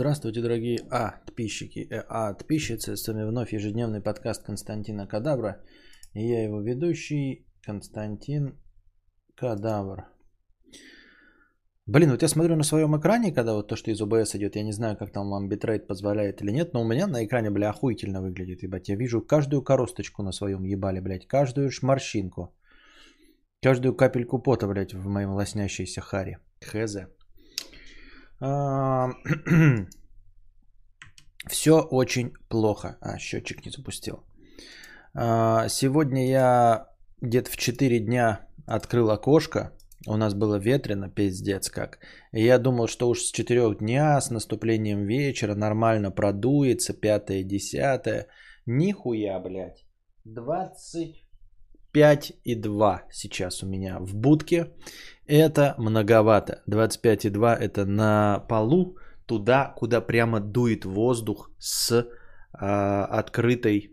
Здравствуйте, дорогие подписчики и подписчицы. С вами вновь ежедневный подкаст Константина Кадавра. И я его ведущий Константин Кадавр. Блин, вот я смотрю на своем экране, когда вот то, что из OBS идет, я не знаю, как там вам битрейт позволяет или нет, но у меня на экране, бля, охуительно выглядит, ебать. Я вижу каждую коросточку на своем ебале, блядь, каждую шморщинку, каждую капельку пота, блядь, в моем лоснящейся харе. Хз. Все очень плохо. А, счетчик не запустил. А, сегодня я где-то в 4 дня открыл окошко. У нас было ветрено, пиздец как. И я думал, что уж с 4 дня, с наступлением вечера нормально продуется, 5 10 Нихуя, блядь. 25 и 2 сейчас у меня в будке. Это многовато. 25,2 это на полу, туда, куда прямо дует воздух с а, открытой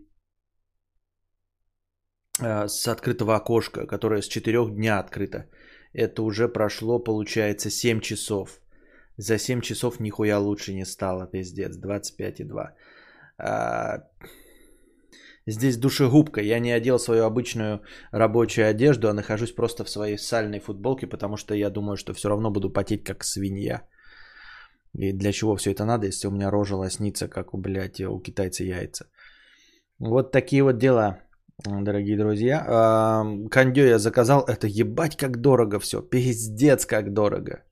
а, с открытого окошка, которое с 4 дня открыто. Это уже прошло, получается, 7 часов. За 7 часов нихуя лучше не стало, пиздец, 25,2. А, Здесь душегубка. Я не одел свою обычную рабочую одежду, а нахожусь просто в своей сальной футболке, потому что я думаю, что все равно буду потеть как свинья. И для чего все это надо, если у меня рожа лоснится, как у, блядь, у китайца яйца. Вот такие вот дела, дорогие друзья. Кондё я заказал. Это ебать как дорого все. Пиздец как дорого.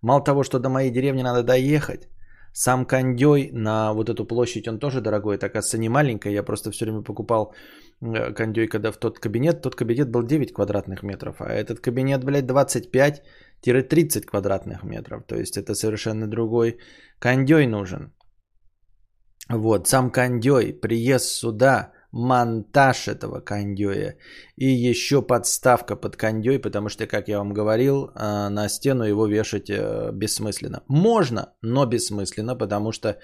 Мало того, что до моей деревни надо доехать, сам кондей на вот эту площадь, он тоже дорогой, это, оказывается, не маленькая. Я просто все время покупал кондей, когда в тот кабинет. Тот кабинет был 9 квадратных метров, а этот кабинет, блядь, 25-30 квадратных метров. То есть это совершенно другой кондей нужен. Вот, сам кондей, приезд сюда, монтаж этого кондея и еще подставка под кондей, потому что, как я вам говорил, а, на стену его вешать э, бессмысленно. Можно, но бессмысленно, потому что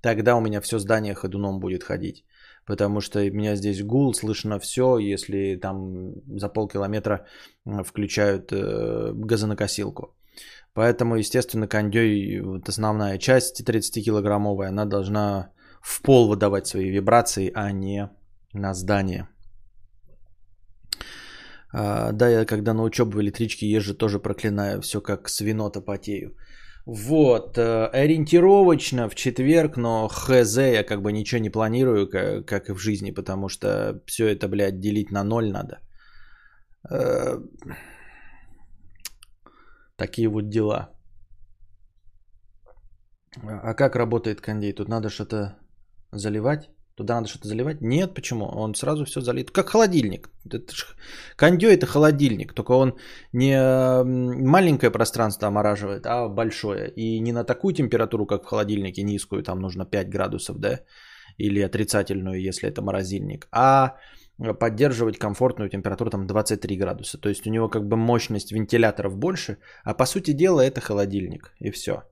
тогда у меня все здание ходуном будет ходить. Потому что у меня здесь гул, слышно все, если там за полкилометра включают э, газонокосилку. Поэтому, естественно, кондей, вот основная часть 30-килограммовая, она должна в пол выдавать свои вибрации, а не на здание. А, да, я когда на учебу в электричке езжу, тоже проклинаю все как свинота потею. Вот, э, ориентировочно в четверг, но хз, я как бы ничего не планирую, как, как и в жизни, потому что все это, блядь, делить на ноль надо. Э, такие вот дела. А как работает кондей? Тут надо что-то заливать? Туда надо что-то заливать? Нет, почему? Он сразу все залит. Как холодильник. Это ж... Кондё это холодильник, только он не маленькое пространство омораживает, а большое. И не на такую температуру, как в холодильнике, низкую, там нужно 5 градусов, да? Или отрицательную, если это морозильник. А поддерживать комфортную температуру там 23 градуса. То есть у него как бы мощность вентиляторов больше, а по сути дела это холодильник. И все.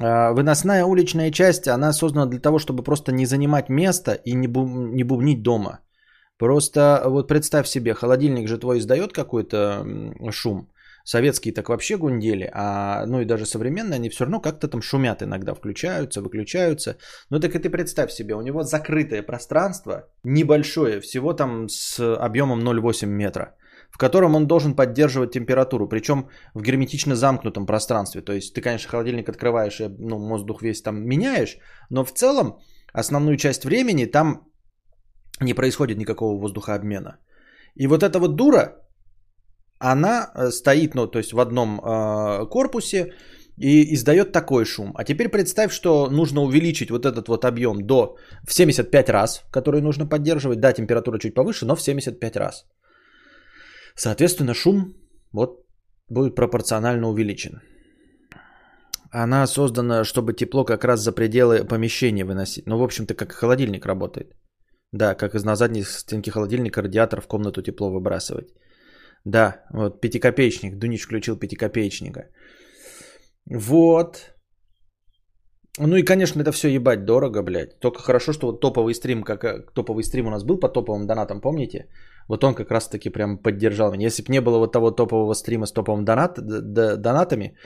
А, выносная уличная часть, она создана для того, чтобы просто не занимать место и не, бу- не бубнить дома. Просто вот представь себе, холодильник же твой издает какой-то шум. Советские так вообще гундели, а ну и даже современные, они все равно как-то там шумят иногда, включаются, выключаются. Ну так и ты представь себе, у него закрытое пространство, небольшое, всего там с объемом 0,8 метра в котором он должен поддерживать температуру, причем в герметично замкнутом пространстве. То есть ты, конечно, холодильник открываешь и ну, воздух весь там меняешь, но в целом основную часть времени там не происходит никакого воздухообмена. И вот эта вот дура, она э, стоит, ну, то есть в одном э, корпусе и издает такой шум. А теперь представь, что нужно увеличить вот этот вот объем до в 75 раз, который нужно поддерживать. Да, температура чуть повыше, но в 75 раз. Соответственно, шум вот будет пропорционально увеличен. Она создана, чтобы тепло как раз за пределы помещения выносить. Ну, в общем-то, как холодильник работает. Да, как из на задней стенки холодильника радиатор в комнату тепло выбрасывать. Да, вот пятикопеечник. Дунич включил пятикопеечника. Вот. Ну и, конечно, это все ебать дорого, блядь. Только хорошо, что вот топовый стрим, как э, топовый стрим у нас был по топовым донатам, помните? Вот он как раз-таки прям поддержал меня. Если бы не было вот того топового стрима с топовым донат, донатами,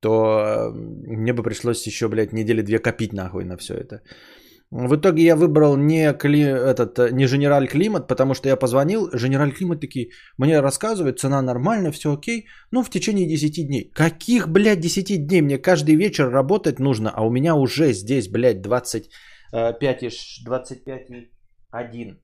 то мне бы пришлось еще, блядь, недели две копить нахуй на все это. В итоге я выбрал не, кли, этот, не Генераль Климат, потому что я позвонил, Генераль Климат такие, мне рассказывают, цена нормальная, все окей, ну в течение 10 дней. Каких, блядь, 10 дней? Мне каждый вечер работать нужно, а у меня уже здесь, блядь, 25, 25,1.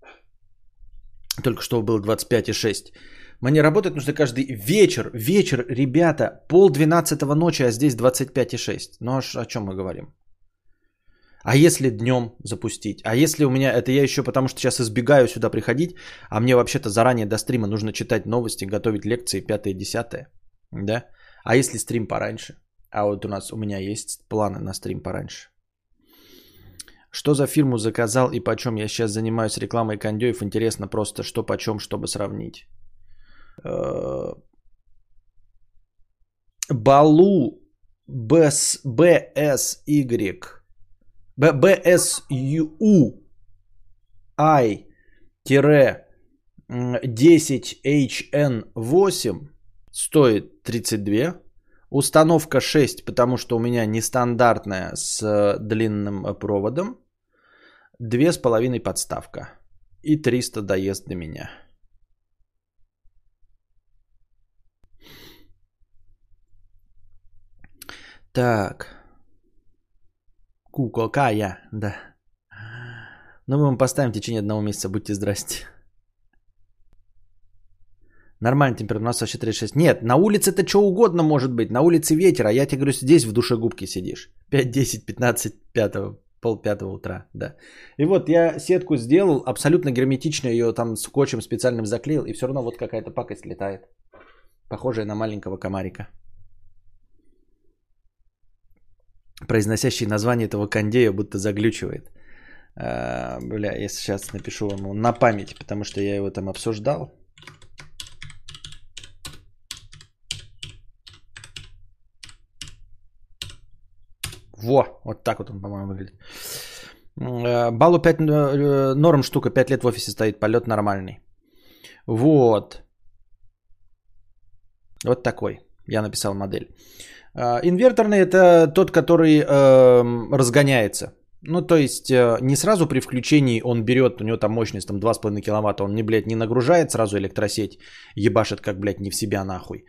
Только что было 25,6. Мне работать нужно каждый вечер. Вечер, ребята, пол двенадцатого ночи, а здесь 25,6. Ну аж о чем мы говорим? А если днем запустить? А если у меня, это я еще потому что сейчас избегаю сюда приходить, а мне вообще-то заранее до стрима нужно читать новости, готовить лекции 5 10 да? А если стрим пораньше? А вот у нас, у меня есть планы на стрим пораньше. Что за фирму заказал и почем? Я сейчас занимаюсь рекламой кондеев. Интересно просто, что почем, чтобы сравнить. Э, Балу BSY BSU I 10HN8 стоит 32. Установка 6, потому что у меня нестандартная с длинным проводом. 2,5 подставка. И 300 доезд до меня. Так. Куколкая, да. Ну, мы вам поставим в течение одного месяца, будьте здрасте. Нормальная температура, у нас вообще 36. Нет, на улице это что угодно может быть. На улице ветер, а я тебе говорю, здесь в душегубке сидишь. 5, 10, 15, 5, пол пятого утра, да. И вот я сетку сделал, абсолютно герметично ее там скотчем специальным заклеил, и все равно вот какая-то пакость летает. Похожая на маленького комарика. произносящий название этого кондея будто заглючивает. А, бля, я сейчас напишу вам на память, потому что я его там обсуждал. Во, вот так вот он, по-моему, выглядит. А, Балу 5, э, норм штука, 5 лет в офисе стоит, полет нормальный. Вот. Вот такой. Я написал модель. А, инверторный это тот, который э, разгоняется. Ну, то есть, э, не сразу при включении он берет, у него там мощность там 2,5 киловатта, он не, блядь, не нагружает сразу электросеть, ебашит как, блядь, не в себя нахуй,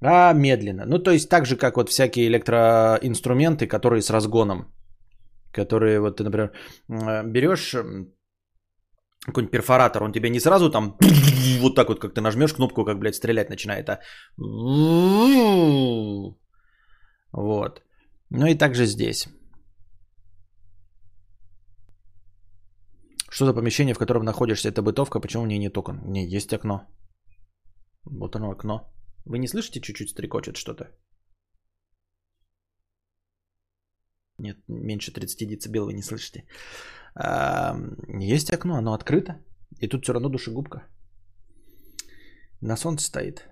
а медленно. Ну, то есть, так же, как вот всякие электроинструменты, которые с разгоном, которые вот ты, например, берешь какой-нибудь перфоратор, он тебе не сразу там вот так вот, как ты нажмешь кнопку, как, блядь, стрелять начинает, а вот. Ну и также здесь. Что за помещение, в котором находишься? Это бытовка, почему у нее нет окон? Не, есть окно. Вот оно окно. Вы не слышите, чуть-чуть стрекочет что-то? Нет, меньше 30 децибел вы не слышите. Есть окно, оно открыто. И тут все равно душегубка. На солнце стоит.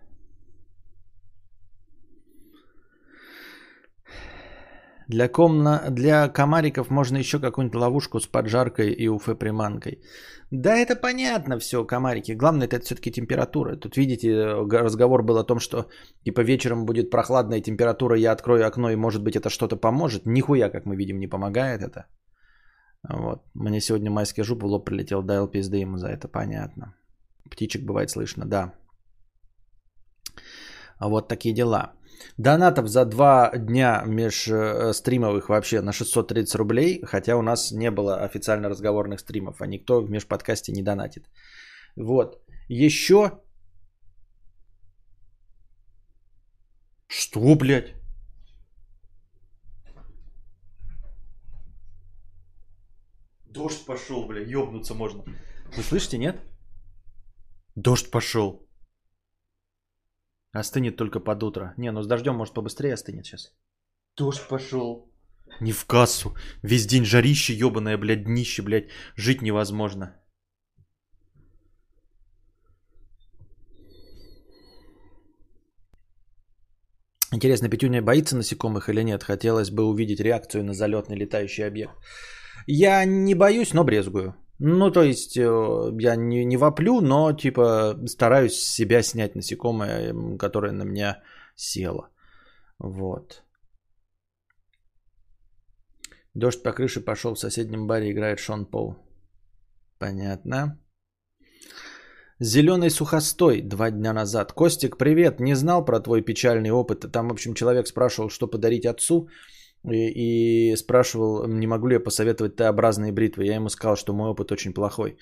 Для, комна... для комариков можно еще какую-нибудь ловушку с поджаркой и УФ-приманкой. Да, это понятно все, комарики. Главное, это все-таки температура. Тут, видите, разговор был о том, что типа вечером будет прохладная температура, я открою окно и, может быть, это что-то поможет. Нихуя, как мы видим, не помогает это. Вот. Мне сегодня майский жуп в лоб прилетел, дал пизды ему за это, понятно. Птичек бывает слышно, да. Вот такие дела. Донатов за два дня меж э, вообще на 630 рублей, хотя у нас не было официально разговорных стримов, а никто в межподкасте не донатит. Вот. Еще... Что, блядь? Дождь пошел, бля, ёбнуться можно. Вы слышите, нет? Дождь пошел. Остынет только под утро. Не, ну с дождем может побыстрее остынет сейчас. Дождь пошел. Не в кассу. Весь день жарище, ебаное, блядь, днище, блядь. Жить невозможно. Интересно, Петюня боится насекомых или нет? Хотелось бы увидеть реакцию на залетный летающий объект. Я не боюсь, но брезгую. Ну, то есть, э, я не, не воплю, но, типа, стараюсь себя снять насекомое, которое на меня село. Вот. Дождь по крыше пошел, в соседнем баре играет Шон Пол. Понятно. Зеленый сухостой два дня назад. Костик, привет. Не знал про твой печальный опыт. Там, в общем, человек спрашивал, что подарить отцу. И, и спрашивал, не могу ли я посоветовать Т-образные бритвы. Я ему сказал, что мой опыт очень плохой.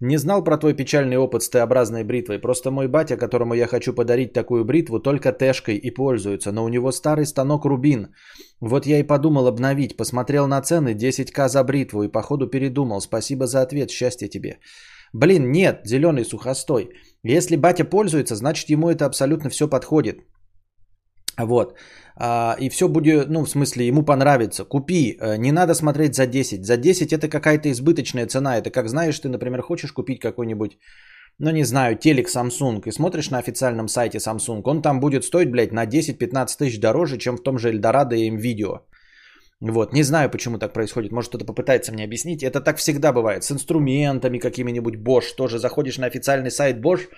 Не знал про твой печальный опыт с Т-образной бритвой. Просто мой батя, которому я хочу подарить такую бритву, только Тэшкой и пользуется. Но у него старый станок Рубин. Вот я и подумал обновить. Посмотрел на цены 10к за бритву и походу передумал. Спасибо за ответ. Счастья тебе. Блин, нет, зеленый сухостой. Если батя пользуется, значит ему это абсолютно все подходит. Вот. А, и все будет, ну, в смысле, ему понравится. Купи. Э, не надо смотреть за 10. За 10 это какая-то избыточная цена. Это как знаешь, ты, например, хочешь купить какой-нибудь, ну, не знаю, телек Samsung. И смотришь на официальном сайте Samsung. Он там будет стоить, блядь, на 10-15 тысяч дороже, чем в том же Эльдорадо и Nvidia. Вот, не знаю, почему так происходит. Может, кто-то попытается мне объяснить. Это так всегда бывает. С инструментами какими-нибудь Bosch. Тоже заходишь на официальный сайт Bosch.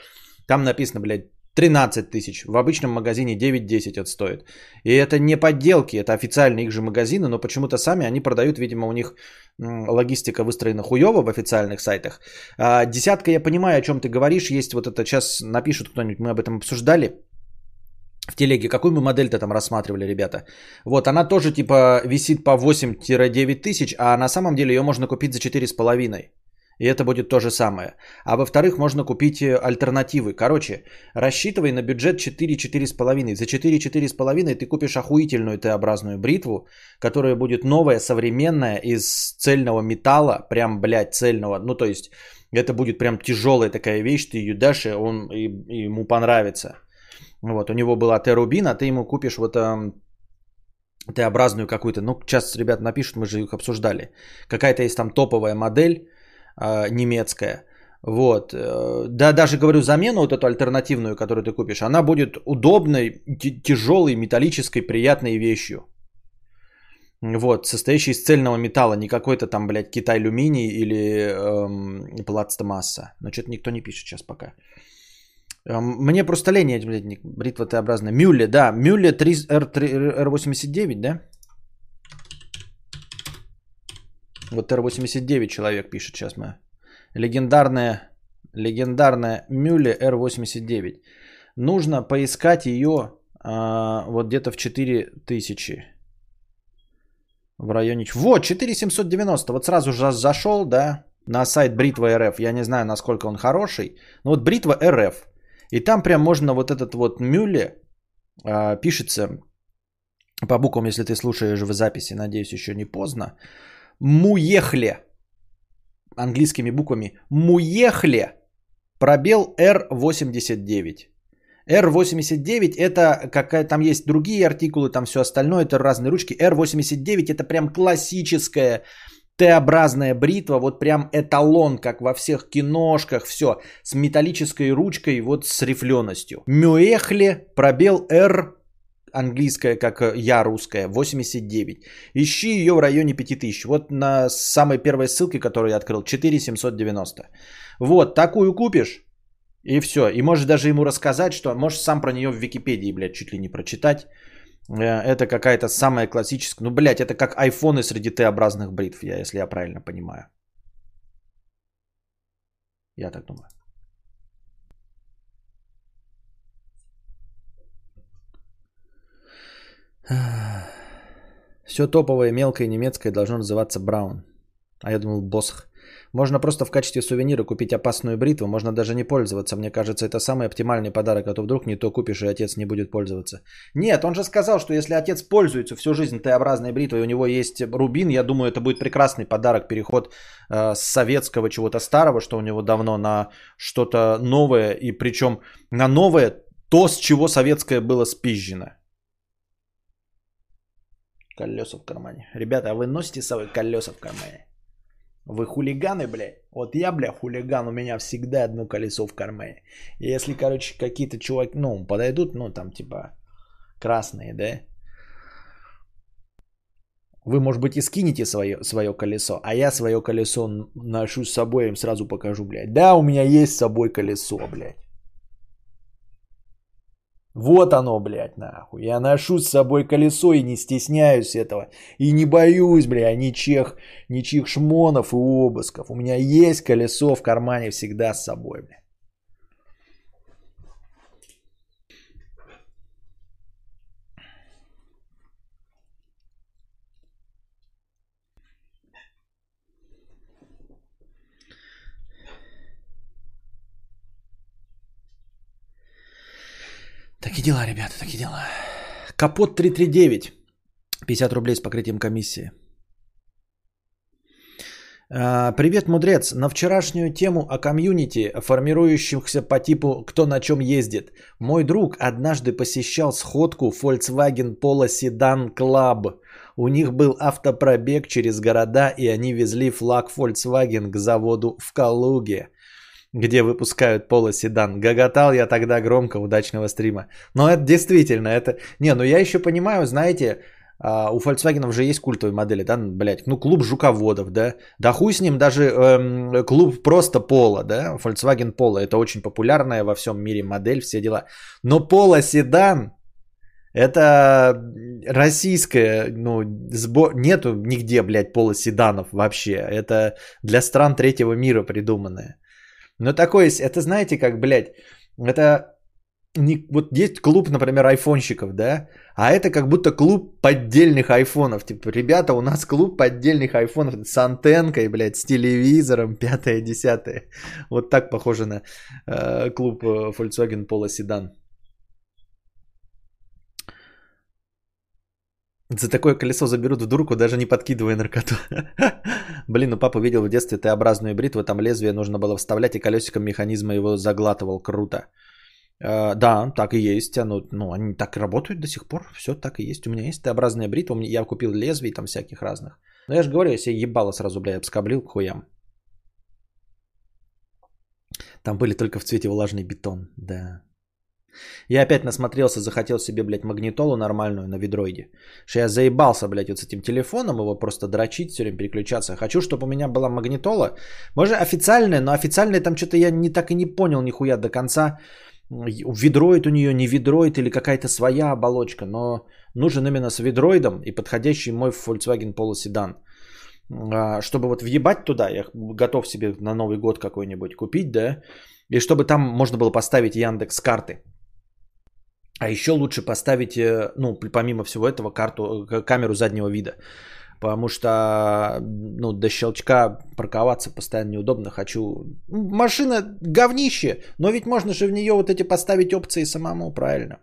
Там написано, блядь, 13 тысяч. В обычном магазине 9-10 отстоит. И это не подделки, это официальные их же магазины, но почему-то сами они продают, видимо, у них логистика выстроена хуево в официальных сайтах. А, десятка, я понимаю, о чем ты говоришь. Есть вот это, сейчас напишут кто-нибудь, мы об этом обсуждали в телеге, какую мы модель-то там рассматривали, ребята. Вот, она тоже типа висит по 8-9 тысяч, а на самом деле ее можно купить за 4,5. И это будет то же самое. А во-вторых, можно купить э, альтернативы. Короче, рассчитывай на бюджет 4-4,5. За 4-4,5 ты купишь охуительную Т-образную бритву, которая будет новая, современная, из цельного металла, прям, блядь, цельного. Ну, то есть, это будет прям тяжелая такая вещь, ты ее дашь, и, он, и, и ему понравится. Вот, у него была Т-рубин, а ты ему купишь вот э, Т-образную какую-то. Ну, сейчас ребят напишут, мы же их обсуждали. Какая-то есть там топовая модель, немецкая. Вот. Э, да, даже говорю, замену вот эту альтернативную, которую ты купишь, она будет удобной, тяжелой, металлической, приятной вещью. Вот, состоящей из цельного металла, не какой-то там, блядь, Китай-алюминий или эм, пластмасса. Но что-то никто не пишет сейчас пока. Мне просто лень, блядь, бритва Т-образная. Мюлле, да. Мюлле 3, R, 3, R89, да? Вот R89 человек пишет сейчас мы. Легендарная, легендарная Мюлле R89. Нужно поискать ее а, вот где-то в 4000. В районе... Вот, 4790. Вот сразу же зашел, да, на сайт Бритва РФ. Я не знаю, насколько он хороший. Но вот Бритва РФ. И там прям можно вот этот вот мюле а, пишется по буквам, если ты слушаешь в записи, надеюсь, еще не поздно. Муехле. Английскими буквами. Муехле. Пробел R89. R89 это какая там есть другие артикулы, там все остальное, это разные ручки. R89 это прям классическая Т-образная бритва, вот прям эталон, как во всех киношках, все, с металлической ручкой, вот с рифленостью. Мюэхле, пробел R, английская, как я русская, 89. Ищи ее в районе 5000. Вот на самой первой ссылке, которую я открыл, 4790. Вот, такую купишь, и все. И можешь даже ему рассказать, что можешь сам про нее в Википедии, блядь, чуть ли не прочитать. Э, это какая-то самая классическая. Ну, блядь, это как айфоны среди Т-образных бритв, я, если я правильно понимаю. Я так думаю. Все топовое, мелкое немецкое должно называться Браун. А я думал, Босх. Можно просто в качестве сувенира купить опасную бритву, можно даже не пользоваться. Мне кажется, это самый оптимальный подарок, а то вдруг не то купишь, и отец не будет пользоваться. Нет, он же сказал, что если отец пользуется всю жизнь Т-образной бритвой, у него есть рубин, я думаю, это будет прекрасный подарок, переход э, с советского чего-то старого, что у него давно, на что-то новое, и причем на новое то, с чего советское было спизжено. Колеса в кармане. Ребята, а вы носите с собой колеса в кармане? Вы хулиганы, блядь? Вот я, бля, хулиган, у меня всегда одно колесо в кармане. И если, короче, какие-то чуваки, ну, подойдут, ну, там, типа, красные, да? Вы, может быть, и скинете свое, свое колесо, а я свое колесо ношу с собой, им сразу покажу, блядь. Да, у меня есть с собой колесо, блядь. Вот оно, блядь, нахуй. Я ношу с собой колесо и не стесняюсь этого. И не боюсь, бля, ничьих, ничьих шмонов и обысков. У меня есть колесо в кармане всегда с собой, бля. Такие дела, ребята, такие дела. Капот 339. 50 рублей с покрытием комиссии. А, привет, мудрец. На вчерашнюю тему о комьюнити, формирующихся по типу «кто на чем ездит». Мой друг однажды посещал сходку Volkswagen Polo Sedan Club. У них был автопробег через города, и они везли флаг Volkswagen к заводу в Калуге где выпускают полоседан. Гоготал я тогда громко, удачного стрима. Но это действительно, это... Не, ну я еще понимаю, знаете, а, у Volkswagen же есть культовые модели, да, блядь, ну клуб жуководов, да, да хуй с ним даже эм, клуб просто Пола, да, Volkswagen Polo, это очень популярная во всем мире модель, все дела. Но Polo седан, это российская, ну, сбор... нету нигде, блядь, полоседанов вообще. Это для стран третьего мира придуманное. Ну, такое это знаете, как, блядь, это не, вот есть клуб, например, айфонщиков, да, а это как будто клуб поддельных айфонов. Типа, ребята, у нас клуб поддельных айфонов с антенкой, блядь, с телевизором, пятое, десятое. Вот так похоже на э, клуб э, Volkswagen Polo Sedan. За такое колесо заберут в дурку, даже не подкидывая наркоту. Блин, ну папа видел в детстве Т-образную бритву, там лезвие нужно было вставлять, и колесиком механизма его заглатывал. Круто. Uh, да, так и есть. Оно, ну, они так и работают до сих пор. Все так и есть. У меня есть Т-образная бритва. Я купил лезвий там всяких разных. Но я же говорю, я себе ебало сразу, блядь, обскоблил к хуям. Там были только в цвете влажный бетон. Да. Я опять насмотрелся, захотел себе, блядь, магнитолу нормальную на ведроиде. Что я заебался, блядь, вот с этим телефоном, его просто дрочить, все время переключаться. Хочу, чтобы у меня была магнитола. Может, официальная, но официальная там что-то я не так и не понял нихуя до конца. Ведроид у нее, не ведроид или какая-то своя оболочка. Но нужен именно с ведроидом и подходящий мой Volkswagen Polo Sedan. А, чтобы вот въебать туда, я готов себе на Новый год какой-нибудь купить, да, и чтобы там можно было поставить Яндекс карты. А еще лучше поставить, э, ну, помимо всего этого, карту, э, камеру заднего вида. Потому что, ну, до щелчка парковаться постоянно неудобно. Хочу... Машина говнище, но ведь можно же в нее вот эти поставить опции самому, правильно?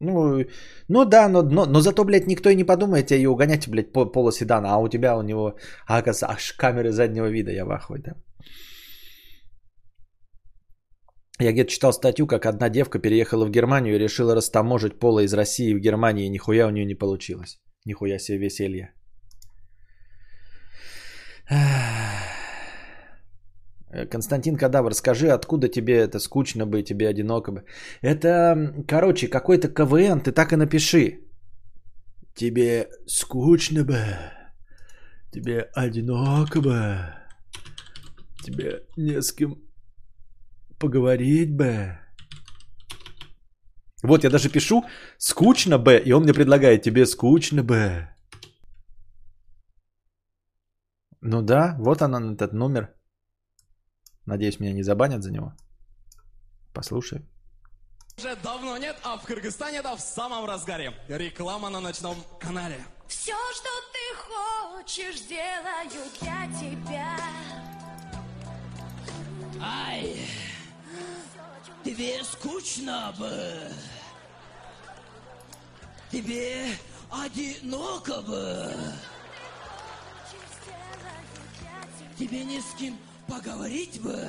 Ну, ну да, но, но, но зато, блядь, никто и не подумает ее угонять, блядь, по полоседана, а у тебя у него, а, аж камеры заднего вида, я в ахуе, да. Я где-то читал статью, как одна девка переехала в Германию и решила растаможить пола из России в Германии, и нихуя у нее не получилось. Нихуя себе веселье. Константин Кадавр, скажи, откуда тебе это скучно бы, тебе одиноко бы? Это, короче, какой-то КВН, ты так и напиши. Тебе скучно бы, тебе одиноко бы, тебе не с кем поговорить бы. Вот я даже пишу скучно бы, и он мне предлагает тебе скучно бы. Ну да, вот она, этот номер. Надеюсь, меня не забанят за него. Послушай. Уже давно нет, а в Кыргызстане это в самом разгаре. Реклама на ночном канале. Все, что ты хочешь, сделаю для тебя. Ай, тебе скучно бы. Тебе одиноко бы. Тебе не с кем поговорить бы.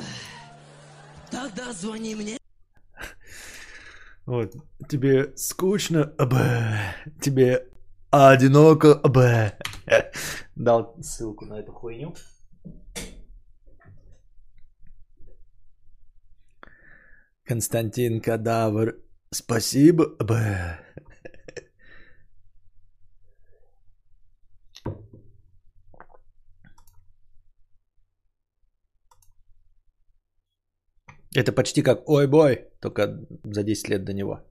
Тогда звони мне. Вот. Тебе скучно бы. Тебе одиноко бы. Дал ссылку на эту хуйню. Константин Кадавр, спасибо бы. Это почти как «Ой, бой», только за 10 лет до него.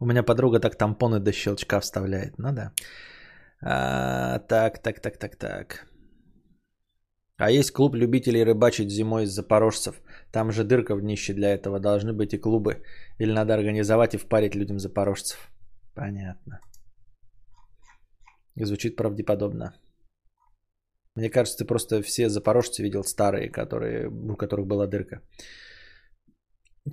У меня подруга так тампоны до щелчка вставляет. Ну да. А, так, так, так, так, так. А есть клуб любителей рыбачить зимой из запорожцев. Там же дырка в днище для этого. Должны быть и клубы. Или надо организовать и впарить людям запорожцев. Понятно. И звучит правдеподобно. Мне кажется, ты просто все запорожцы видел старые, которые, у которых была дырка.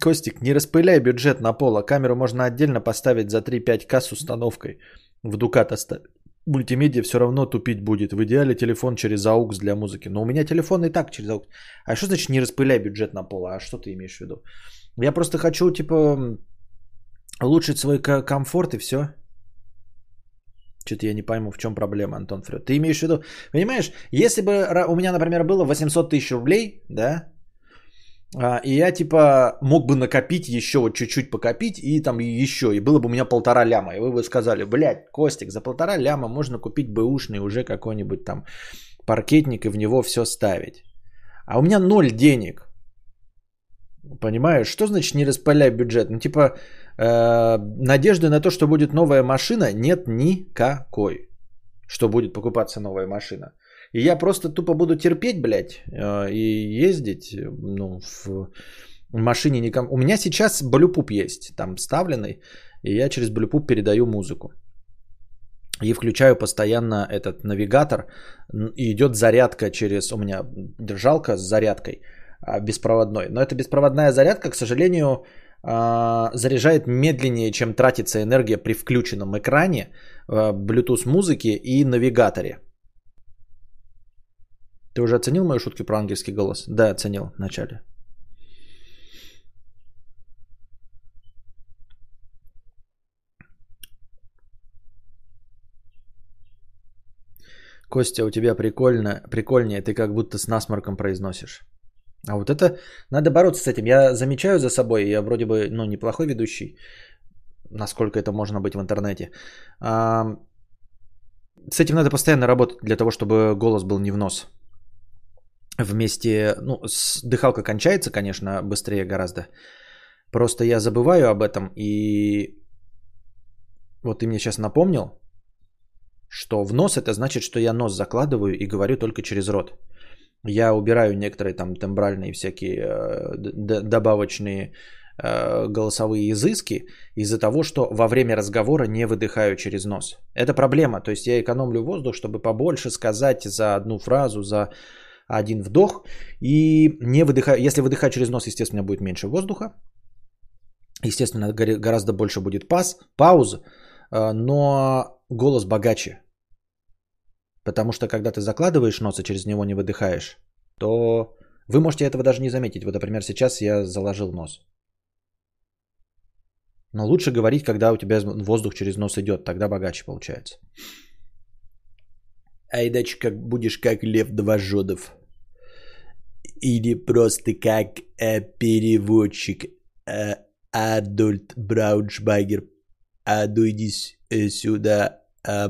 Костик, не распыляй бюджет на пола. Камеру можно отдельно поставить за 3-5к с установкой. В Дукат оставить. Мультимедиа все равно тупить будет. В идеале телефон через AUX для музыки. Но у меня телефон и так через AUX. А что значит не распыляй бюджет на пола? А что ты имеешь в виду? Я просто хочу, типа, улучшить свой комфорт и все. Что-то я не пойму, в чем проблема, Антон Фред. Ты имеешь в виду, понимаешь, если бы у меня, например, было 800 тысяч рублей, да, а, и я типа мог бы накопить еще вот чуть-чуть покопить и там еще, и было бы у меня полтора ляма. И вы бы сказали, блядь, Костик, за полтора ляма можно купить бэушный уже какой-нибудь там паркетник и в него все ставить. А у меня ноль денег. Понимаешь, что значит не распыляй бюджет? Ну типа э, надежды на то, что будет новая машина нет никакой. Что будет покупаться новая машина. И я просто тупо буду терпеть, блядь, э, и ездить, ну, в машине никому. У меня сейчас блюпуп есть, там вставленный, и я через блюпуп передаю музыку. И включаю постоянно этот навигатор, и идет зарядка через... У меня держалка с зарядкой а, беспроводной. Но эта беспроводная зарядка, к сожалению, а, заряжает медленнее, чем тратится энергия при включенном экране, а, Bluetooth музыки и навигаторе. Ты уже оценил мои шутки про ангельский голос? Да, оценил в начале. Костя, у тебя прикольно, прикольнее, ты как будто с насморком произносишь. А вот это, надо бороться с этим. Я замечаю за собой, я вроде бы, ну, неплохой ведущий, насколько это можно быть в интернете. А, с этим надо постоянно работать для того, чтобы голос был не в нос вместе, ну, с, дыхалка кончается, конечно, быстрее гораздо. Просто я забываю об этом, и вот ты мне сейчас напомнил, что в нос это значит, что я нос закладываю и говорю только через рот. Я убираю некоторые там тембральные всякие э, добавочные э, голосовые изыски из-за того, что во время разговора не выдыхаю через нос. Это проблема, то есть я экономлю воздух, чтобы побольше сказать за одну фразу, за один вдох и не выдыхаю. Если выдыхать через нос, естественно, будет меньше воздуха. Естественно, гораздо больше будет паз, пауза, э, но голос богаче. Потому что когда ты закладываешь нос и через него не выдыхаешь, то вы можете этого даже не заметить. Вот, например, сейчас я заложил нос. Но лучше говорить, когда у тебя воздух через нос идет, тогда богаче получается. А иначе как будешь как Лев Двожодов. Или просто как э, переводчик э, Адольт Брауншбайгер. А ну иди э, сюда, а.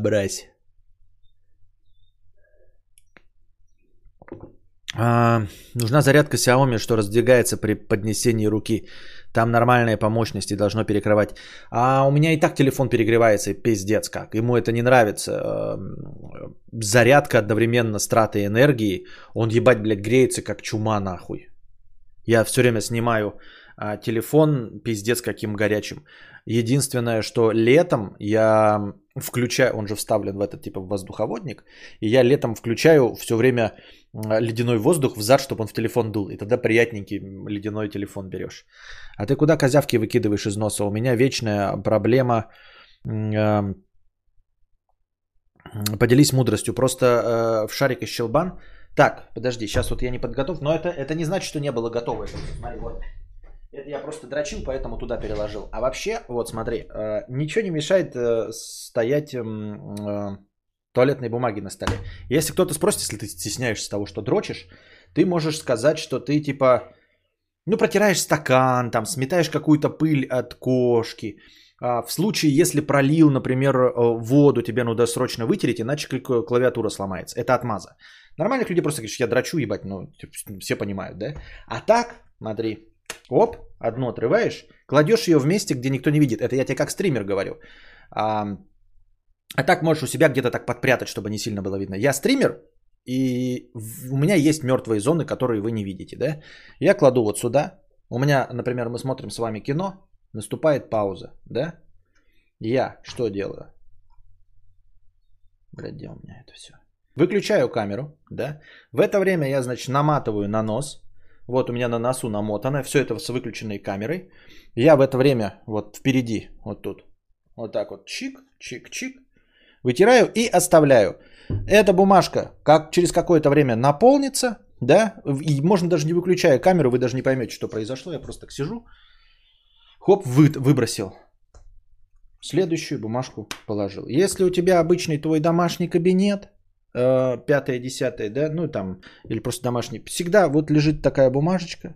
А, нужна зарядка Xiaomi, что раздвигается при поднесении руки. Там нормальные по мощности должно перекрывать. А у меня и так телефон перегревается, пиздец как. Ему это не нравится. Эм, зарядка одновременно с тратой энергии. Он ебать, блядь, греется как чума нахуй. Я все время снимаю а, телефон пиздец каким горячим. Единственное, что летом я включаю, он же вставлен в этот типа воздуховодник, и я летом включаю все время ледяной воздух в зад, чтобы он в телефон дул. И тогда приятненький ледяной телефон берешь. А ты куда козявки выкидываешь из носа? У меня вечная проблема. Поделись мудростью. Просто э, в шарик из щелбан. Так, подожди, сейчас вот я не подготов, но это, это не значит, что не было готово. Смотри, вот. Это я просто дрочил, поэтому туда переложил. А вообще, вот смотри, э, ничего не мешает э, стоять э, туалетной бумаги на столе. Если кто-то спросит, если ты стесняешься того, что дрочишь, ты можешь сказать, что ты типа, ну, протираешь стакан, там, сметаешь какую-то пыль от кошки, а, в случае, если пролил, например, воду, тебе надо срочно вытереть, иначе клавиатура сломается. Это отмаза. Нормальных людей просто говоришь, я драчу, ебать, ну, все понимают, да? А так, смотри, оп, одну отрываешь, кладешь ее в месте, где никто не видит. Это я тебе как стример говорю. А, а так можешь у себя где-то так подпрятать, чтобы не сильно было видно. Я стример, и у меня есть мертвые зоны, которые вы не видите, да? Я кладу вот сюда. У меня, например, мы смотрим с вами кино, наступает пауза, да? Я что делаю? Блядь, где у меня это все? Выключаю камеру, да? В это время я, значит, наматываю на нос. Вот у меня на носу намотано. Все это с выключенной камерой. Я в это время вот впереди, вот тут, вот так вот, чик, чик, чик. Вытираю и оставляю. Эта бумажка как через какое-то время наполнится, да, и можно даже не выключая камеру, вы даже не поймете, что произошло. Я просто так сижу, хоп, вы, выбросил. Следующую бумажку положил. Если у тебя обычный твой домашний кабинет, пятое, десятое, да, ну там, или просто домашний, всегда вот лежит такая бумажечка.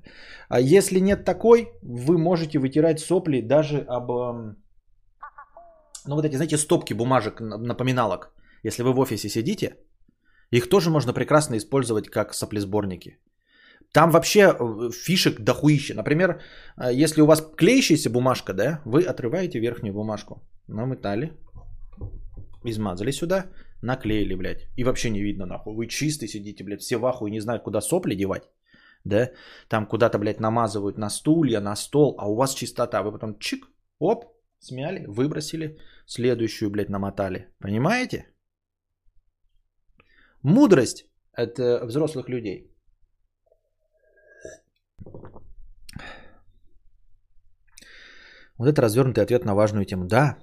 А если нет такой, вы можете вытирать сопли даже об, эм, ну вот эти, знаете, стопки бумажек, напоминалок. Если вы в офисе сидите, их тоже можно прекрасно использовать как соплесборники. Там вообще э, фишек дохуище. Например, э, если у вас клеящаяся бумажка, да, вы отрываете верхнюю бумажку. Намотали, измазали сюда, наклеили, блядь. И вообще не видно, нахуй. Вы чистый сидите, блядь, все в ахуе, не знают, куда сопли девать. Да, там куда-то, блядь, намазывают на стулья, на стол, а у вас чистота. Вы потом чик, оп, смяли, выбросили, следующую, блядь, намотали. Понимаете? Мудрость от взрослых людей. Вот это развернутый ответ на важную тему. Да.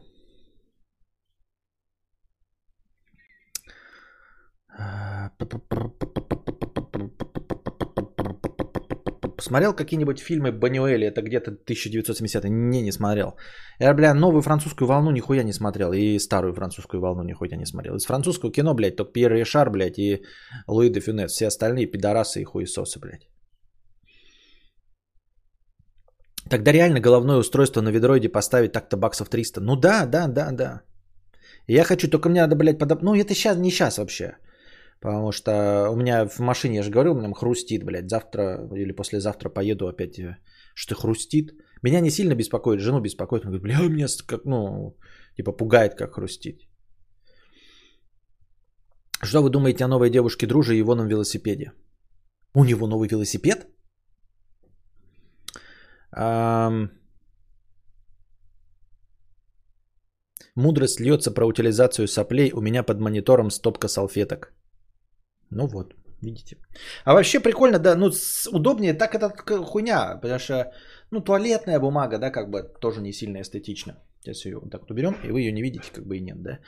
Смотрел какие-нибудь фильмы Банюэли, это где-то 1970 Не, не смотрел. Я, бля, новую французскую волну нихуя не смотрел. И старую французскую волну нихуя не смотрел. Из французского кино, блядь, только Пьер Ришар, блядь, и Луи де Фюнес. Все остальные пидорасы и хуесосы, блядь. Тогда реально головное устройство на ведроиде поставить так-то баксов 300. Ну да, да, да, да. Я хочу, только мне надо, блядь, подоб... Ну это сейчас, не сейчас вообще. Потому что у меня в машине, я же говорил, меня хрустит, блядь. Завтра или послезавтра поеду опять, э, что хрустит. Меня не сильно беспокоит, жену беспокоит. Он говорит, бля, у меня как, ну, типа пугает, как хрустит. Что вы думаете о новой девушке друже и его новом велосипеде? У него новый велосипед? Мудрость льется про утилизацию соплей. У меня под монитором стопка салфеток. Ну вот, видите. А вообще прикольно, да, ну удобнее, так это хуйня, потому что, ну туалетная бумага, да, как бы тоже не сильно эстетично. Сейчас ее вот так вот уберем, и вы ее не видите, как бы и нет, да.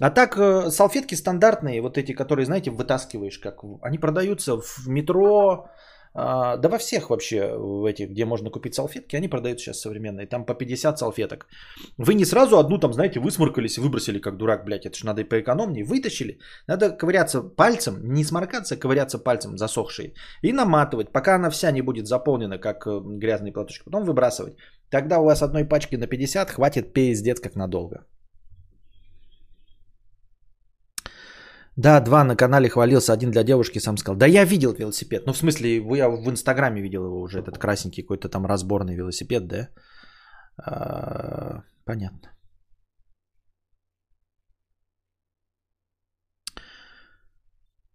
А так э, салфетки стандартные, вот эти, которые, знаете, вытаскиваешь, как они продаются в метро, да во всех вообще, в этих, где можно купить салфетки, они продаются сейчас современные. Там по 50 салфеток. Вы не сразу одну там, знаете, высморкались выбросили как дурак, блядь. Это же надо и поэкономнее. Вытащили. Надо ковыряться пальцем, не сморкаться, а ковыряться пальцем засохшие. И наматывать, пока она вся не будет заполнена, как э, грязный платочек. Потом выбрасывать. Тогда у вас одной пачки на 50 хватит пиздец как надолго. Да, два на канале хвалился, один для девушки сам сказал. Да я видел велосипед. Ну, в смысле, я в Инстаграме видел его уже, этот красненький какой-то там разборный велосипед, да? А, понятно.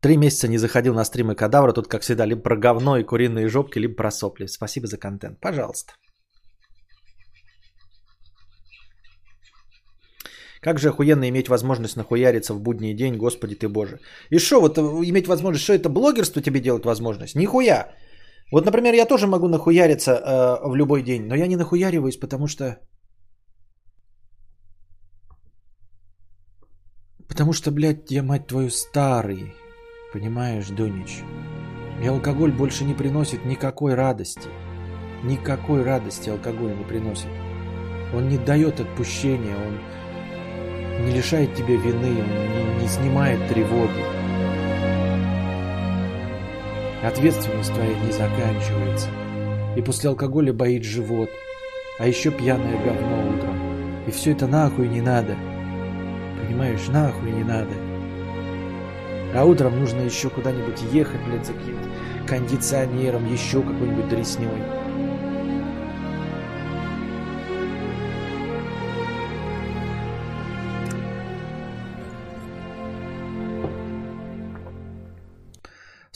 Три месяца не заходил на стримы кадавра. Тут, как всегда, либо про говно и куриные жопки, либо про сопли. Спасибо за контент. Пожалуйста. Как же охуенно иметь возможность нахуяриться в будний день, господи ты боже. И что, вот э, иметь возможность, что это блогерство тебе делает возможность? Нихуя. Вот, например, я тоже могу нахуяриться э, в любой день, но я не нахуяриваюсь, потому что... Потому что, блядь, я, мать твою, старый. Понимаешь, Донич? И алкоголь больше не приносит никакой радости. Никакой радости алкоголь не приносит. Он не дает отпущения, он не лишает тебя вины, не, не снимает тревоги. Ответственность твоя не заканчивается. И после алкоголя боит живот. А еще пьяное говно утром. И все это нахуй не надо. Понимаешь, нахуй не надо. А утром нужно еще куда-нибудь ехать, блядь, за каким-то кондиционером, еще какой-нибудь дресней.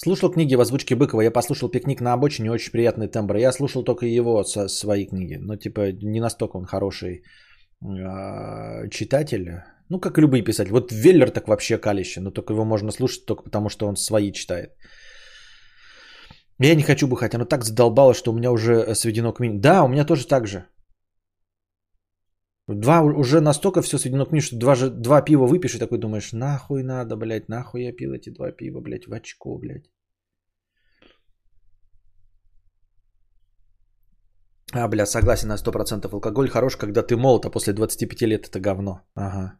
Слушал книги в озвучке Быкова. Я послушал пикник на обочине, очень приятный тембр. Я слушал только его со свои книги. Но типа не настолько он хороший э, читатель. Ну, как и любые писатели. Вот Веллер так вообще калище. Но только его можно слушать только потому, что он свои читает. Я не хочу бухать. Оно так задолбало, что у меня уже сведено к минимуму. Да, у меня тоже так же. Два уже настолько все сведено к минимуму, что два, же, два пива выпьешь и такой думаешь, нахуй надо, блядь, нахуй я пил эти два пива, блядь, в очко, блядь. А, бля, согласен на 100%. Алкоголь хорош, когда ты молод, а после 25 лет это говно. Ага.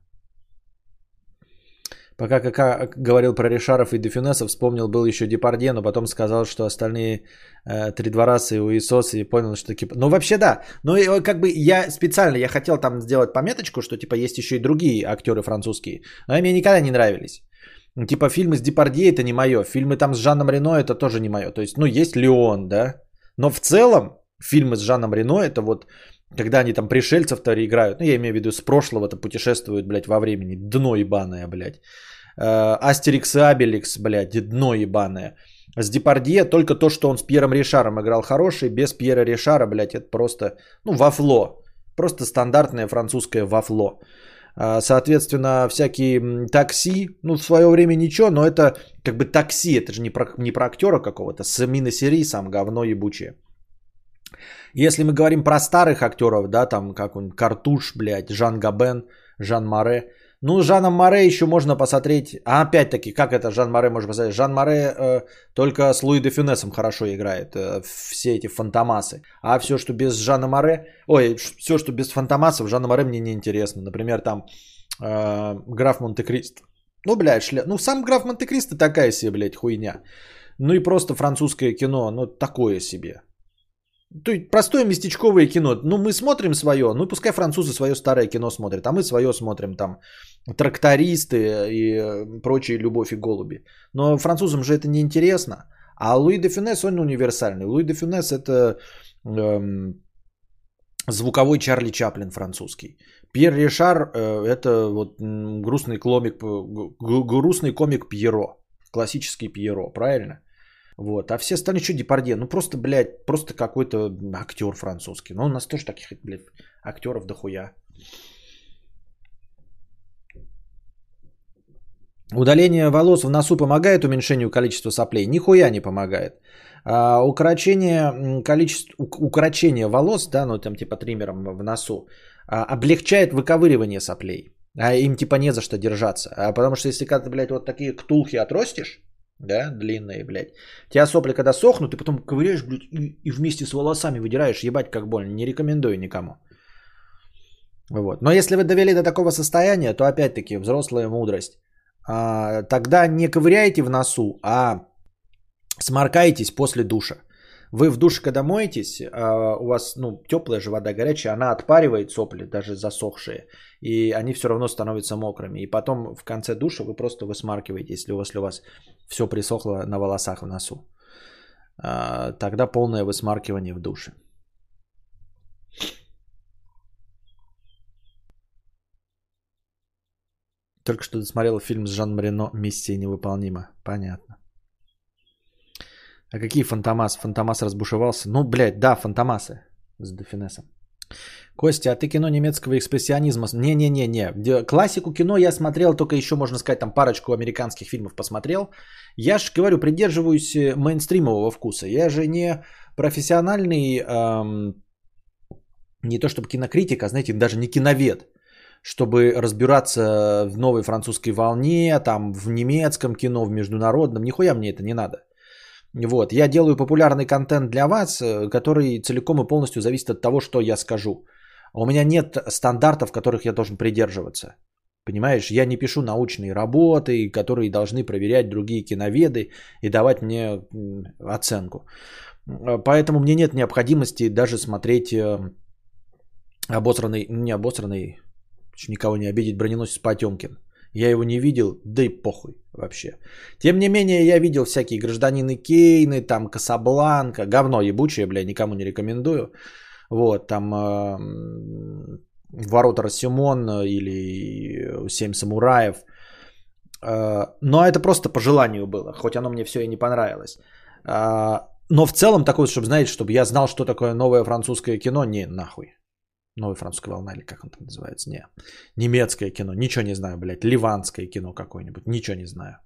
Пока КК говорил про Решаров и Дефюнесов, вспомнил был еще Депардье, но потом сказал, что остальные э, три двораса и Уисос, и понял, что такие... Ну, вообще да. Ну, как бы я специально, я хотел там сделать пометочку, что, типа, есть еще и другие актеры французские. Но они мне никогда не нравились. Типа, фильмы с Депардье это не мое. Фильмы там с Жаном Рено это тоже не мое. То есть, ну, есть Леон, да. Но в целом, фильмы с Жаном Рено это вот когда они там пришельцев-то играют, ну, я имею в виду, с прошлого-то путешествуют, блядь, во времени. Дно ебаное, блядь. Э, Астерикс и Абеликс, блядь, дно ебаное. С Депардье только то, что он с Пьером Ришаром играл хороший, без Пьера Ришара, блядь, это просто, ну, вафло. Просто стандартное французское вафло. Э, соответственно, всякие такси, ну, в свое время ничего, но это как бы такси, это же не про, не про актера какого-то, с серии сам говно ебучее. Если мы говорим про старых актеров, да, там как он, Картуш, блядь, Жан Габен, Жан Маре, ну, Жаном Море еще можно посмотреть. А опять-таки, как это Жан Море можно посмотреть? Жан Море э, только с Луи де Фюнесом хорошо играет. Э, все эти фантомасы. А все, что без Жана Море... Ой, все, что без фантомасов, Жана Море мне не интересно. Например, там э, граф Монте-Кристо. Ну, блядь, шля... Ну, сам граф Монте-Кристо такая себе, блядь, хуйня. Ну и просто французское кино, ну, такое себе. То есть простое местечковое кино. Ну, мы смотрим свое, ну, пускай французы свое старое кино смотрят, а мы свое смотрим там. Трактористы и э, прочие любовь и голуби. Но французам же это не интересно. А Луи де Фюнес, он универсальный. Луи де Фюнес это эм, звуковой Чарли Чаплин французский. Пьер Ришар э, это вот грустный комик, грустный комик Пьеро. Классический Пьеро, правильно? Вот. А все остальные что Депардье? Ну просто, блядь, просто какой-то актер французский. Ну у нас тоже таких, блядь, актеров дохуя. Удаление волос в носу помогает уменьшению количества соплей? Нихуя не помогает. А, укорочение, количество, укорочение волос, да, ну там типа триммером в носу, а, облегчает выковыривание соплей. А им типа не за что держаться. А потому что если ты, блядь, вот такие ктулхи отростишь, да, длинные, блядь. Тебя сопли когда сохнут, ты потом ковыряешь, блядь, и, и вместе с волосами выдираешь, ебать как больно. Не рекомендую никому. Вот. Но если вы довели до такого состояния, то опять-таки взрослая мудрость. А, тогда не ковыряйте в носу, а сморкаетесь после душа. Вы в душе, когда моетесь, а, у вас ну, теплая же вода горячая, она отпаривает сопли, даже засохшие, и они все равно становятся мокрыми. И потом в конце душа вы просто высмаркиваете, если у вас, если у вас все присохло на волосах в носу. А, тогда полное высмаркивание в душе. Только что досмотрел фильм с Жан Марино «Миссия невыполнима». Понятно. А какие Фантомас? Фантомас разбушевался. Ну, блядь, да, Фантомасы с Дефинесом. Костя, а ты кино немецкого экспрессионизма? Не-не-не-не. Классику кино я смотрел, только еще, можно сказать, там парочку американских фильмов посмотрел. Я же, говорю, придерживаюсь э, мейнстримового вкуса. Я же не профессиональный, эм, не то чтобы кинокритик, а, знаете, даже не киновед чтобы разбираться в новой французской волне, там в немецком кино, в международном. Нихуя мне это не надо. Вот, я делаю популярный контент для вас, э, который целиком и полностью зависит от того, что я скажу. У меня нет стандартов, которых я должен придерживаться. Понимаешь, я не пишу научные работы, которые должны проверять другие киноведы и давать мне оценку. Поэтому мне нет необходимости даже смотреть э, обосранный, не обосранный, никого не обидеть, броненосец Потемкин. Я его не видел, да и похуй вообще. Тем не менее, я видел всякие гражданины Кейны, там Касабланка, говно ебучее, бля, никому не рекомендую. Вот, там э, Ворота Рассимон или Семь самураев. Э, но это просто по желанию было, хоть оно мне все и не понравилось. Э, но в целом такое, чтобы, знаете, чтобы я знал, что такое новое французское кино, не нахуй. Новая французская волна, или как он там называется? Не. Немецкое кино. Ничего не знаю, блядь. Ливанское кино какое-нибудь. Ничего не знаю.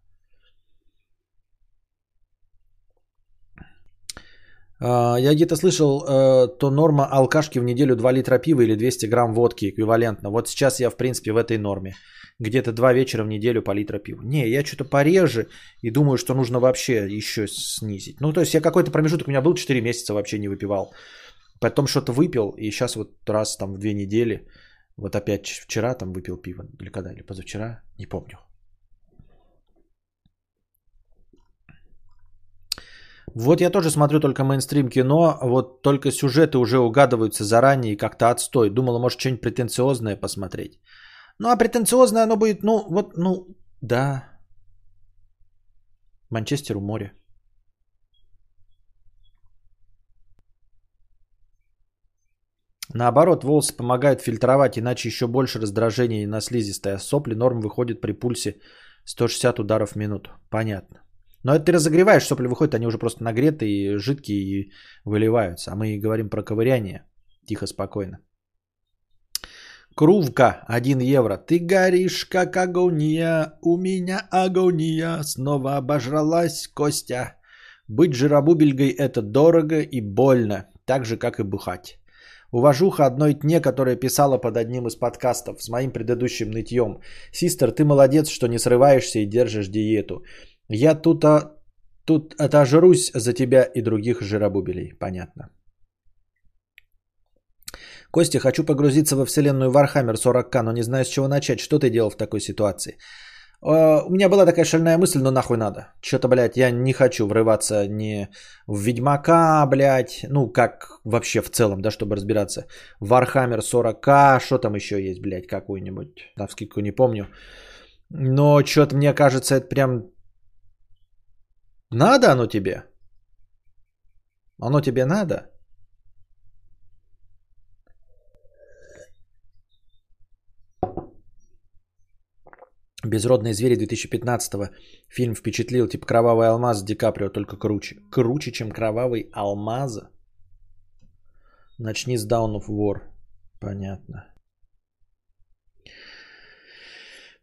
А, я где-то слышал, э, то норма алкашки в неделю 2 литра пива или 200 грамм водки эквивалентно. Вот сейчас я, в принципе, в этой норме. Где-то 2 вечера в неделю по литра пива. Не, я что-то пореже и думаю, что нужно вообще еще снизить. Ну, то есть я какой-то промежуток у меня был 4 месяца вообще не выпивал. Потом что-то выпил, и сейчас вот раз там в две недели, вот опять вчера там выпил пиво, или когда, или позавчера, не помню. Вот я тоже смотрю только мейнстрим кино, вот только сюжеты уже угадываются заранее и как-то отстой. Думала, может, что-нибудь претенциозное посмотреть. Ну, а претенциозное оно будет, ну, вот, ну, да. Манчестер у моря. Наоборот, волосы помогают фильтровать, иначе еще больше раздражения на слизистая. Сопли норм выходит при пульсе 160 ударов в минуту. Понятно. Но это ты разогреваешь, сопли выходят, они уже просто нагретые, жидкие и выливаются. А мы говорим про ковыряние. Тихо, спокойно. Крувка 1 евро. Ты горишь, как агония. У меня агония. Снова обожралась Костя. Быть жиробубельгой это дорого и больно. Так же, как и бухать. Уважуха одной тне, которая писала под одним из подкастов с моим предыдущим нытьем. Систер, ты молодец, что не срываешься и держишь диету. Я тут, а, тут отожрусь за тебя и других жиробубелей. Понятно. Костя, хочу погрузиться во вселенную Warhammer 40к, но не знаю с чего начать. Что ты делал в такой ситуации? А, у меня была такая шальная мысль, но нахуй надо. Что-то, блядь, я не хочу врываться ни в Ведьмака, блядь, ну, как вообще в целом, да, чтобы разбираться. Warhammer 40к, что там еще есть, блядь, какую-нибудь, на вскидку не помню. Но что-то мне кажется, это прям... Надо оно тебе? Оно тебе надо? Безродные звери 2015 фильм впечатлил, типа Кровавый алмаз Ди Каприо, только круче. Круче, чем Кровавый алмаз? Начни с Down of War. Понятно.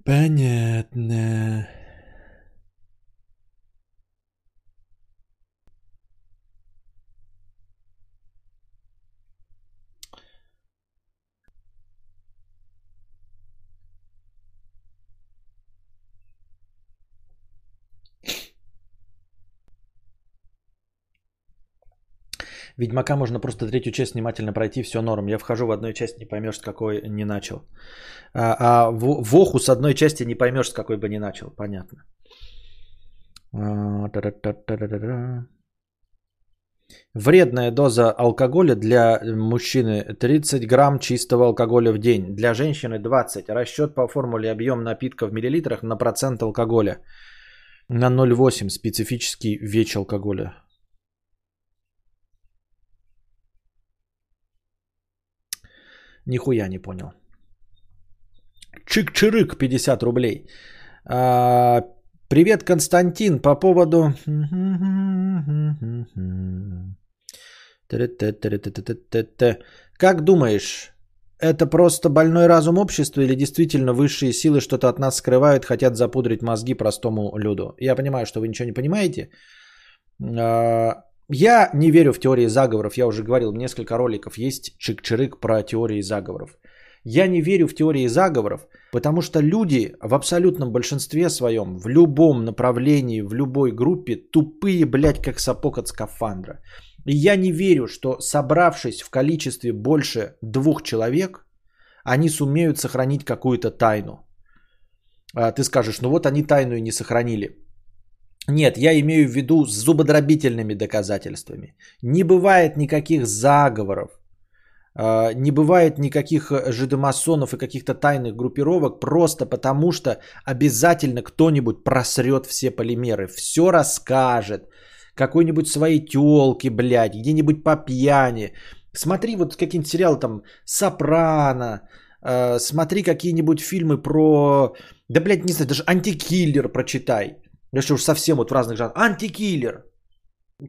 Понятно. Ведьмака можно просто третью часть внимательно пройти, все норм. Я вхожу в одной часть, не поймешь, с какой не начал. А, а в, Оху с одной части не поймешь, с какой бы не начал. Понятно. А, Вредная доза алкоголя для мужчины 30 грамм чистого алкоголя в день. Для женщины 20. Расчет по формуле объем напитка в миллилитрах на процент алкоголя. На 0,8 специфический веч алкоголя. Нихуя не понял. Чик-чирык 50 рублей. А, привет, Константин, по поводу... Как думаешь, это просто больной разум общества или действительно высшие силы что-то от нас скрывают, хотят запудрить мозги простому люду? Я понимаю, что вы ничего не понимаете. Я не верю в теории заговоров. Я уже говорил, несколько роликов есть чик-чирык про теории заговоров. Я не верю в теории заговоров, потому что люди в абсолютном большинстве своем, в любом направлении, в любой группе тупые, блядь, как сапог от скафандра. И я не верю, что собравшись в количестве больше двух человек, они сумеют сохранить какую-то тайну. А ты скажешь, ну вот они тайну и не сохранили. Нет, я имею в виду с зубодробительными доказательствами. Не бывает никаких заговоров А, не бывает никаких жидомасонов и каких-то тайных группировок, просто потому что обязательно кто-нибудь просрет все полимеры, все расскажет, какой-нибудь своей телки, блядь, где-нибудь по пьяни. Смотри вот какие-нибудь сериалы там «Сопрано», э, смотри какие-нибудь фильмы про... Да, блядь, не знаю, даже «Антикиллер» прочитай. Если уж совсем вот в разных жанрах. «Антикиллер».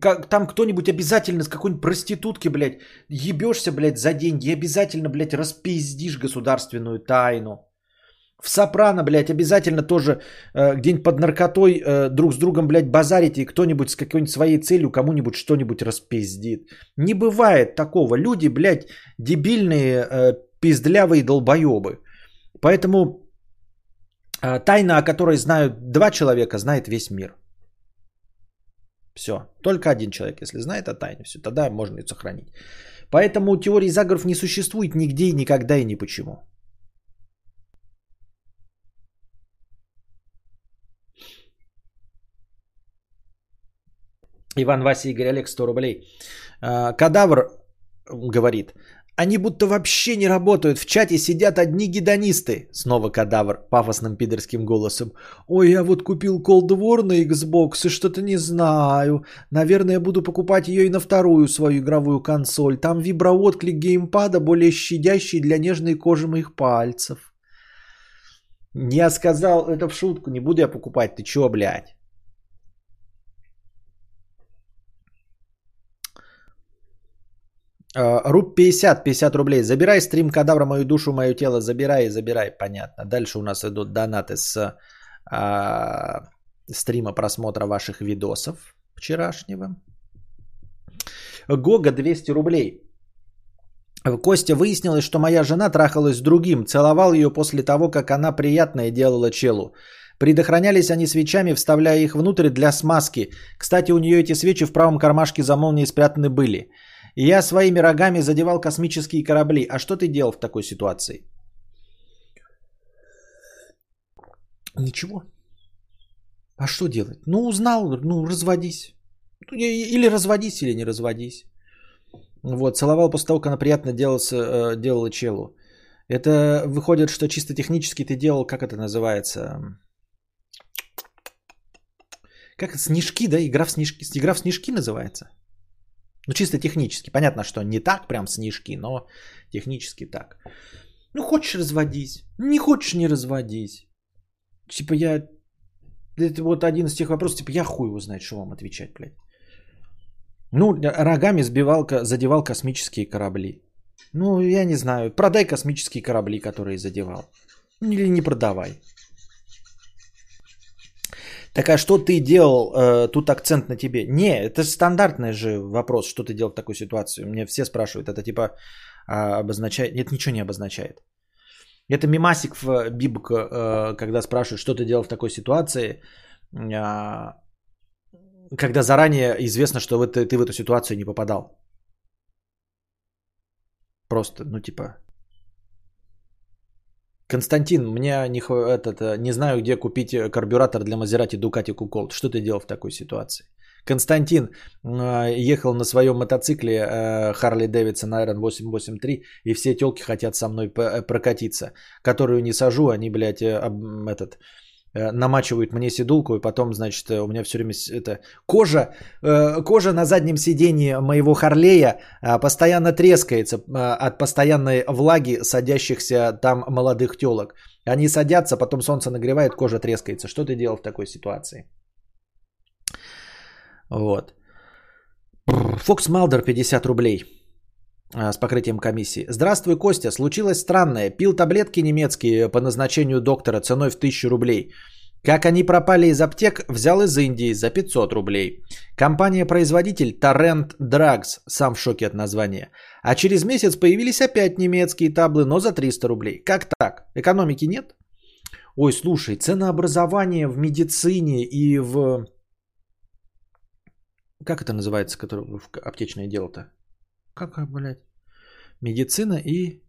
Как, там кто-нибудь обязательно с какой-нибудь проститутки, блядь, ебешься, блядь, за деньги, обязательно, блядь, распиздишь государственную тайну. В Сопрано, блядь, обязательно тоже э, где-нибудь под наркотой э, друг с другом, блядь, базарите, и кто-нибудь с какой-нибудь своей целью кому-нибудь что-нибудь распиздит. Не бывает такого. Люди, блядь, дебильные, э, пиздлявые долбоебы. Поэтому тайна, о которой знают два человека, знает весь мир. Все. Только один человек, если знает о тайне, все, тогда можно ее сохранить. Поэтому теории заговоров не существует нигде и никогда и ни почему. Иван Вася Игорь Олег 100 рублей. А, кадавр говорит, они будто вообще не работают. В чате сидят одни гедонисты. Снова кадавр пафосным пидорским голосом. Ой, я вот купил Cold War на Xbox и что-то не знаю. Наверное, буду покупать ее и на вторую свою игровую консоль. Там виброотклик геймпада более щадящий для нежной кожи моих пальцев. Я сказал это в шутку, не буду я покупать. Ты чё, блядь? Руб 50, 50 рублей. Забирай стрим кадавра, мою душу, мое тело. Забирай, забирай. Понятно. Дальше у нас идут донаты с а, стрима просмотра ваших видосов вчерашнего. Гога 200 рублей. Костя выяснилось, что моя жена трахалась с другим, целовал ее после того, как она приятное делала челу. Предохранялись они свечами, вставляя их внутрь для смазки. Кстати, у нее эти свечи в правом кармашке за молнией спрятаны были. И я своими рогами задевал космические корабли. А что ты делал в такой ситуации? Ничего. А что делать? Ну, узнал, ну, разводись. Ну, или разводись, или не разводись. Вот, целовал после того, как она приятно делала, э, делала челу. Это выходит, что чисто технически ты делал, как это называется? Как это, снежки, да? Игра в снежки. Игра в снежки называется? Ну, чисто технически. Понятно, что не так прям снежки, но технически так. Ну, хочешь разводись. Не хочешь не разводись. Типа я... Это вот один из тех вопросов, типа я хуй его знает, что вам отвечать, блядь. Ну, рогами сбивал, задевал космические корабли. Ну, я не знаю. Продай космические корабли, которые задевал. Или не продавай. Так а что ты делал? Э, тут акцент на тебе. Не, это стандартный же вопрос, что ты делал в такой ситуации. Мне все спрашивают. Это типа э, обозначает... Нет, ничего не обозначает. Это мимасик в Бибок, э, когда спрашивают, что ты делал в такой ситуации, э, когда заранее известно, что в это, ты в эту ситуацию не попадал. Просто, ну типа, Константин, мне не, этот, э, не знаю, где купить э, карбюратор для Мазерати Дукати Куколт. Что ты делал в такой ситуации? Константин э, ехал на своем мотоцикле Харли Дэвидсон Iron 883, и все телки хотят со мной прокатиться. Которую не сажу, они, блядь, этот, Э, намачивают мне седулку, и потом, значит, э, у меня все время это кожа, э, кожа на заднем сидении моего Харлея постоянно трескается от постоянной влаги садящихся там молодых телок. Они садятся, потом солнце нагревает, кожа трескается. Что ты делал в такой ситуации? Вот. Фокс Малдер 50 рублей с покрытием комиссии. Здравствуй, Костя. Случилось странное. Пил таблетки немецкие по назначению доктора ценой в 1000 рублей. Как они пропали из аптек, взял из Индии за 500 рублей. Компания-производитель Torrent Drugs, сам в шоке от названия. А через месяц появились опять немецкие таблы, но за 300 рублей. Как так? Экономики нет? Ой, слушай, ценообразование в медицине и в... Как это называется, которое в аптечное дело-то? Как, блядь? Медицина и...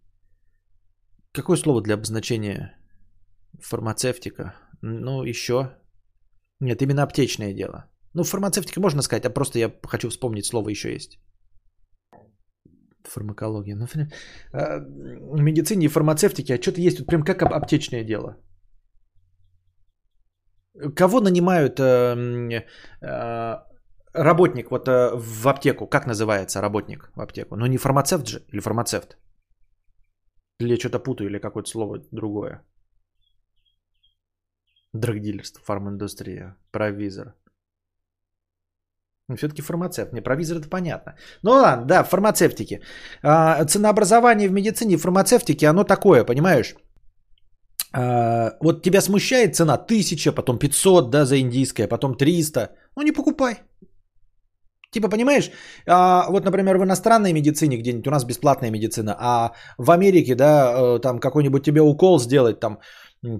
Какое слово для обозначения фармацевтика? Ну, еще. Нет, именно аптечное дело. Ну, фармацевтика можно сказать, а просто я хочу вспомнить слово еще есть. Фармакология. Ну, а, медицине и фармацевтике, а что-то есть тут прям как ап- аптечное дело. Кого нанимают э, м, э, работник вот э, в аптеку? Как называется работник в аптеку? Ну не фармацевт же или фармацевт? Или я что-то путаю, или какое-то слово другое. Драгдилерство, фарминдустрия, провизор. Ну, все-таки фармацевт. Не, провизор это понятно. Ну ладно, да, фармацевтики. А, ценообразование в медицине и фармацевтике, оно такое, понимаешь? А, вот тебя смущает цена 1000, потом 500, да, за индийское, потом 300. Ну не покупай. Типа, понимаешь, а, вот, например, в иностранной медицине где-нибудь, у нас бесплатная медицина, а в Америке, да, э, там какой-нибудь тебе укол сделать, там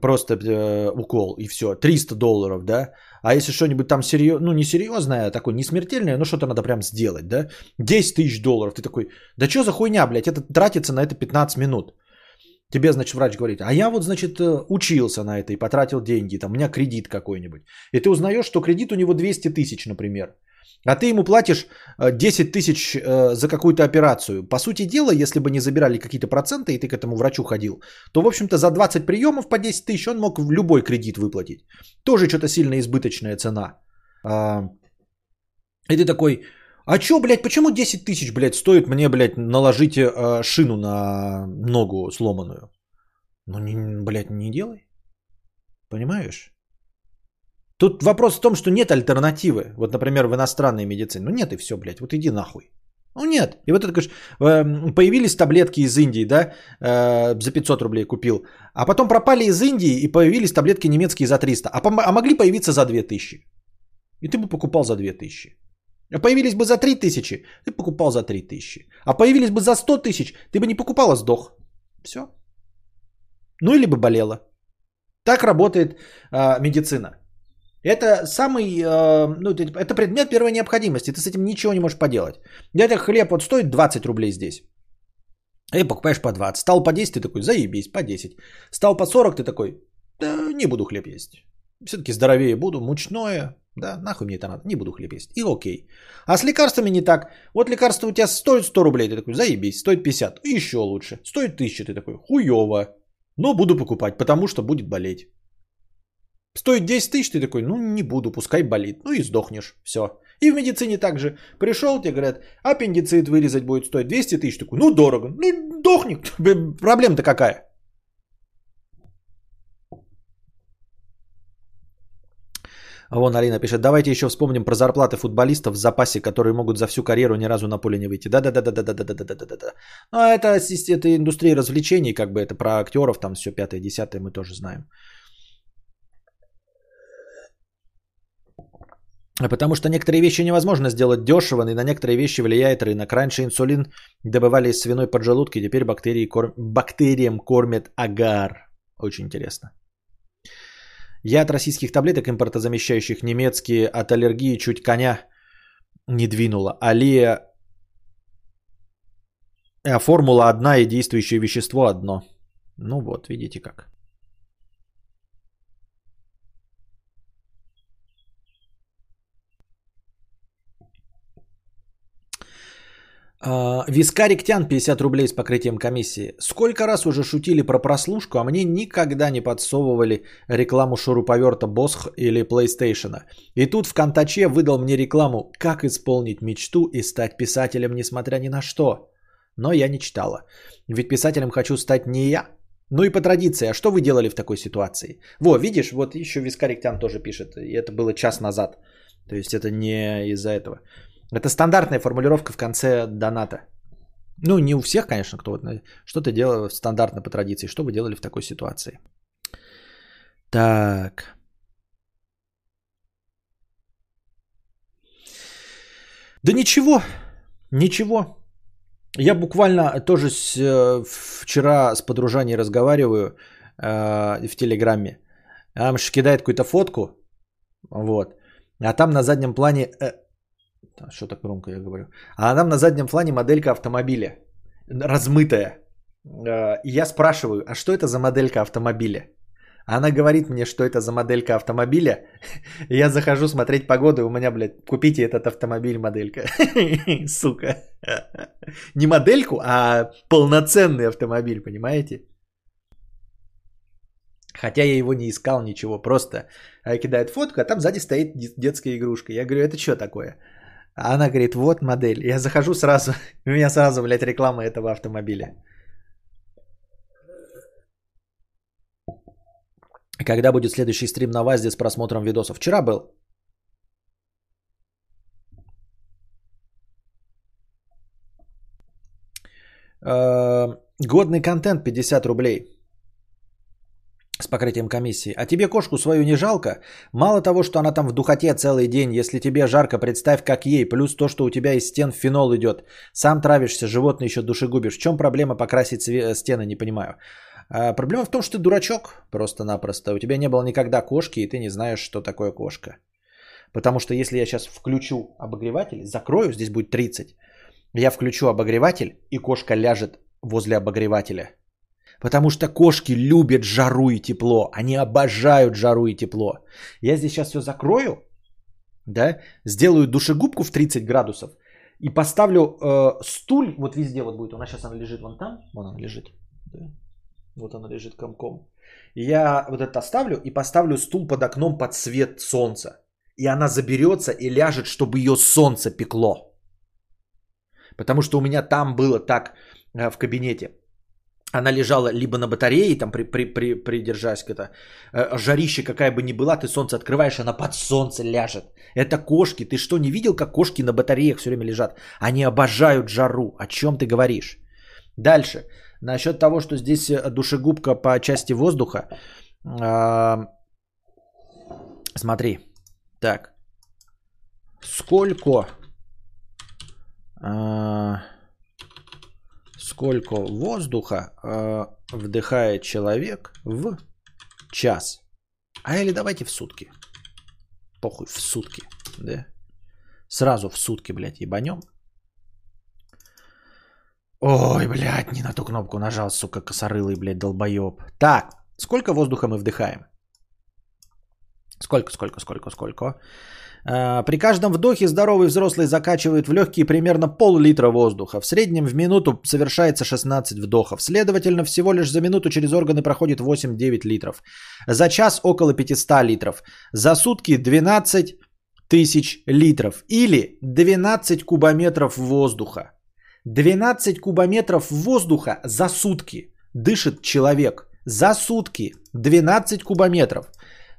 просто э, укол и все, 300 долларов, да, а если что-нибудь там серьезное, ну не серьезное, а такое не смертельное, но что-то надо прям сделать, да, 10 тысяч долларов, ты такой, да что за хуйня, блядь, это тратится на это 15 минут. Тебе, значит, врач говорит, а я вот, значит, э, учился на это и потратил деньги, там у меня кредит какой-нибудь. И ты узнаешь, что кредит у него 200 тысяч, например. А ты ему платишь э, 10 тысяч э, за какую-то операцию. По сути дела, если бы не забирали какие-то проценты, и ты к этому врачу ходил, то, в общем-то, за 20 приемов по 10 тысяч он мог любой кредит выплатить. Тоже что-то сильно избыточная цена. А, И ты такой, а чё, блядь, почему 10 тысяч, блядь, стоит мне, блядь, наложить э, шину на ногу сломанную? Ну, блядь, не делай. Понимаешь? Тут вопрос в том, что нет альтернативы. Вот, например, в иностранной медицине. Ну нет и все, блядь, вот иди нахуй. Ну нет. И вот это, говоришь, э, появились таблетки из Индии, да, э, за 500 рублей купил. А потом пропали из Индии и появились таблетки немецкие за 300. А, пом- а могли появиться за 2000. И ты бы покупал за 2000. А появились бы за 3000, ты покупал за 3000. А появились бы за 100 тысяч, ты бы не покупал, а сдох. Все. Ну или бы болела. Так работает а, медицина. Это самый, э, ну, это- предмет первой необходимости. Ты с этим ничего не можешь поделать. Где-то хлеб вот стоит 20 рублей здесь. И покупаешь по 20. Стал по 10, ты такой, заебись, по 10. Стал по 40, ты такой, да не буду хлеб есть. Все-таки здоровее буду, мучное, да, нахуй мне это надо, не буду хлеб есть. И окей. А с лекарствами не так. Вот лекарство у тебя стоит 100 рублей, ты такой, заебись, стоит 50. И еще лучше. Стоит 1000, ты такой, хуево. Но буду покупать, потому что будет болеть. Стоит 10 тысяч, ты такой, ну не буду, пускай болит. Ну и сдохнешь, все. И в медицине также. Пришел, тебе говорят, аппендицит вырезать будет стоить 200 тысяч. Такой, ну дорого. Ну дохни. Проблема-то какая? А Вон Алина пишет, давайте еще вспомним про зарплаты футболистов в запасе, которые могут за всю карьеру ни разу на поле не выйти. Да-да-да-да-да-да-да-да-да-да. Ну, а это, это индустрия развлечений, как бы это про актеров, там все пятое, десятое мы тоже знаем. Потому что некоторые вещи невозможно сделать дешево, и на некоторые вещи влияет рынок. Раньше инсулин добывали из свиной поджелудки, теперь бактерии кор... бактериям кормят агар. Очень интересно. Я от российских таблеток, импортозамещающих немецкие, от аллергии чуть коня не двинула. Алия... А формула одна и действующее вещество одно. Ну вот, видите как. А, Вискарик Тян 50 рублей с покрытием комиссии. Сколько раз уже шутили про прослушку, а мне никогда не подсовывали рекламу шуруповерта Босх или PlayStation. И тут в Контаче выдал мне рекламу «Как исполнить мечту и стать писателем, несмотря ни на что». Но я не читала. Ведь писателем хочу стать не я. Ну и по традиции, а что вы делали в такой ситуации? Во, видишь, вот еще Вискарик Тян тоже пишет. И это было час назад. То есть это не из-за этого. Это стандартная формулировка в конце доната. Ну, не у всех, конечно, кто вот что-то делал стандартно по традиции. Что вы делали в такой ситуации? Так. Да ничего, ничего. Я буквально тоже с, э, вчера с подружанием разговариваю э, в Телеграме. Она кидает какую-то фотку, вот, а там на заднем плане э, что так громко я говорю? А нам на заднем плане моделька автомобиля. Размытая. И я спрашиваю, а что это за моделька автомобиля? Она говорит мне, что это за моделька автомобиля. Я захожу смотреть погоду, и у меня, блядь, купите этот автомобиль, моделька. Сука. Не модельку, а полноценный автомобиль, понимаете? Хотя я его не искал, ничего. Просто а, кидает фотку, а там сзади стоит детская игрушка. Я говорю, это что такое? А она говорит, вот модель. Я захожу сразу, у меня сразу, блядь, реклама этого автомобиля. Когда будет следующий стрим на ВАЗде с просмотром видосов? Вчера был. Э, годный контент 50 рублей с покрытием комиссии. А тебе кошку свою не жалко? Мало того, что она там в духоте целый день, если тебе жарко, представь, как ей. Плюс то, что у тебя из стен фенол идет. Сам травишься, животное еще душегубишь. В чем проблема покрасить стены, не понимаю. А проблема в том, что ты дурачок просто-напросто. У тебя не было никогда кошки, и ты не знаешь, что такое кошка. Потому что если я сейчас включу обогреватель, закрою, здесь будет 30. Я включу обогреватель, и кошка ляжет возле обогревателя. Потому что кошки любят жару и тепло. Они обожают жару и тепло. Я здесь сейчас все закрою, да, сделаю душегубку в 30 градусов и поставлю э, стуль, вот везде вот будет, у нас сейчас она лежит вон там, вон она лежит, да? Вот она лежит комком. Я вот это оставлю и поставлю стул под окном под свет солнца. И она заберется и ляжет, чтобы ее солнце пекло. Потому что у меня там было так э, в кабинете. Она лежала либо на батарее, там при, при, при, придержась к это, э, жарище какая бы ни была, ты солнце открываешь, она под солнце ляжет. Это кошки. Ты что, не видел, как кошки на батареях все время лежат? Они обожают жару. О чем ты говоришь? Дальше. Насчет того, что здесь э, душегубка по части воздуха. А, смотри. Так. Сколько? Сколько воздуха а, вдыхает человек в час? А или давайте в сутки. Похуй, в сутки. Да? Сразу в сутки, блядь, ебанем. Ой, блядь, не на ту кнопку нажал, сука, косорылый, блядь, долбоеб. Так, сколько воздуха мы вдыхаем? Сколько, сколько, сколько, сколько? А, при каждом вдохе здоровый взрослый закачивает в легкие примерно пол-литра воздуха. В среднем в минуту совершается 16 вдохов. Следовательно, всего лишь за минуту через органы проходит 8-9 литров. За час около 500 литров. За сутки 12 тысяч литров. Или 12 кубометров воздуха. 12 кубометров воздуха за сутки дышит человек. За сутки 12 кубометров.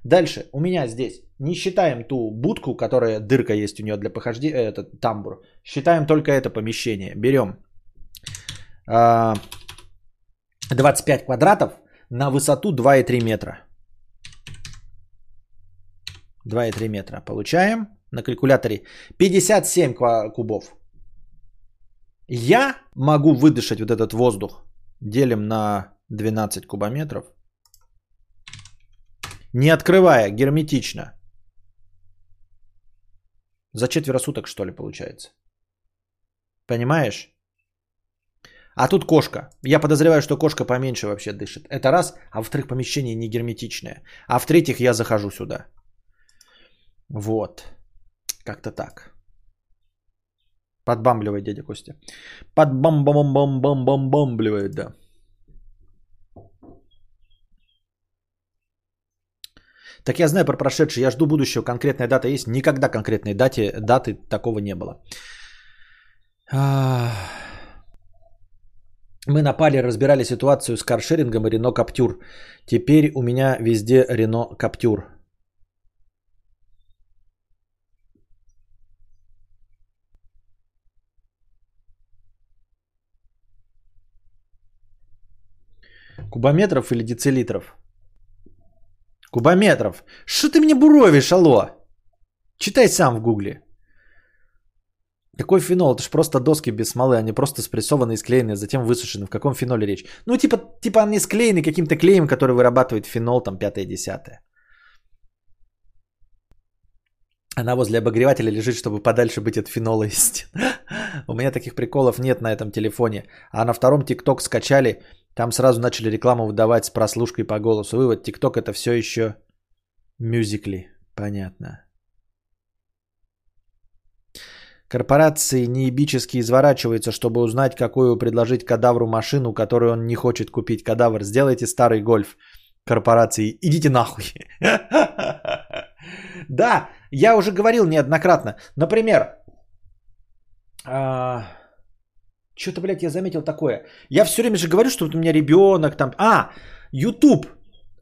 Дальше у меня здесь, не считаем ту будку, которая дырка есть у нее для похождения, э, этот тамбур. Считаем только это помещение. Берем 25 квадратов на высоту 2,3 метра. 2,3 метра. Получаем на калькуляторе 57 кубов. Я могу выдышать вот этот воздух. Делим на 12 кубометров. Не открывая, герметично. За четверо суток, что ли, получается. Понимаешь? А тут кошка. Я подозреваю, что кошка поменьше вообще дышит. Это раз. А во-вторых, помещение не герметичное. А в-третьих, я захожу сюда. Вот. Как-то так. Подбамбливает дядя Костя. Подбам-бам-бам-бам-бам-бамбливает, да. Так я знаю про прошедшее, я жду будущего, конкретная дата есть. Никогда конкретной дате, даты такого не было. Мы напали, разбирали ситуацию с каршерингом и Рено Каптюр. Теперь у меня везде Рено Каптюр. Кубометров или децилитров? Кубометров. Что ты мне буровишь, алло? Читай сам в гугле. Какой фенол? Это же просто доски без смолы, они просто спрессованы и склеены, затем высушены. В каком феноле речь? Ну, типа, типа они склеены каким-то клеем, который вырабатывает фенол, там, 5-10. Она возле обогревателя лежит, чтобы подальше быть от фенола из У меня таких приколов нет на этом телефоне. А на втором ТикТок скачали Там сразу начали рекламу выдавать с прослушкой по голосу. Вывод, ТикТок это все еще мюзикли. Понятно. Корпорации неебически изворачиваются, чтобы узнать, какую предложить кадавру машину, которую он не хочет купить. Кадавр, сделайте старый гольф. Корпорации, идите нахуй. Да, я уже говорил неоднократно. Например, а, что-то, блядь, я заметил такое. Я все время же говорю, что вот у меня ребенок там... А, YouTube.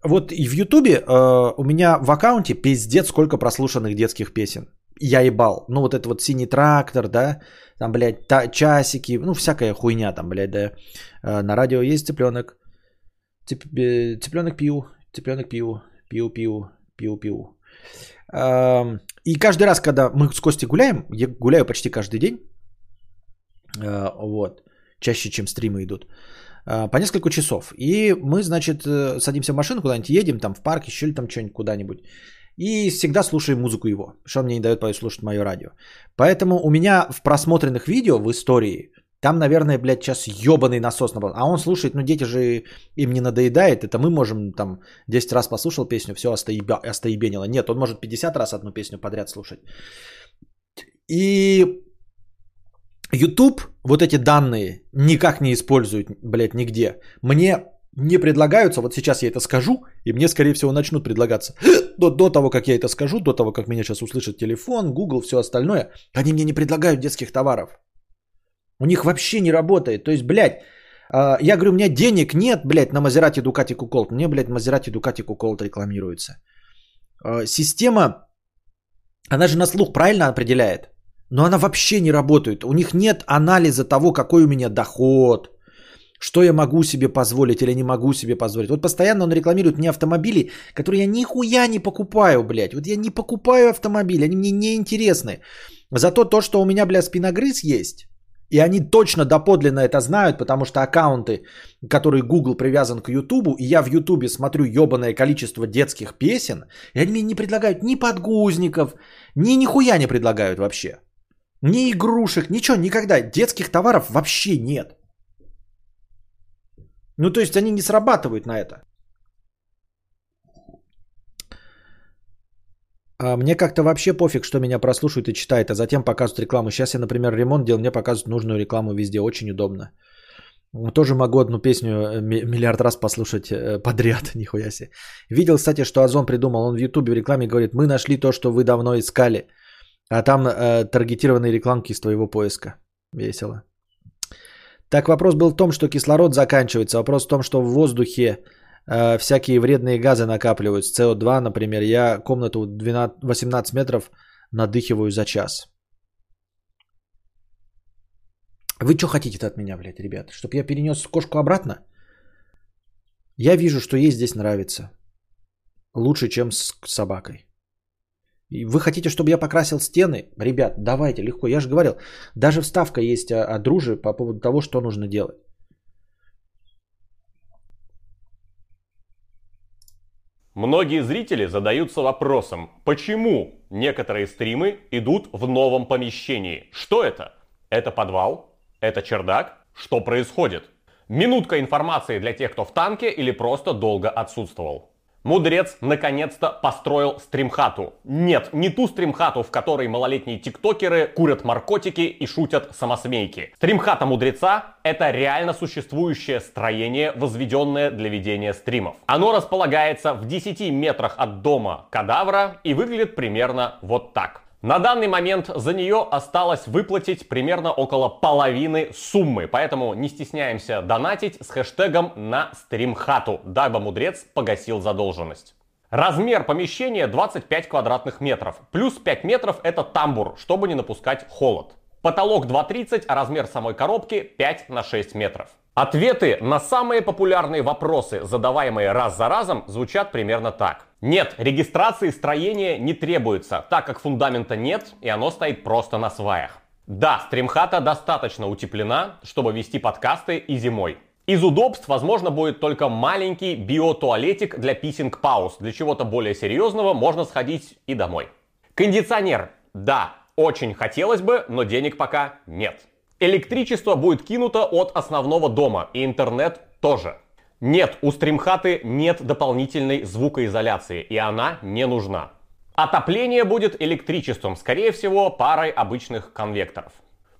Вот и в YouTube э, у меня в аккаунте пиздец сколько прослушанных детских песен. Я ебал. Ну вот это вот синий трактор, да, там, блядь, та, часики, ну всякая хуйня там, блядь, да. Э, на радио есть цыпленок. Цып, э, цыпленок пиу, цыпленок пиу, пиу, пиу. Э, и каждый раз, когда мы с Костей гуляем, я гуляю почти каждый день, вот, чаще, чем стримы идут, э, по несколько часов. И мы, значит, э, садимся в машину, куда-нибудь едем, там в парк, еще или там что-нибудь куда-нибудь. И всегда слушаем музыку его, что мне не дает послушать мое радио. Поэтому у меня в просмотренных видео в истории, там, наверное, блядь, сейчас ебаный насос. На... А он слушает, ну дети же им не надоедает. Это мы можем там 10 раз послушал песню, все остоебя... остоебенило. Нет, он может 50 раз одну песню подряд слушать. И YouTube вот эти данные никак не использует, блядь, нигде. Мне не предлагаются, вот сейчас я это скажу, и мне, скорее всего, начнут предлагаться. До, до того, как я это скажу, до того, как меня сейчас услышит телефон, Google, все остальное, они мне не предлагают детских товаров. У них вообще не работает. То есть, блядь, э, я говорю, у меня денег нет, блядь, на Maserati Ducati Colt. Мне, блядь, Maserati Ducati Colt рекламируется. Э, система, она же на слух правильно определяет, но она вообще не работает. У них нет анализа того, какой у меня доход, что я могу себе позволить или не могу себе позволить. Вот постоянно он рекламирует мне автомобили, которые я нихуя не покупаю, блядь. Вот я не покупаю автомобили, они мне не интересны. Зато то, что у меня, блядь, спиногрыз есть, и они точно доподлинно это знают, потому что аккаунты, которые Google привязан к YouTube, и я в YouTube смотрю ебаное количество детских песен, и они мне не предлагают ни подгузников, ни нихуя не предлагают вообще. Ни игрушек, ничего, никогда. Детских товаров вообще нет. Ну, то есть они не срабатывают на это. А мне как-то вообще пофиг, что меня прослушают и читают, а затем показывают рекламу. Сейчас я, например, ремонт делал, мне показывают нужную рекламу везде, очень удобно. Тоже могу одну песню э, миллиард раз послушать э, подряд, нихуя себе. Видел, кстати, что Озон придумал, он в Ютубе в рекламе говорит, мы нашли то, что вы давно искали. А там э, таргетированные рекламки из твоего поиска. Весело. Так вопрос был в том, что кислород заканчивается. Вопрос в том, что в воздухе э, всякие вредные газы накапливаются. СО2, например. Я комнату 12, 18 метров надыхиваю за час. Вы что хотите от меня, блядь, ребята? Чтобы я перенес кошку обратно? Я вижу, что ей здесь нравится. Лучше, чем с собакой. Вы хотите, чтобы я покрасил стены? Ребят, давайте, легко. Я же говорил, даже вставка есть от дружи по поводу того, что нужно делать. Многие зрители задаются вопросом, почему некоторые стримы идут в новом помещении. Что это? Это подвал? Это чердак? Что происходит? Минутка информации для тех, кто в танке или просто долго отсутствовал. Мудрец наконец-то построил стримхату. Нет, не ту стримхату, в которой малолетние тиктокеры курят наркотики и шутят самосмейки. Стримхата мудреца – это реально существующее строение, возведенное для ведения стримов. Оно располагается в 10 метрах от дома кадавра и выглядит примерно вот так. На данный момент за нее осталось выплатить примерно около половины суммы, поэтому не стесняемся донатить с хэштегом на стримхату, дабы мудрец погасил задолженность. Размер помещения 25 квадратных метров, плюс 5 метров это тамбур, чтобы не напускать холод. Потолок 2,30, а размер самой коробки 5 на 6 метров. Ответы на самые популярные вопросы, задаваемые раз за разом, звучат примерно так. Нет, регистрации строения не требуется, так как фундамента нет и оно стоит просто на сваях. Да, стримхата достаточно утеплена, чтобы вести подкасты и зимой. Из удобств, возможно, будет только маленький биотуалетик для писинг-пауз. Для чего-то более серьезного можно сходить и домой. Кондиционер. Да, очень хотелось бы, но денег пока нет. Электричество будет кинуто от основного дома и интернет тоже. Нет, у стримхаты нет дополнительной звукоизоляции, и она не нужна. Отопление будет электричеством, скорее всего, парой обычных конвекторов.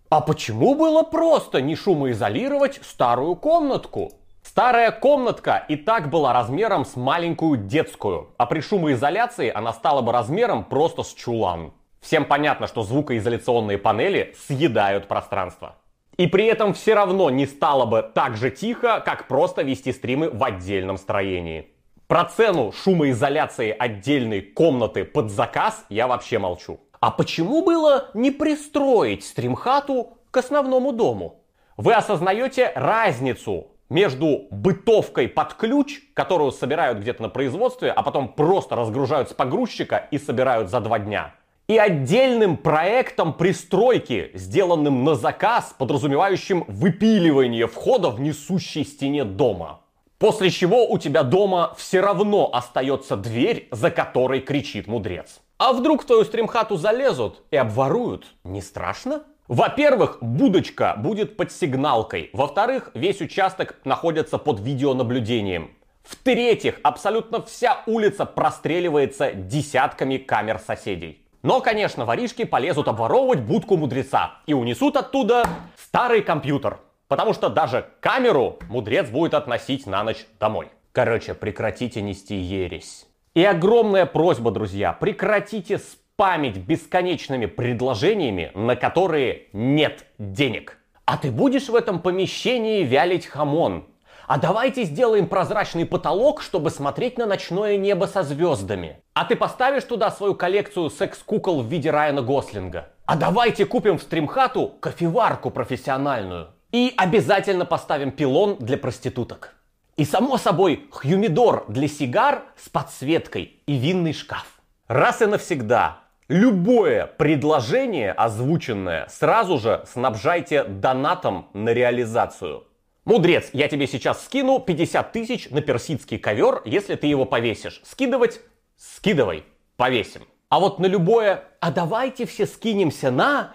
А почему было просто не шумоизолировать старую комнатку? Старая комнатка и так была размером с маленькую детскую, а при шумоизоляции она стала бы размером просто с чулан. Всем понятно, что звукоизоляционные панели съедают пространство. И при этом все равно не стало бы так же тихо, как просто вести стримы в отдельном строении. Про цену шумоизоляции отдельной комнаты под заказ я вообще молчу. А почему было не пристроить стримхату к основному дому? Вы осознаете разницу между бытовкой под ключ, которую собирают где-то на производстве, а потом просто разгружают с погрузчика и собирают за два дня, и отдельным проектом пристройки, сделанным на заказ, подразумевающим выпиливание входа в несущей стене дома. После чего у тебя дома все равно остается дверь, за которой кричит мудрец. А вдруг в твою стримхату залезут и обворуют? Не страшно? Во-первых, будочка будет под сигналкой. Во-вторых, весь участок находится под видеонаблюдением. В-третьих, абсолютно вся улица простреливается десятками камер соседей. Но, конечно, воришки полезут обворовывать будку мудреца и унесут оттуда старый компьютер. Потому что даже камеру мудрец будет относить на ночь домой. Короче, прекратите нести ересь. И огромная просьба, друзья, прекратите спамить бесконечными предложениями, на которые нет денег. А ты будешь в этом помещении вялить хамон? А давайте сделаем прозрачный потолок, чтобы смотреть на ночное небо со звездами. А ты поставишь туда свою коллекцию секс-кукол в виде Райана Гослинга. А давайте купим в стримхату кофеварку профессиональную. И обязательно поставим пилон для проституток. И само собой хюмидор для сигар с подсветкой и винный шкаф. Раз и навсегда Любое предложение озвученное сразу же снабжайте донатом на реализацию. Мудрец, я тебе сейчас скину 50 тысяч на персидский ковер, если ты его повесишь. Скидывать? Скидывай. Повесим. А вот на любое «а давайте все скинемся на...»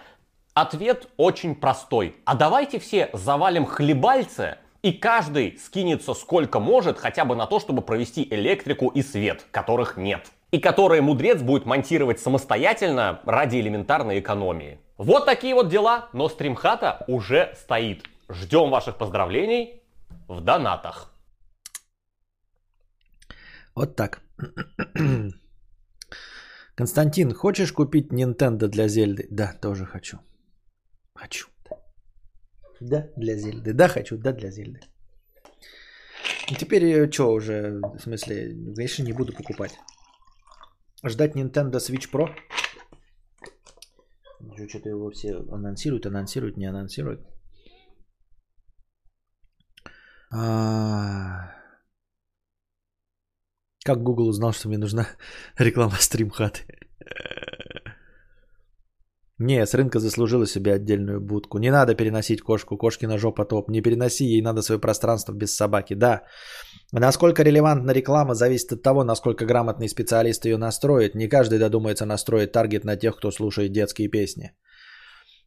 Ответ очень простой. А давайте все завалим хлебальце и каждый скинется сколько может хотя бы на то, чтобы провести электрику и свет, которых нет. И которые мудрец будет монтировать самостоятельно ради элементарной экономии. Вот такие вот дела, но стримхата уже стоит. Ждем ваших поздравлений в донатах. Вот так. Константин, хочешь купить Nintendo для Зельды? Да, тоже хочу. Хочу. Да, для Зельды. Да, хочу, да, для Зельды. И теперь э, что уже, в смысле, конечно, не буду покупать. Ждать Nintendo Switch Pro? Что-то его все анонсируют, анонсируют, не анонсируют. А... Как Google узнал, что мне нужна реклама стримхаты? Не, с рынка заслужила себе отдельную будку. Не надо переносить кошку, кошки на жопа топ. Не переноси, ей надо свое пространство без собаки. Да, насколько релевантна реклама, зависит от того, насколько грамотный специалист ее настроит. Не каждый додумается настроить таргет на тех, кто слушает детские песни.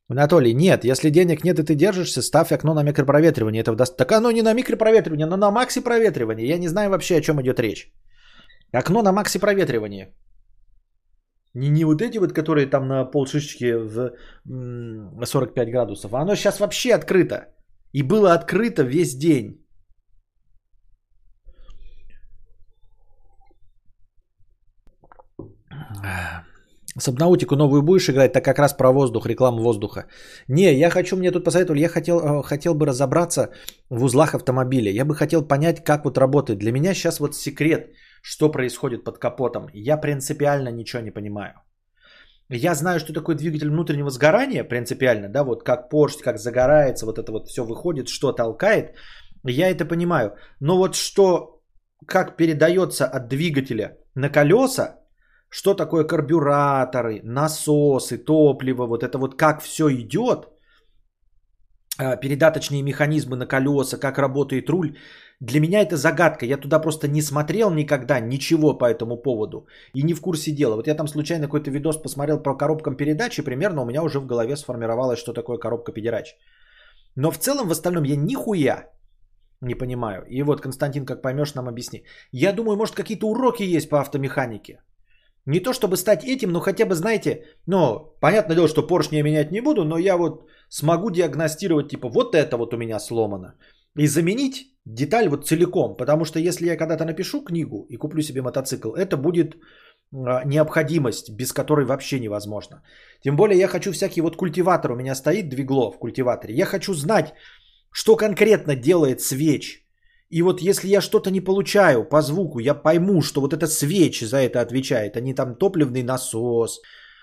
Анатолий, нет, если денег нет и ты держишься, ставь окно на микропроветривание. Это даст... Так оно не на микропроветривание, но на макси проветривание. Я не знаю вообще, о чем идет речь. Окно на макси проветривание. Не, не вот эти вот, которые там на полшишечки в 45 градусов, а оно сейчас вообще открыто. И было открыто весь день. Сабнаутику новую будешь играть, так как раз про воздух, рекламу воздуха. Не, я хочу, мне тут посоветовали, я хотел, э, хотел бы разобраться в узлах автомобиля. Я бы хотел понять, как вот работает. Для меня сейчас вот секрет – что происходит под капотом, я принципиально ничего не понимаю. Я знаю, что такое двигатель внутреннего сгорания, принципиально, да, вот как Porsche, как загорается, вот это вот все выходит, что толкает, я это понимаю. Но вот что, как передается от двигателя на колеса, что такое карбюраторы, насосы, топливо, вот это вот как все идет, а, передаточные механизмы на колеса, как работает руль, для меня это загадка. Я туда просто не смотрел никогда ничего по этому поводу. И не в курсе дела. Вот я там случайно какой-то видос посмотрел про коробкам передач, и примерно у меня уже в голове сформировалось, что такое коробка передач. Но в целом, в остальном, я нихуя Не понимаю. И вот, Константин, как поймешь, нам объясни. Я думаю, может, какие-то уроки есть по автомеханике. Не то чтобы стать этим, но хотя бы, знаете, ну, понятное дело, что поршни я менять не буду, но я вот смогу диагностировать, типа, вот это вот у меня сломано. И заменить деталь вот целиком. Потому что если я когда-то напишу книгу и куплю себе мотоцикл, это будет а, необходимость, без которой вообще невозможно. Тем более я хочу всякий вот культиватор, у меня стоит двигло в культиваторе. Я хочу знать, что конкретно делает свеч. И вот если я что-то не получаю по звуку, я пойму, что вот это свеч за это отвечает, а не там топливный насос,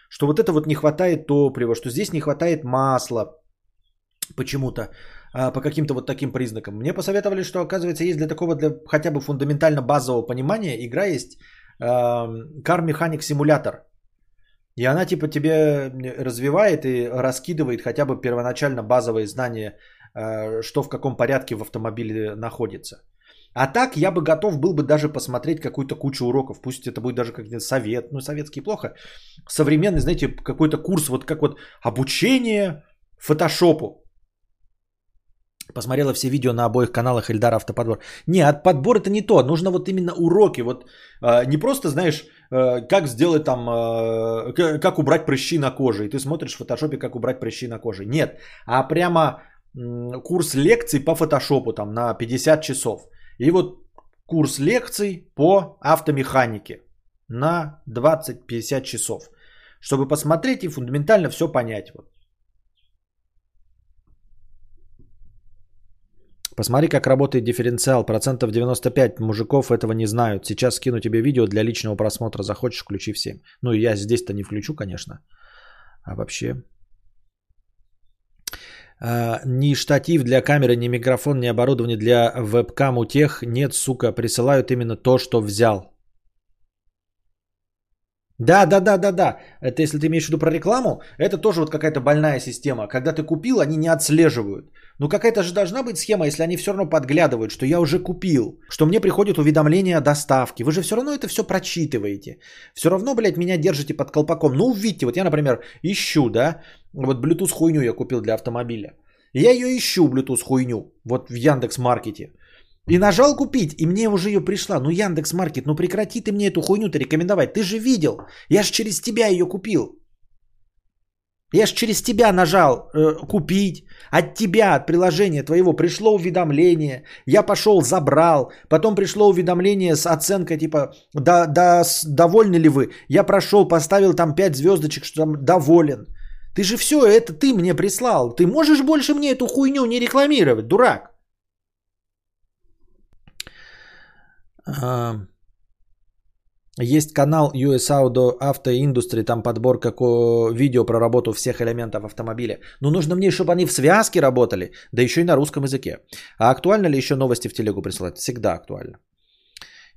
что вот это вот не хватает топлива, что здесь не хватает масла почему-то а, по каким-то вот таким признакам. Мне посоветовали, что оказывается есть для такого, для хотя бы фундаментально базового понимания, игра есть Car Mechanic Simulator. И она типа тебе развивает и раскидывает хотя бы первоначально базовые знания, что в каком порядке в автомобиле находится. А так я бы готов был бы даже посмотреть какую-то кучу уроков. Пусть это будет даже как-то совет. Ну, советский плохо. Современный, знаете, какой-то курс, вот как вот обучение фотошопу. Посмотрела все видео на обоих каналах Эльдар Автоподбор. Не, от подбор это не то. Нужно вот именно уроки. Вот э, не просто, знаешь, э, как сделать там, э, как убрать прыщи на коже. И ты смотришь в фотошопе, как убрать прыщи на коже. Нет, а прямо э, курс лекций по фотошопу там на 50 часов. И вот курс лекций по автомеханике на 20-50 часов. Чтобы посмотреть и фундаментально все понять. Вот. Посмотри, как работает дифференциал. Процентов 95 мужиков этого не знают. Сейчас скину тебе видео для личного просмотра. Захочешь, включи всем. Ну, я здесь-то не включу, конечно. А вообще... А, ни штатив для камеры, ни микрофон, ни оборудование для вебкам у тех нет, сука. Присылают именно то, что взял. Да, да, да, да, да. Это если ты имеешь в виду про рекламу, это тоже вот какая-то больная система. Когда ты купил, они не отслеживают. Ну какая-то же должна быть схема, если они все равно подглядывают, что я уже купил, что мне приходит уведомление о доставке. Вы же все равно это все прочитываете. Все равно, блядь, меня держите под колпаком. Ну увидите, вот я, например, ищу, да, вот Bluetooth хуйню я купил для автомобиля. Я ее ищу, Bluetooth хуйню, вот в Яндекс Маркете. И нажал купить, и мне уже ее пришла. Ну, Яндекс Маркет, ну прекрати ты мне эту хуйню-то рекомендовать. Ты же видел. Я же через тебя ее купил. Я же через тебя нажал э, купить. От тебя, от приложения твоего пришло уведомление. Я пошел, забрал. Потом пришло уведомление с оценкой типа, да, да, довольны ли вы? Я прошел, поставил там 5 звездочек, что там доволен. Ты же все это ты мне прислал. Ты можешь больше мне эту хуйню не рекламировать, дурак. Есть канал US Auto Auto Industry, там подборка видео про работу всех элементов автомобиля. Но нужно мне, чтобы они в связке работали, да еще и на русском языке. А актуально ли еще новости в телегу присылать? Всегда актуально.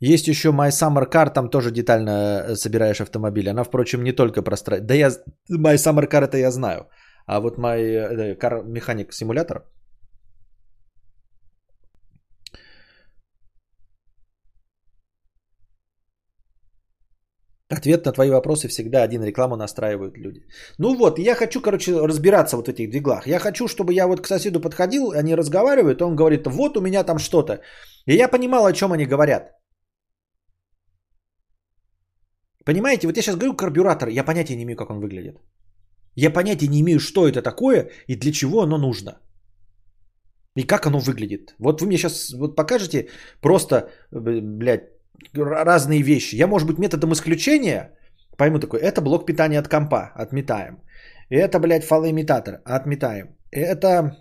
Есть еще My Summer Car, там тоже детально э, собираешь автомобили. Она, впрочем, не только про стро... Да я... My Summer Car это я знаю. А вот My э, Car Mechanic симулятор Ответ на твои вопросы всегда один. Рекламу настраивают люди. Ну вот, я хочу, короче, разбираться вот в этих двиглах. Я хочу, чтобы я вот к соседу подходил, они разговаривают, он говорит, вот у меня там что-то. И я понимал, о чем они говорят. Понимаете, вот я сейчас говорю карбюратор, я понятия не имею, как он выглядит. Я понятия не имею, что это такое и для чего оно нужно. И как оно выглядит. Вот вы мне сейчас вот покажете просто, блядь, разные вещи. Я, может быть, методом исключения пойму такой, это блок питания от компа, отметаем. Это, блядь, фалоимитатор, отметаем. Это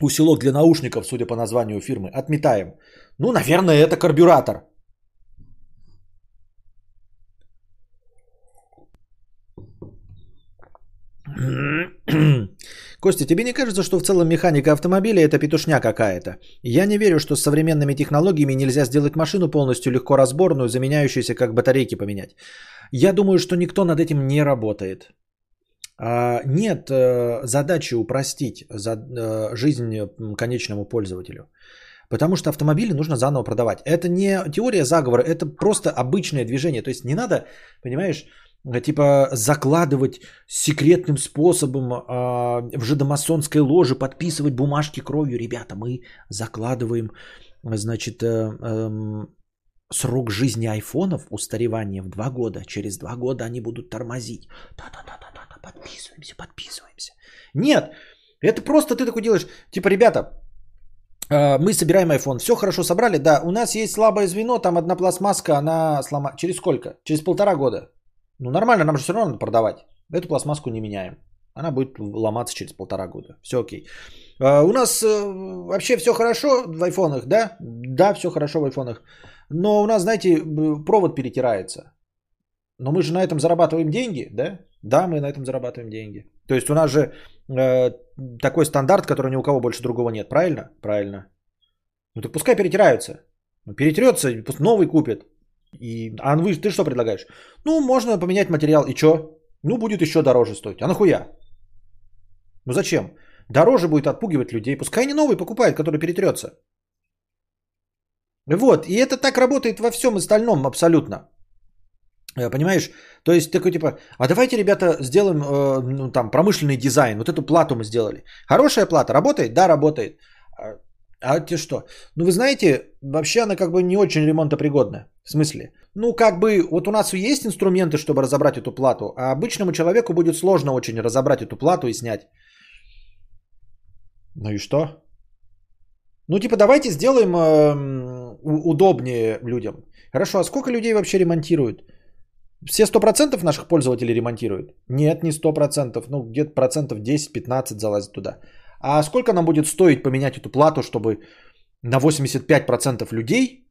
усилок для наушников, судя по названию фирмы, отметаем. Ну, наверное, это карбюратор. Костя, тебе не кажется, что в целом механика автомобиля это петушня какая-то? Я не верю, что с современными технологиями нельзя сделать машину полностью легко разборную, заменяющуюся как батарейки поменять. Я думаю, что никто над этим не работает. А, нет э, задачи упростить э, жизнь конечному пользователю. Потому что автомобили нужно заново продавать. Это не теория заговора, это просто обычное движение. То есть не надо, понимаешь, типа закладывать секретным способом э, в жидомасонской ложе, подписывать бумажки кровью. Ребята, мы закладываем, значит, э, э, срок жизни айфонов, устаревание в два года. Через два года они будут тормозить. Да-да-да-да-да, подписываемся, подписываемся. Нет, это просто ты такой делаешь, типа, ребята, э, мы собираем iPhone, все хорошо собрали, да, у нас есть слабое звено, там одна пластмасска, она сломана. Через сколько? Через полтора года. Ну нормально, нам же все равно надо продавать. Эту пластмасску не меняем. Она будет ломаться через полтора года. Все окей. А, у нас э, вообще все хорошо в айфонах, да? Да, все хорошо в айфонах. Но у нас, знаете, провод перетирается. Но мы же на этом зарабатываем деньги, да? Да, мы на этом зарабатываем деньги. То есть у нас же э, такой стандарт, который ни у кого больше другого нет, правильно? Правильно. Ну так пускай перетираются. Ну, перетрется, пусть новый купит. И, а вы, ты что предлагаешь? Ну, можно поменять материал. И что? Ну, будет еще дороже стоить. А нахуя? Ну зачем? Дороже будет отпугивать людей. Пускай они новый покупают, который перетрется. Вот, и это так работает во всем остальном абсолютно. Э, понимаешь? То есть такой типа, а давайте, ребята, сделаем э, ну, там промышленный дизайн. Вот эту плату мы сделали. Хорошая плата, работает? Да, работает. А, те что? Ну вы знаете, вообще она как бы не очень ремонтопригодна. В смысле? Ну как бы вот у нас есть инструменты, чтобы разобрать эту плату, а обычному человеку будет сложно очень разобрать эту плату и снять. Ну и что? Ну типа давайте сделаем э, удобнее людям. Хорошо, а сколько людей вообще ремонтируют? Все 100% наших пользователей ремонтируют? Нет, не 100%, ну где-то процентов 10-15 залазит туда. А сколько нам будет стоить поменять эту плату, чтобы на 85% людей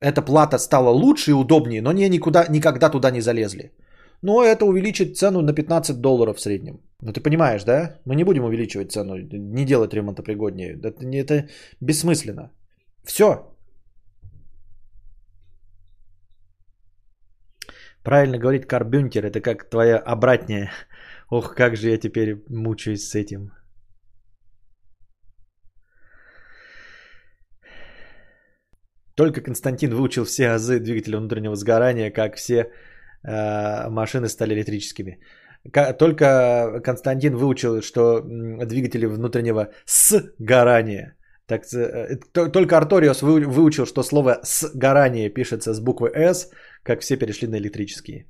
эта плата стала лучше и удобнее, но они никуда, никогда туда не залезли? Но это увеличит цену на 15 долларов в среднем. Ну ты понимаешь, да? Мы не будем увеличивать цену, не делать ремонтопригоднее. Это, это бессмысленно. Все. Правильно говорить карбюнтер, это как твоя обратная. Ох, как же я теперь мучаюсь с этим. Только Константин выучил все азы двигателя внутреннего сгорания, как все э, машины стали электрическими. Только Константин выучил, что двигатели внутреннего сгорания. Так, э, только Арториус выучил, что слово сгорание пишется с буквы «С», как все перешли на электрические.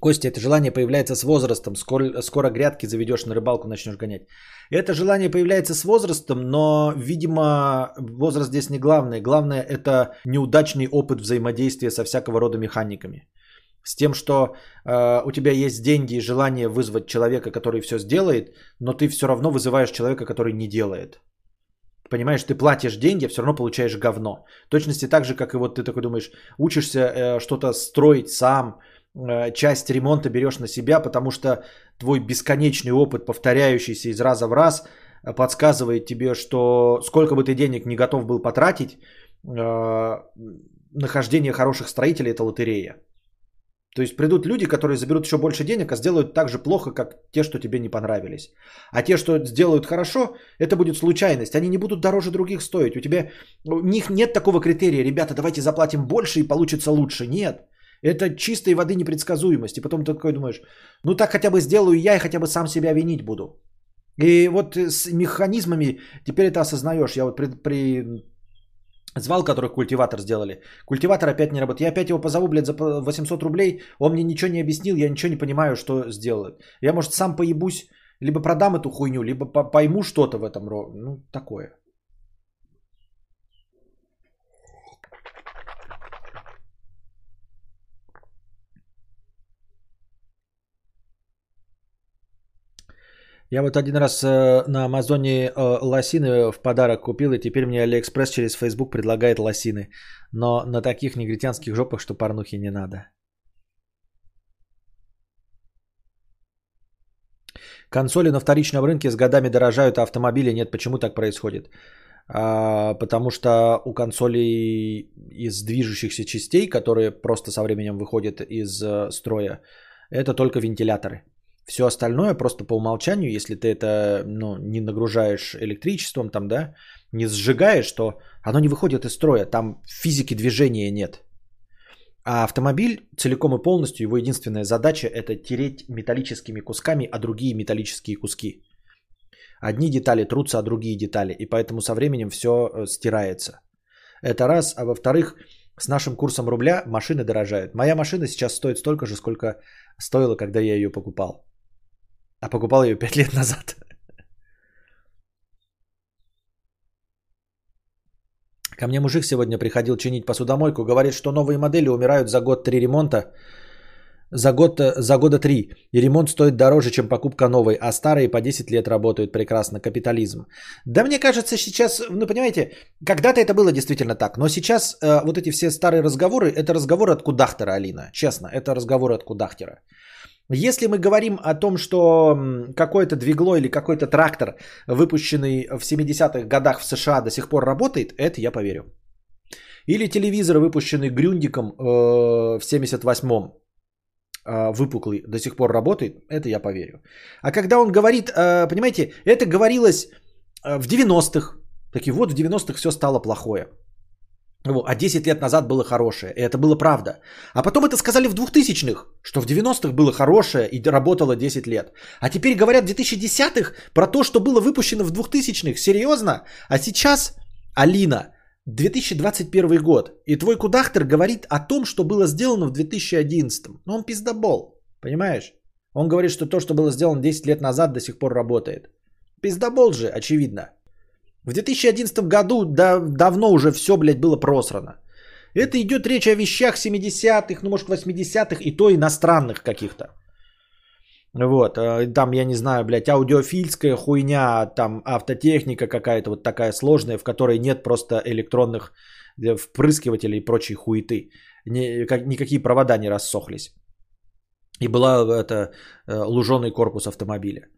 Костя, это желание появляется с возрастом. Скоро, скоро грядки заведешь на рыбалку, начнешь гонять. Это желание появляется с возрастом, но, видимо, возраст здесь не главное. Главное это неудачный опыт взаимодействия со всякого рода механиками. С тем, что э, у тебя есть деньги и желание вызвать человека, который все сделает, но ты все равно вызываешь человека, который не делает. Понимаешь, ты платишь деньги, а все равно получаешь говно. В точности так же, как и вот ты такой думаешь, учишься э, что-то строить сам, часть ремонта берешь на себя, потому что твой бесконечный опыт, повторяющийся из раза в раз, э, подсказывает тебе, что сколько бы ты денег не готов был потратить, э, нахождение хороших строителей – это лотерея. То есть придут люди, которые заберут еще больше денег, а сделают так же плохо, как те, что тебе не понравились. А те, что сделают хорошо, это будет случайность. Они не будут дороже других стоить. У тебя у них нет такого критерия, ребята, давайте заплатим больше и получится лучше. Нет. Это чистой воды непредсказуемость. И потом ты такой думаешь, ну так хотя бы сделаю я и хотя бы сам себя винить буду. И вот с механизмами теперь это осознаешь. Я вот при, при звал, который культиватор сделали. Культиватор опять не работает. Я опять его позову, блядь, за 800 рублей. Он мне ничего не объяснил, я ничего не понимаю, что сделает. Я, может, сам поебусь, либо продам эту хуйню, либо пойму что-то в этом. Ну, такое. Я вот один раз э, на Амазоне э, лосины в подарок купил, и теперь мне Алиэкспресс через Facebook предлагает лосины. Но на таких негритянских жопах, что порнухи не надо. Консоли на вторичном рынке с годами дорожают, а автомобили нет. Почему так происходит? А, потому что у консолей из движущихся частей, которые просто со временем выходят из э, строя, это только вентиляторы. Все остальное просто по умолчанию, если ты это ну, не нагружаешь электричеством, там, да, не сжигаешь, то оно не выходит из строя. Там физики движения нет. А автомобиль целиком и полностью, его единственная задача это тереть металлическими кусками, а другие металлические куски. Одни детали трутся, а другие детали. И поэтому со временем все э, стирается. Это раз. А во-вторых, с нашим курсом рубля машины дорожают. Моя машина сейчас стоит столько же, сколько стоила, когда я ее покупал. А покупал ее 5 лет назад. Ко мне мужик сегодня приходил чинить посудомойку. Говорит, что новые модели умирают за год три ремонта. За, год, за года три. И ремонт стоит дороже, чем покупка новой. А старые по 10 лет работают прекрасно. Капитализм. Да мне кажется, сейчас, ну понимаете, когда-то это было действительно так. Но сейчас э, вот эти все старые разговоры, это разговоры от кудахтера, Алина. Честно, это разговоры от кудахтера. Если мы говорим о том, что какое-то двигло или какой-то трактор, выпущенный в 70-х годах в США, до сих пор работает, это я поверю. Или телевизор, выпущенный Грюндиком э, в 78-м, э, выпуклый, до сих пор работает, это я поверю. А когда он говорит, э, понимаете, это говорилось э, в 90-х, такие вот в 90-х все стало плохое. А 10 лет назад было хорошее, и это было правда. А потом это сказали в 2000-х, что в 90-х было хорошее и работало 10 лет. А теперь говорят в 2010-х про то, что было выпущено в 2000-х. Серьезно? А сейчас, Алина, 2021 год, и твой кудахтер говорит о том, что было сделано в 2011. Ну он пиздобол, понимаешь? Он говорит, что то, что было сделано 10 лет назад, до сих пор работает. Пиздобол же, очевидно. В 2011 году да, давно уже все, блядь, было просрано. Это идет речь о вещах 70-х, ну может 80-х и то иностранных каких-то. Вот, э, там, я не знаю, блядь, аудиофильская хуйня, там автотехника какая-то вот такая сложная, в которой нет просто электронных э, впрыскивателей и прочей хуеты. Ни, как, никакие провода не рассохлись. И была это э, луженый корпус автомобиля.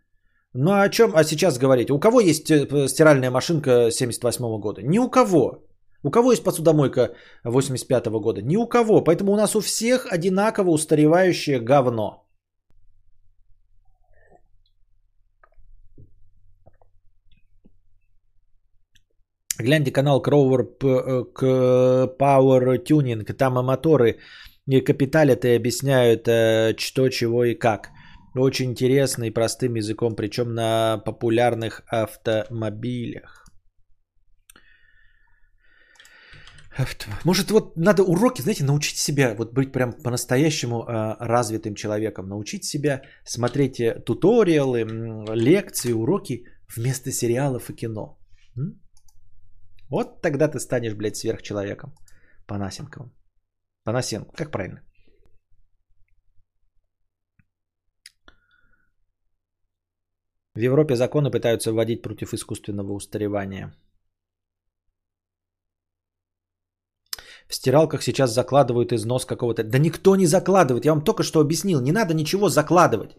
Ну а о чем а сейчас говорить? У кого есть э, стиральная машинка 78 года? Ни у кого. У кого есть посудомойка 85 года? Ни у кого. Поэтому у нас у всех одинаково устаревающее говно. Гляньте канал Crower Power Tuning. Там и моторы и капиталят и объясняют, э, что, чего и как. Очень интересно и простым языком, причем на популярных автомобилях. Может, вот надо уроки, знаете, научить себя, вот быть прям по-настоящему э, развитым человеком, научить себя смотреть э, туториалы, лекции, уроки вместо сериалов и кино. М? Вот тогда ты станешь, блядь, сверхчеловеком. Панасенковым. Панасенко, как правильно? В Европе законы пытаются вводить против искусственного устаревания. В стиралках сейчас закладывают износ какого-то... Да никто не закладывает, я вам только что объяснил. Не надо ничего закладывать.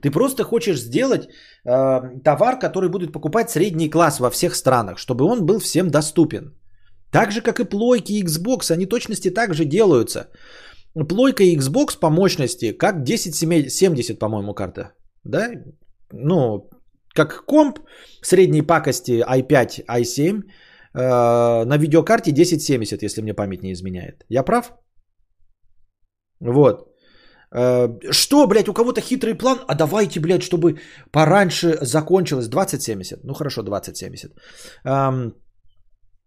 Ты просто хочешь сделать э, товар, который будет покупать средний класс во всех странах, чтобы он был всем доступен. Так же, как и плойки и Xbox, они точности так же делаются. Плойка и Xbox по мощности, как 1070, по-моему, карта. Да? Ну, как комп средней пакости i5, i7 э, на видеокарте 1070, если мне память не изменяет. Я прав? Вот. Э, что, блядь, у кого-то хитрый план? А давайте, блядь, чтобы пораньше закончилось 2070. Ну хорошо, 2070. Эм,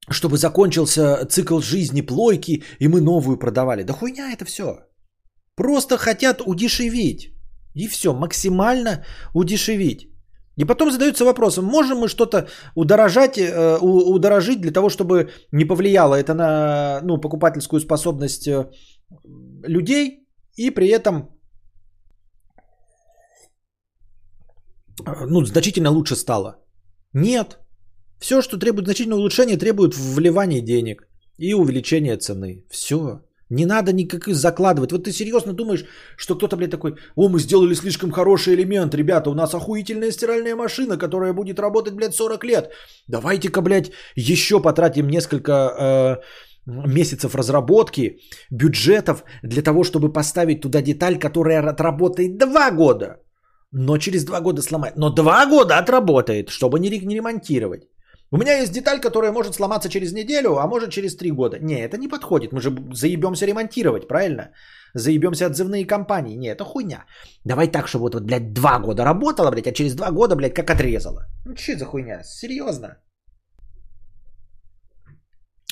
чтобы закончился цикл жизни плойки, и мы новую продавали. Да хуйня это все. Просто хотят удешевить. И все, максимально удешевить. И потом задаются вопросом, можем мы что-то удорожать, э, удорожить для того, чтобы не повлияло это на ну, покупательскую способность э, людей, и при этом э, ну, значительно лучше стало. Нет. Все, что требует значительного улучшения, требует вливания денег и увеличения цены. Все. Не надо никак закладывать. Вот ты серьезно думаешь, что кто-то, блядь, такой, о, мы сделали слишком хороший элемент, ребята, у нас охуительная стиральная машина, которая будет работать, блядь, 40 лет. Давайте-ка, блядь, еще потратим несколько э, месяцев разработки, бюджетов для того, чтобы поставить туда деталь, которая отработает 2 года. но через два года сломает. Но два года отработает, чтобы не, не ремонтировать. У меня есть деталь, которая может сломаться через неделю, а может через три года. Не, это не подходит. Мы же заебемся ремонтировать, правильно? Заебемся отзывные компании. Не, это хуйня. Давай так, чтобы вот, вот, блядь, два года работала, блядь, а через два года, блядь, как отрезала. Ну, что за хуйня? Серьезно?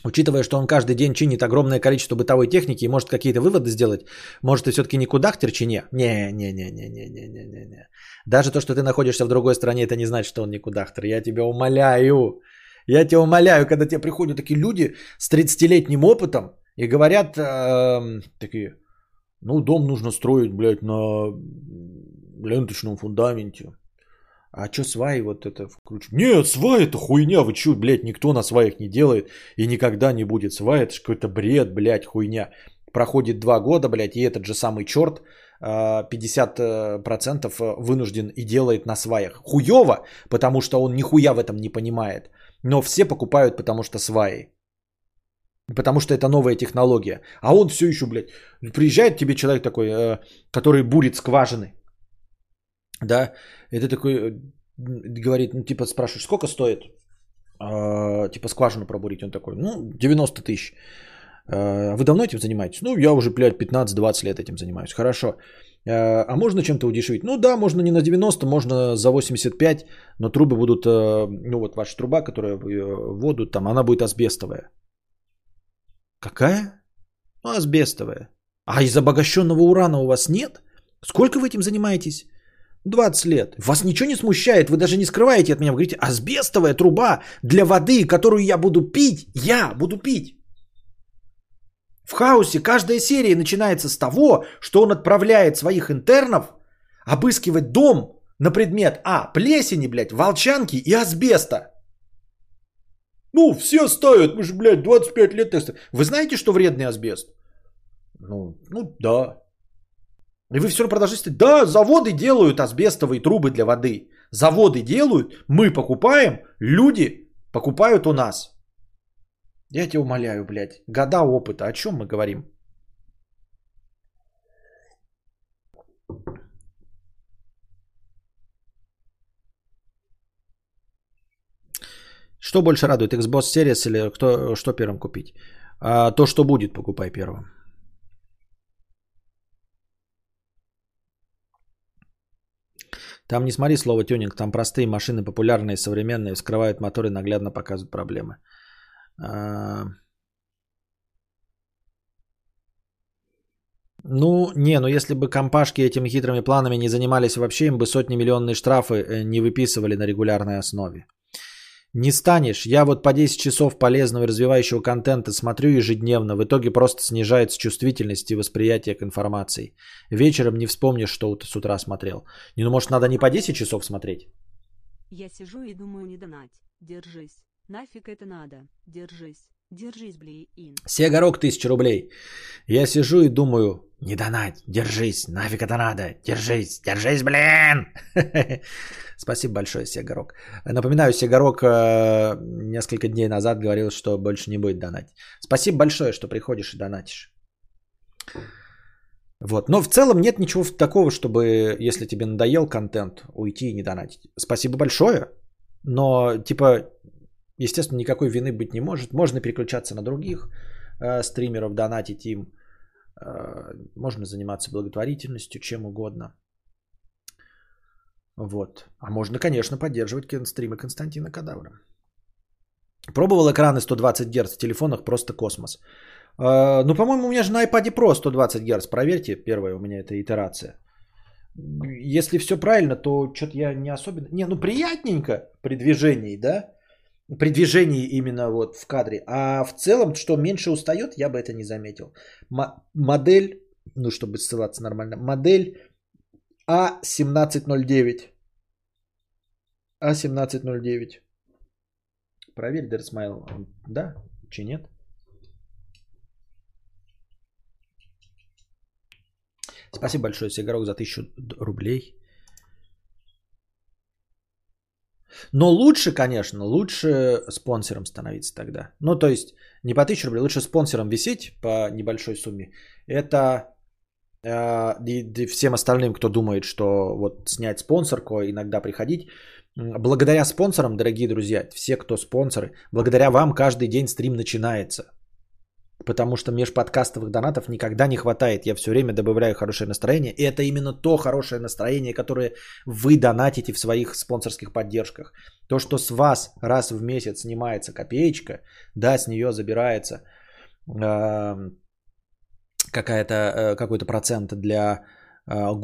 Учитывая, что он каждый день чинит огромное количество бытовой техники и может какие-то выводы сделать, может, ты все-таки не кудахтер чи не? Не, не, не, не, не, не, не, не, не. Даже то, что ты находишься в другой стране, это не значит, что он не кудахтер. Я тебя умоляю. Я тебя умоляю, когда тебе приходят такие люди с 30-летним опытом и говорят эм, такие, ну, дом нужно строить, блядь, на ленточном фундаменте. А что сваи вот это включить? Нет, сваи это хуйня, вы чё, блядь, никто на сваях не делает и никогда не будет сваи, это какой-то бред, блядь, хуйня. Проходит два года, блядь, и этот же самый черт 50% вынужден и делает на сваях. Хуёво, потому что он нихуя в этом не понимает. Но все покупают, потому что сваи. Потому что это новая технология. А он все еще, блядь, приезжает тебе человек такой, э, который бурит скважины. Да, ты такой э, говорит, ну, типа, спрашиваешь, сколько стоит, э, типа, скважину пробурить? Он такой, ну, 90 тысяч. Э, вы давно этим занимаетесь? Ну, я уже, блядь, 15-20 лет этим занимаюсь. Хорошо. Э, а можно чем-то удешевить? Ну да, можно не на 90, можно за 85, но трубы будут, э, ну вот ваша труба, которая э, воду, там, она будет асбестовая. Какая? Ну, асбестовая. А из обогащенного урана у вас нет? Сколько вы этим занимаетесь? 20 лет. Вас ничего не смущает, вы даже не скрываете от меня. Вы говорите, асбестовая труба для воды, которую я буду пить, я буду пить. В хаосе каждая серия начинается с того, что он отправляет своих интернов обыскивать дом на предмет А. Плесени, блядь, волчанки и асбеста. Ну, все ставят, мы же, блядь, 25 лет тестов. Вы знаете, что вредный асбест? Ну, ну да. И вы все равно продолжаете, да, заводы делают асбестовые трубы для воды. Заводы делают, мы покупаем, люди покупают у нас. Я тебя умоляю, блядь, года опыта, о чем мы говорим? Что больше радует, Xbox Series или кто, что первым купить? А, то, что будет, покупай первым. Там не смотри слово тюнинг, там простые машины, популярные, современные, вскрывают моторы, наглядно показывают проблемы. Ну, не, ну если бы компашки этими хитрыми планами не занимались вообще, им бы сотни миллионные штрафы э, не выписывали на регулярной основе. Не станешь. Я вот по 10 часов полезного и развивающего контента смотрю ежедневно. В итоге просто снижается чувствительность и восприятие к информации. Вечером не вспомнишь, что ты с утра смотрел. Не, ну может надо не по 10 часов смотреть? Я сижу и думаю, не донать. Держись. Нафиг это надо. Держись. Держись, блин. Сегорок 1000 рублей. Я сижу и думаю, не донать, держись, нафиг это надо, держись, держись, блин. Спасибо большое, Сегорок. Напоминаю, Сегорок э, несколько дней назад говорил, что больше не будет донать. Спасибо большое, что приходишь и донатишь. Вот. Но в целом нет ничего такого, чтобы, если тебе надоел контент, уйти и не донатить. Спасибо большое. Но, типа, естественно, никакой вины быть не может. Можно переключаться на других э, стримеров, донатить им. Э, можно заниматься благотворительностью, чем угодно. Вот. А можно, конечно, поддерживать стримы Константина Кадавра. Пробовал экраны 120 Гц в телефонах, просто космос. Э, ну, по-моему, у меня же на iPad Pro 120 Гц. Проверьте, первая у меня это итерация. Если все правильно, то что-то я не особенно... Не, ну приятненько при движении, да? При движении именно вот в кадре. А в целом, что меньше устает, я бы это не заметил. М- модель, ну чтобы ссылаться нормально, модель А1709. А1709. Проверь, Дерсмайл. Да? Че нет? Спасибо большое, Сигарок, за 1000 рублей. Но лучше, конечно, лучше спонсором становиться тогда. Ну, то есть, не по 1000 рублей, лучше спонсором висеть по небольшой сумме. Это э, и, всем остальным, кто думает, что вот снять спонсорку, иногда приходить. Благодаря спонсорам, дорогие друзья, все, кто спонсоры, благодаря вам каждый день стрим начинается. Потому что межподкастовых донатов никогда не хватает. Я все время добавляю хорошее настроение. И это именно то хорошее настроение, которое вы донатите в своих спонсорских поддержках. То, что с вас раз в месяц снимается копеечка, да, с нее забирается э, какая-то, э, какой-то процент для э,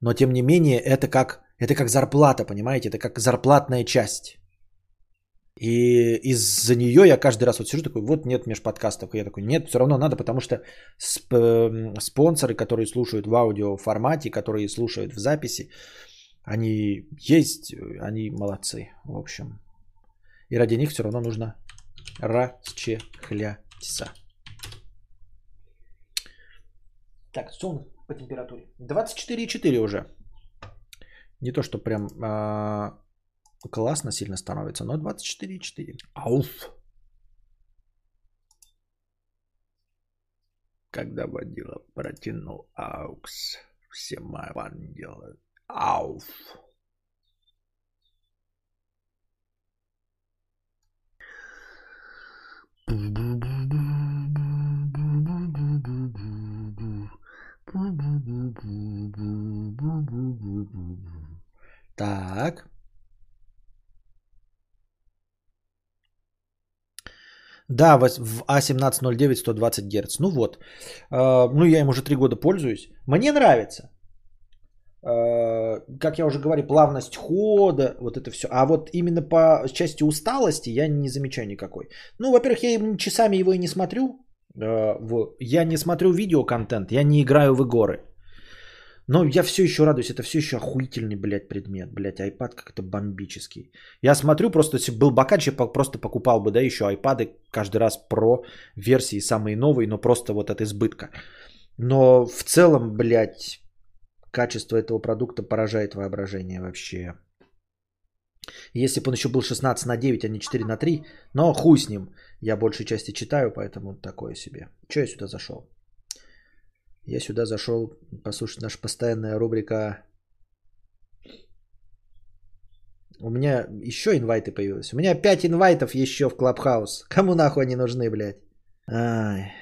но тем не менее это как, это как зарплата, понимаете? Это как зарплатная часть. И из-за нее я каждый раз вот сижу такой, вот нет межподкастов. И я такой, нет, все равно надо, потому что сп- спонсоры, которые слушают в аудио формате, которые слушают в записи, они есть, они молодцы, в общем. И ради них все равно нужно расчехляться. Так, что у нас по температуре? 24,4 уже. Не то, что прям а, классно сильно становится, но 24,4. Ауф. Когда водила протянул аукс, все мои ангелы. Ауф. Так. Да, в А А1709 120 Гц. Ну вот. Э, Ну, я им уже три года пользуюсь. Мне нравится. Э, Как я уже говорил, плавность хода, вот это все. А вот именно по части усталости я не замечаю никакой. Ну, во-первых, я часами его и не смотрю. В- Я не смотрю видеоконтент, я не играю в игры. Но я все еще радуюсь, это все еще охуительный, блядь, предмет, блядь, iPad как-то бомбический. Я смотрю, просто если бы был бакач, я просто покупал бы, да, еще iPad каждый раз про версии самые новые, но просто вот от избытка. Но в целом, блядь, качество этого продукта поражает воображение вообще. Если бы он еще был 16 на 9, а не 4 на 3, но хуй с ним. Я большей части читаю, поэтому такое себе. Че я сюда зашел? Я сюда зашел послушать наша постоянная рубрика. У меня еще инвайты появилось. У меня 5 инвайтов еще в Клабхаус. Кому нахуй они нужны, блядь? Ай.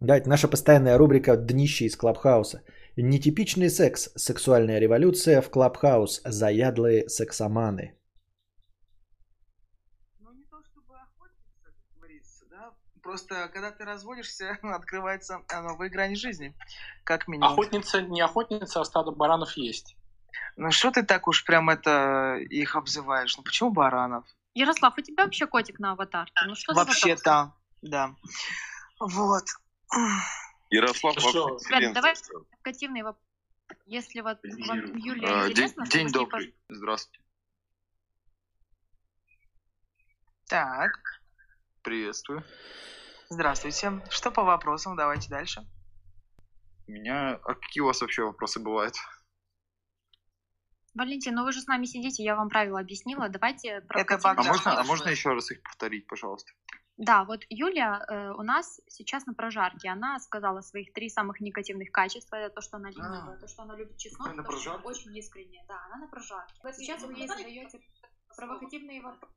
Давайте, наша постоянная рубрика «Днище из Клабхауса». Нетипичный секс. Сексуальная революция в Клабхаус. Заядлые сексоманы. Ну, не то чтобы охотница, как говорится, да. Просто, когда ты разводишься, открывается а, новая грань жизни, как минимум. Охотница, не охотница, а стадо баранов есть. Ну, что ты так уж прям это их обзываешь? Ну, почему баранов? Ярослав, у тебя вообще котик на аватарке? Ну что за вопрос? Вообще-то, да. Вот. Ярослав Хорошо. вообще Ребят, давай провокативный вопрос. Если вот вам. Юлия, А, День, интересно, день ней добрый. Здравствуйте. Так, Приветствую. здравствуйте. Что по вопросам? Давайте дальше. У меня... А какие у вас вообще вопросы бывают? Валентин, ну вы же с нами сидите, я вам правила объяснила. Давайте провокативный А можно, а вопрос. можно еще раз их повторить, пожалуйста? Да, вот Юля э, у нас сейчас на прожарке. Она сказала своих три самых негативных качества. Это то, что она ленивая, то, что она любит чеснок, Она на то, что она прожарке? очень искренняя. Да, она на прожарке. Сейчас вы ей задаете провокативные вопросы.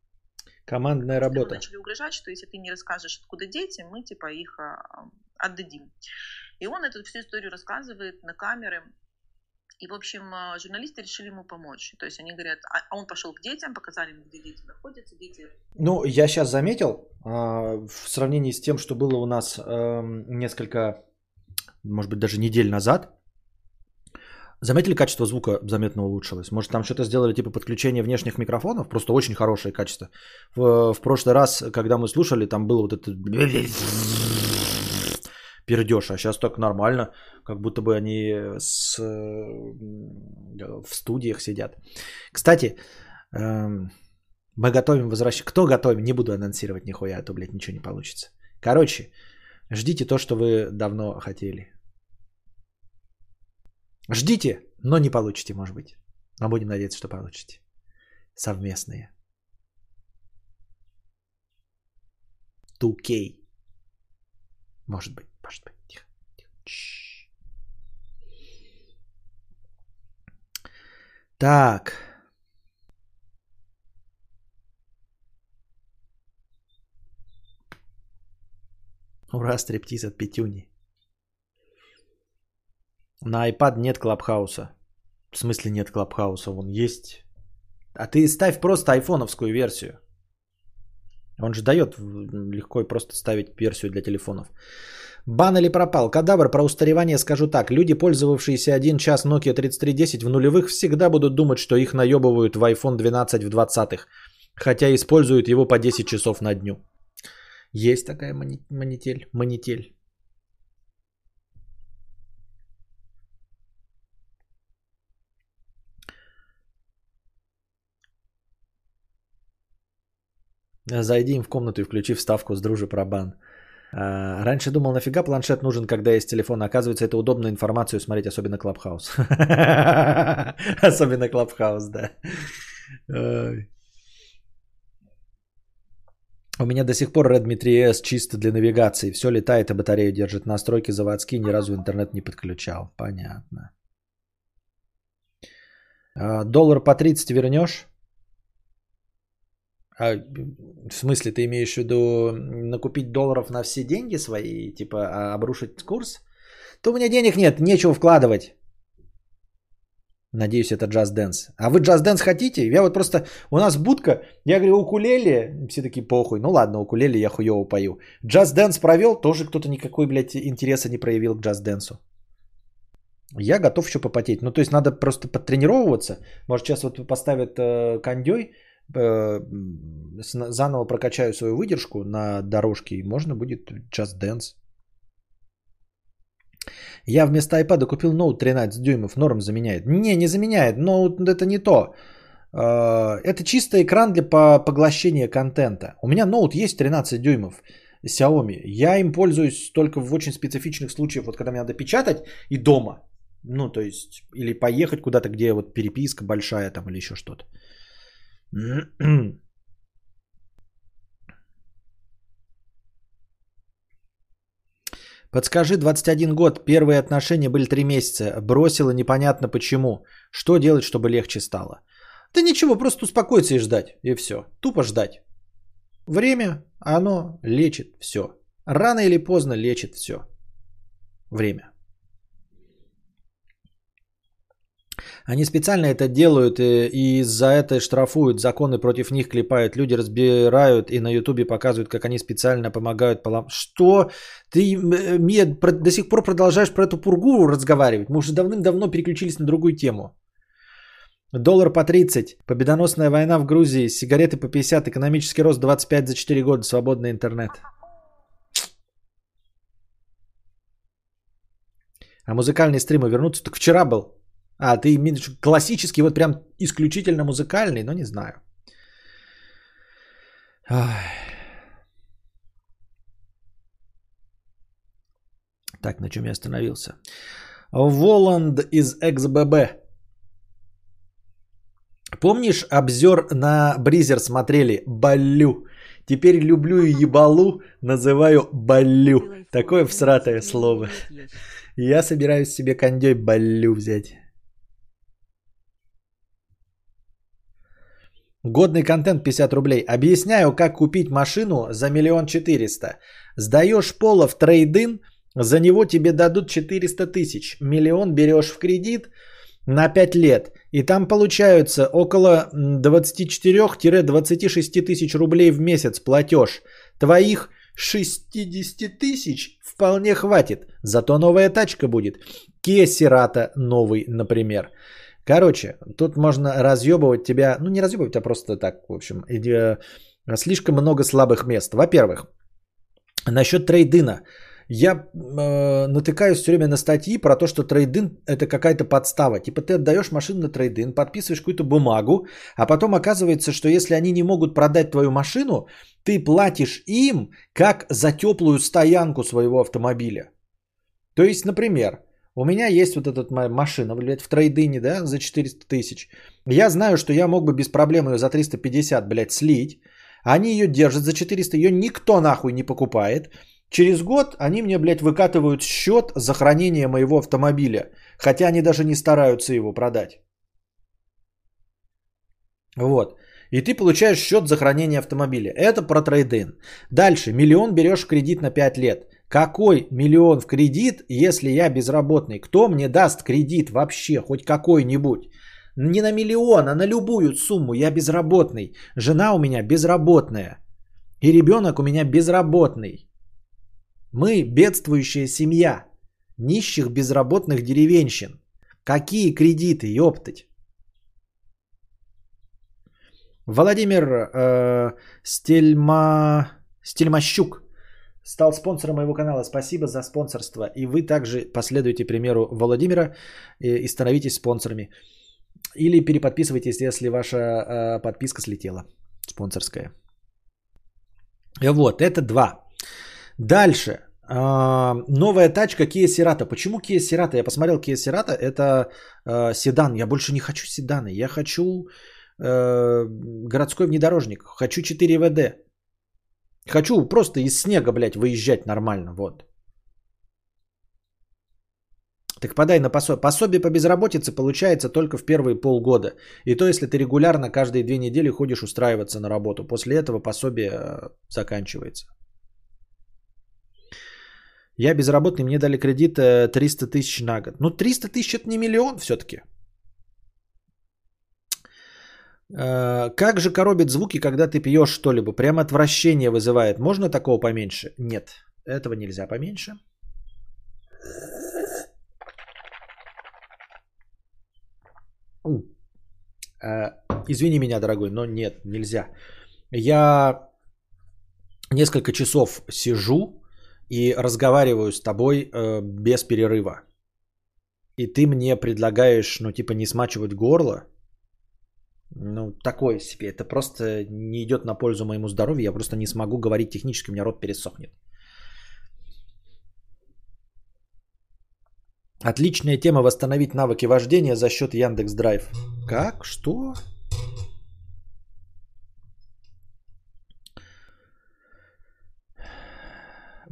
Командная Ему работа. начали угрожать, что если ты не расскажешь, откуда дети, мы типа их а, отдадим. И он эту всю историю рассказывает на камеры. И, в общем, а, журналисты решили ему помочь. То есть они говорят, а а он пошел к детям, показали ему, где дети находятся, дети Ну, я сейчас заметил, в сравнении с тем, что было у нас эм, несколько, может быть, даже недель назад, заметили, качество звука заметно улучшилось. Может, там что-то сделали типа подключение внешних микрофонов, просто очень хорошее качество. В, в прошлый раз, когда мы слушали, там было вот это пердеж, а сейчас так нормально, как будто бы они с, в студиях сидят. Кстати, эм, мы готовим возвращение. Кто готовим? Не буду анонсировать нихуя, а то, блядь, ничего не получится. Короче, ждите то, что вы давно хотели. Ждите, но не получите, может быть. Но будем надеяться, что получите. Совместные. 2K. Может быть, может быть. Тихо, тихо. Так. Ура, стриптиз от Петюни. На iPad нет Клабхауса. В смысле нет Клабхауса? Он есть. А ты ставь просто айфоновскую версию. Он же дает легко и просто ставить версию для телефонов. Бан или пропал? Кадавр, про устаревание скажу так. Люди, пользовавшиеся один час Nokia 3310 в нулевых, всегда будут думать, что их наебывают в iPhone 12 в 20-х. Хотя используют его по 10 часов на дню. Есть такая мани- манитель. Зайди им в комнату и включи вставку с дружи про бан. А, Раньше думал, нафига планшет нужен, когда есть телефон. Оказывается, это удобно информацию смотреть, особенно Clubhouse. Особенно Clubhouse, да. У меня до сих пор Redmi 3S чисто для навигации. Все летает, а батарею держит. Настройки заводские, ни разу интернет не подключал. Понятно. А, Доллар по 30 вернешь? А, в смысле, ты имеешь в виду накупить долларов на все деньги свои, типа а, обрушить курс? То у меня денег нет, нечего вкладывать. Надеюсь, это Just Dance. А вы Just Dance хотите? Я вот просто... У нас будка, я говорю, укулеле. Все такие, похуй. Ну ладно, укулеле я хуево пою. Just Dance провел, тоже кто-то никакой, блядь, интереса не проявил к Just Dance. Я готов еще попотеть. Ну, то есть надо просто подтренировываться. Может, сейчас вот поставят э, кондей, заново прокачаю свою выдержку на дорожке, и можно будет Just Dance. Я вместо iPad купил ноут 13 дюймов, норм заменяет. Не, не заменяет, ноут это не то. Э, Это чисто экран для по- поглощения контента. У меня ноут есть 13 дюймов Xiaomi. Я им пользуюсь только в очень специфичных случаях, вот когда мне надо печатать и дома. Ну, то есть, или поехать куда-то, где вот переписка большая там или еще что-то. Подскажи, 21 год, первые отношения были 3 месяца, бросила непонятно почему. Что делать, чтобы легче стало? Да ничего, просто успокоиться и ждать, и все. Тупо ждать. Время, оно лечит все. Рано или поздно лечит все. Время. Они специально это делают э, и за это штрафуют, законы против них клепают, люди разбирают и на ютубе показывают, как они специально помогают полом... Что? Ты э, мне до сих пор продолжаешь про эту пургу разговаривать? Мы уже давным-давно переключились на другую тему. Доллар по 30, победоносная война в Грузии, сигареты по 50, экономический рост 25 за 4 года, свободный интернет. А музыкальные стримы вернутся? Так вчера был. А, ты имеешь классический, вот прям исключительно музыкальный, но не знаю. Так, на чем я остановился? Воланд из XBB. Помнишь, обзор на Бризер смотрели? Балю. Теперь люблю и ебалу, называю балю. Такое всратое слово. Я собираюсь себе кондей балю взять. Годный контент 50 рублей. Объясняю, как купить машину за миллион четыреста. Сдаешь пола в трейдин, за него тебе дадут 400 тысяч. Миллион берешь в кредит на 5 лет. И там получаются около 24-26 тысяч рублей в месяц платеж. Твоих 60 тысяч вполне хватит. Зато новая тачка будет. Kia Cerato новый, например. Короче, тут можно разъебывать тебя, ну не разъебывать, а просто так, в общем, иде- слишком много слабых мест. Во-первых, насчет трейдина. Я э, натыкаюсь все время на статьи про то, что трейдин это какая-то подстава. Типа ты отдаешь машину на трейдин, подписываешь какую-то бумагу, а потом оказывается, что если они не могут продать твою машину, ты платишь им как за теплую стоянку своего автомобиля. То есть, например, у меня есть вот эта моя машина, блядь, в трейдине, да, за 400 тысяч. Я знаю, что я мог бы без проблем ее за 350, блядь, слить. Они ее держат за 400, ее никто нахуй не покупает. Через год они мне, блядь, выкатывают счет за хранение моего автомобиля. Хотя они даже не стараются его продать. Вот. И ты получаешь счет за хранение автомобиля. Это про трейдин. Дальше. Миллион берешь в кредит на 5 лет. Какой миллион в кредит, если я безработный? Кто мне даст кредит вообще, хоть какой-нибудь? Не на миллион, а на любую сумму. Я безработный. Жена у меня безработная. И ребенок у меня безработный. Мы бедствующая семья. Нищих безработных деревенщин. Какие кредиты, ёптать? Владимир э, Стельма... Стельмощук стал спонсором моего канала. Спасибо за спонсорство. И вы также последуйте примеру Владимира и, и становитесь спонсорами. Или переподписывайтесь, если ваша э, подписка слетела. Спонсорская. И вот, это два. Дальше. Э, новая тачка Kia Cerato. Почему Kia Cerato? Я посмотрел Kia Cerato. Это э, седан. Я больше не хочу седаны. Я хочу э, городской внедорожник. Хочу 4 ВД. Хочу просто из снега, блядь, выезжать нормально. Вот. Так подай на пособие. Пособие по безработице получается только в первые полгода. И то, если ты регулярно каждые две недели ходишь устраиваться на работу. После этого пособие э, заканчивается. Я безработный, мне дали кредит 300 э, тысяч на год. Ну, 300 тысяч это не миллион все-таки. Э, как же коробит звуки, когда ты пьешь что-либо? Прямо отвращение вызывает. Можно такого поменьше? Нет, этого нельзя поменьше. Э, извини меня, дорогой, но нет, нельзя. Я несколько часов сижу и разговариваю с тобой э, без перерыва. И ты мне предлагаешь, ну, типа, не смачивать горло, ну, такое себе. Это просто не идет на пользу моему здоровью. Я просто не смогу говорить технически, у меня рот пересохнет. Отличная тема восстановить навыки вождения за счет Яндекс Драйв. Как? Что?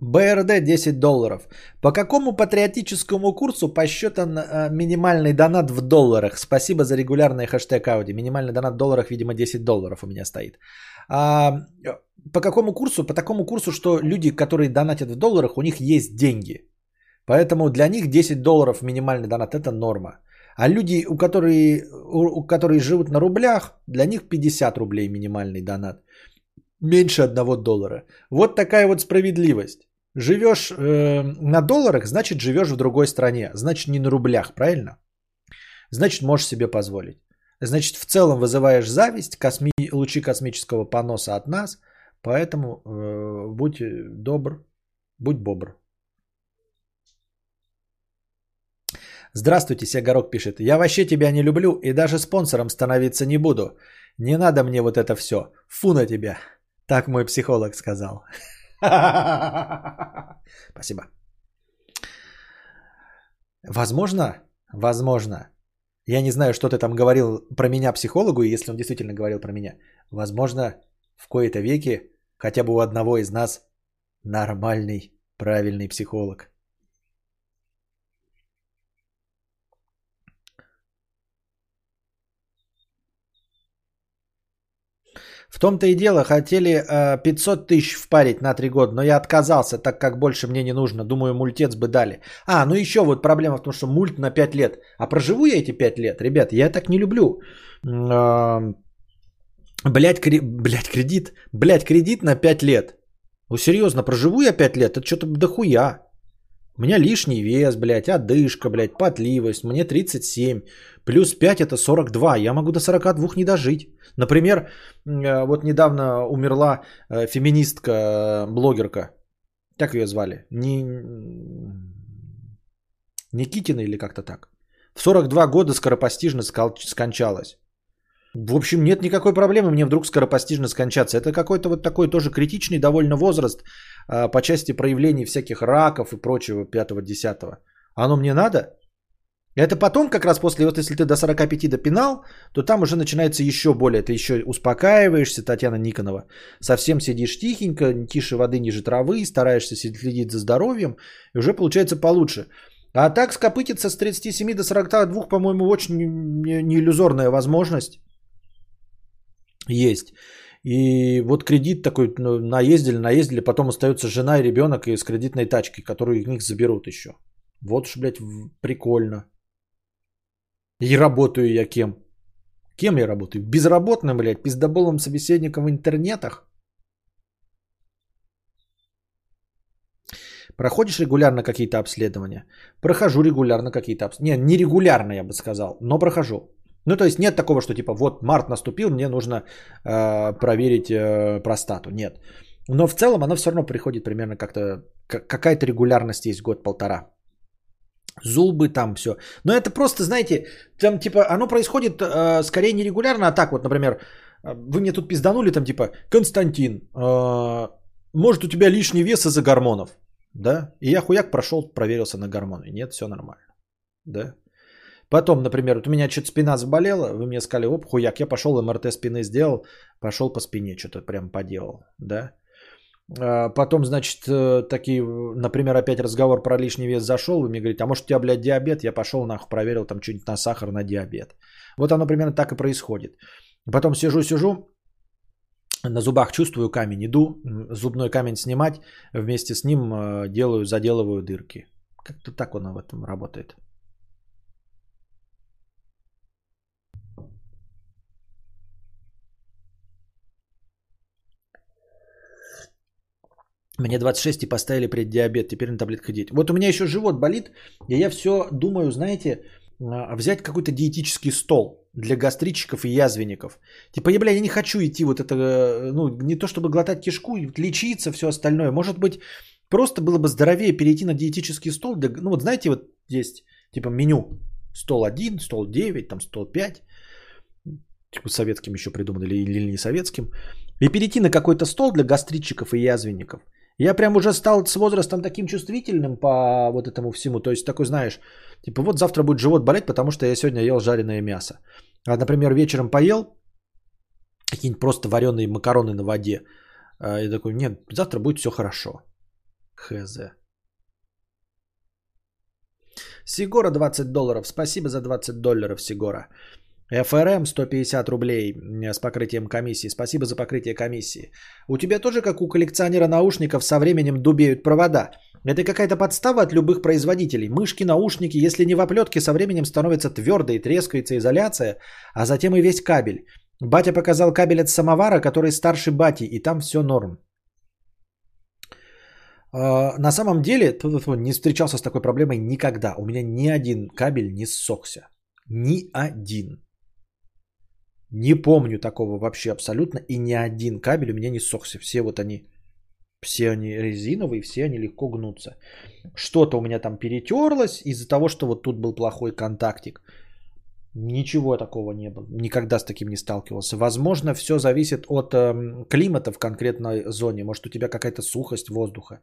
БРД 10 долларов. По какому патриотическому курсу посчитан э, минимальный донат в долларах? Спасибо за регулярный хэштег Ауди. Минимальный донат в долларах, видимо, 10 долларов у меня стоит. А, по какому курсу? По такому курсу, что люди, которые донатят в долларах, у них есть деньги. Поэтому для них 10 долларов минимальный донат – это норма. А люди, у которые, у, которые живут на рублях, для них 50 рублей минимальный донат. Меньше одного доллара. Вот такая вот справедливость. Живешь э, на долларах, значит живешь в другой стране. Значит не на рублях, правильно? Значит можешь себе позволить. Значит в целом вызываешь зависть, косми... лучи космического поноса от нас. Поэтому э, будь добр, будь бобр. Здравствуйте, Сегорок пишет. Я вообще тебя не люблю и даже спонсором становиться не буду. Не надо мне вот это все. Фу на тебя. Так мой психолог сказал. Спасибо. Возможно, возможно, я не знаю, что ты там говорил про меня психологу, и если он действительно говорил про меня, возможно, в кои-то веки хотя бы у одного из нас нормальный, правильный психолог. В том-то и дело, хотели э, 500 тысяч впарить на 3 года, но я отказался, так как больше мне не нужно. Думаю, мультец бы дали. А, ну еще вот проблема в том, что мульт на 5 лет. А проживу я эти 5 лет? Ребят, я так не люблю. Э, блять, кре... блять, кредит. Блять, кредит на 5 лет. Ну серьезно, проживу я 5 лет? Это что-то дохуя. У меня лишний вес, блядь, одышка, блядь, потливость. Мне 37. Плюс 5 это 42. Я могу до 42 не дожить. Например, э, вот недавно умерла э, феминистка, э, блогерка. Как ее звали? Не... Никитина или как-то так. В 42 года скоропостижно скончалась. В общем, нет никакой проблемы мне вдруг скоропостижно скончаться. Это какой-то вот такой тоже критичный довольно возраст по части проявлений всяких раков и прочего 5-10. Оно мне надо? Это потом, как раз после, вот если ты до 45 допинал, то там уже начинается еще более, ты еще успокаиваешься, Татьяна Никонова, совсем сидишь тихенько, тише воды, ниже травы, стараешься следить за здоровьем, и уже получается получше. А так скопытиться с 37 до 42, по-моему, очень не иллюзорная возможность. Есть. И вот кредит такой, ну, наездили, наездили, потом остается жена и ребенок и с кредитной тачкой, которую их них заберут еще. Вот уж, блядь, прикольно. И работаю я кем? Кем я работаю? Безработным, блядь, пиздоболым собеседником в интернетах? Проходишь регулярно какие-то обследования? Прохожу регулярно какие-то обследования. Не, не регулярно, я бы сказал, но прохожу. Ну, то есть нет такого, что типа вот март наступил, мне нужно э, проверить э, простату. Нет. Но в целом оно все равно приходит примерно как-то, как- какая-то регулярность есть год-полтора. Зубы там все. Но это просто, знаете, там типа оно происходит э, скорее не регулярно, а так вот, например, э, вы мне тут пизданули там типа, Константин, э, может у тебя лишний вес из-за гормонов, да? И я хуяк прошел, проверился на гормоны. Нет, все нормально, да? Потом, например, вот у меня что-то спина заболела, вы мне сказали, оп, хуяк, я пошел МРТ спины сделал, пошел по спине что-то прям поделал, да? А, Потом, значит, э, такие, например, опять разговор про лишний вес зашел, вы мне говорите, а может у тебя, блядь, диабет? Я пошел нахуй, проверил там что-нибудь на сахар, на диабет. Вот оно примерно так и происходит. Потом сижу-сижу, на зубах чувствую камень, иду зубной камень снимать, вместе с ним э, делаю, заделываю дырки. Как-то так оно в этом работает. Мне 26 и поставили преддиабет, теперь на таблетку ходить. Вот у меня еще живот болит, и я все думаю, знаете, а, взять какой-то диетический стол для гастритчиков и язвенников. Типа, я, бля, я не хочу идти вот это, э, ну, не то чтобы глотать кишку, лечиться, все остальное. Может быть, просто было бы здоровее перейти на диетический стол. для- ну, вот знаете, вот есть типа меню. Стол 1, стол 9, там стол 5. Типа советским еще придумали или, или не советским. И перейти на какой-то стол для гастритчиков и язвенников. Я прям уже стал с возрастом таким чувствительным по вот этому всему. То есть такой, знаешь, типа вот завтра будет живот болеть, потому что я сегодня ел жареное мясо. А, например, вечером поел какие-нибудь просто вареные макароны на воде. А, И такой, нет, завтра будет все хорошо. Хз. Сигора 20 долларов. Спасибо за 20 долларов, Сигора. ФРМ 150 рублей э, с покрытием комиссии. Спасибо за покрытие комиссии. У тебя тоже, как у коллекционера наушников, со временем дубеют провода. Это какая-то подстава от любых производителей. Мышки, наушники, если не в оплетке, со временем становятся твердой, трескается изоляция, а затем и весь кабель. Батя показал кабель от самовара, который старше бати, и там все норм. А, На самом деле, не встречался с такой проблемой никогда. У меня ни один кабель не ссохся. Ни один. Не помню такого вообще абсолютно. И ни один кабель у меня не ссохся. Все вот они, все они резиновые, все они легко гнутся. Что-то у меня там перетерлось из-за того, что вот тут был плохой контактик. Ничего такого не было. Никогда с таким не сталкивался. Возможно, все зависит от эм, климата в конкретной зоне. Может, у тебя какая-то сухость воздуха.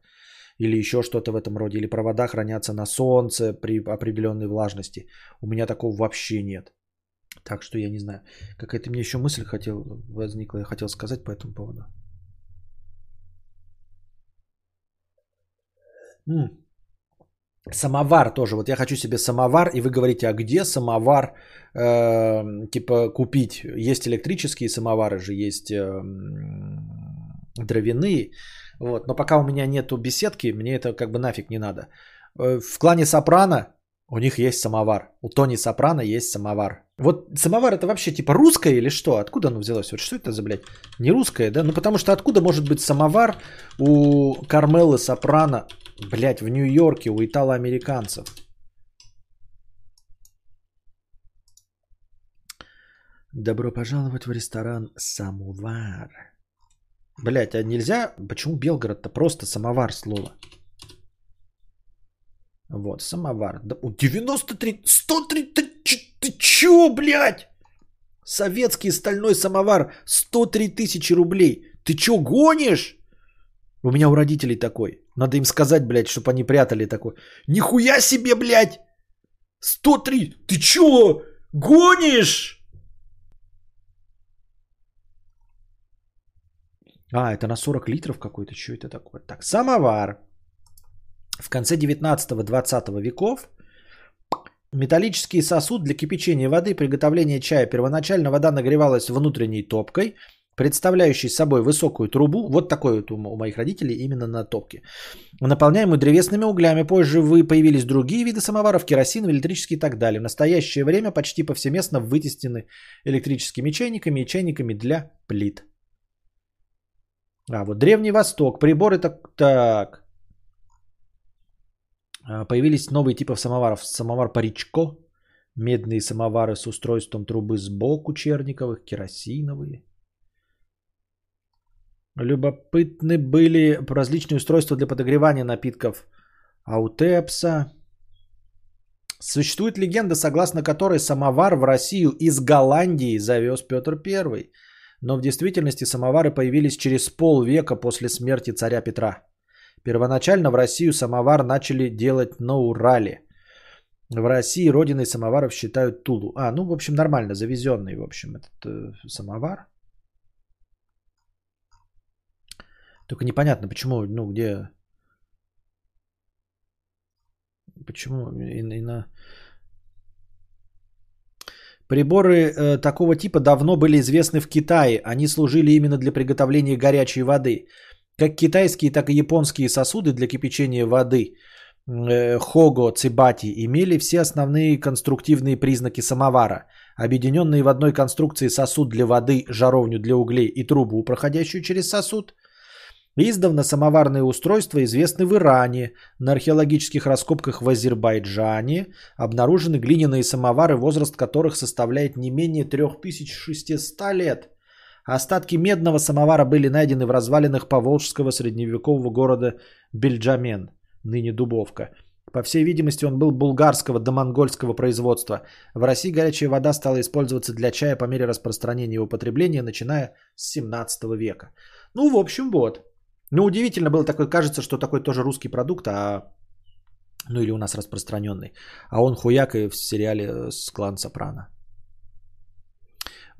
Или еще что-то в этом роде. Или провода хранятся на солнце при определенной влажности. У меня такого вообще нет. Так что я не знаю. Какая-то мне еще мысль хотел, возникла, я хотел сказать по этому поводу. М. Самовар тоже. Вот я хочу себе самовар, и вы говорите, а где самовар, э, типа, купить? Есть электрические самовары же, есть э, дровяные. Вот. Но пока у меня нету беседки, мне это как бы нафиг не надо. Э, В клане Сопрано у них есть самовар. У Тони Сопрано есть самовар. Вот самовар это вообще типа русское или что? Откуда оно взялось? Вот что это за, блядь, не русское, да? Ну потому что откуда может быть самовар у Кармелы Сопрано, блядь, в Нью-Йорке, у итало-американцев? Добро пожаловать в ресторан Самовар. Блять, а нельзя? Почему Белгород-то просто самовар слово? Вот, самовар. Да, у 93, 103, ты, ч- ты чё, блядь? Советский стальной самовар, 103 тысячи рублей. Ты чё, гонишь? У меня у родителей такой. Надо им сказать, блядь, чтобы они прятали такой. Нихуя себе, блядь! 103! Ты чё, гонишь? А, это на 40 литров какой-то. Что это такое? Так, самовар. В конце 19-20 веков Металлический сосуд для кипячения воды приготовления чая. Первоначально вода нагревалась внутренней топкой, представляющей собой высокую трубу. Вот такой вот у моих родителей именно на топке. Наполняемую древесными углями. Позже вы появились другие виды самоваров, керосиновые, электрические и так далее. В настоящее время почти повсеместно вытеснены электрическими чайниками и чайниками для плит. А, вот Древний Восток. Приборы так... так. А, Появились новые типы самоваров. Самовар паричко, медные самовары с устройством трубы сбоку черниковых, керосиновые. Любопытны были различные устройства для подогревания напитков Аутепса. Существует легенда, согласно которой самовар в Россию из Голландии завез Петр I. Но в действительности самовары появились через полвека после смерти царя Петра. Первоначально в Россию самовар начали делать на Урале. В России родиной самоваров считают Тулу. А, ну, в общем, нормально, завезенный, в общем, этот э, самовар. Только непонятно, почему, ну, где... Почему и, и на... Приборы э, такого типа давно были известны в Китае. Они служили именно для приготовления горячей воды. Как китайские, так и японские сосуды для кипячения воды э, Хого, Цибати имели все основные конструктивные признаки самовара. Объединенные в одной конструкции сосуд для воды, жаровню для углей и трубу, проходящую через сосуд. Издавна самоварные устройства известны в Иране. На археологических раскопках в Азербайджане обнаружены глиняные самовары, возраст которых составляет не менее 3600 лет. Остатки медного самовара были найдены в развалинах поволжского средневекового города Бельджамен, ныне Дубовка. По всей видимости, он был булгарского до монгольского производства. В России горячая вода стала использоваться для чая по мере распространения и употребления, начиная с 17 века. Ну, в общем, вот. Ну, удивительно было такое, кажется, что такой тоже русский продукт, а ну или у нас распространенный. А он хуяк и в сериале с клан Сопрано.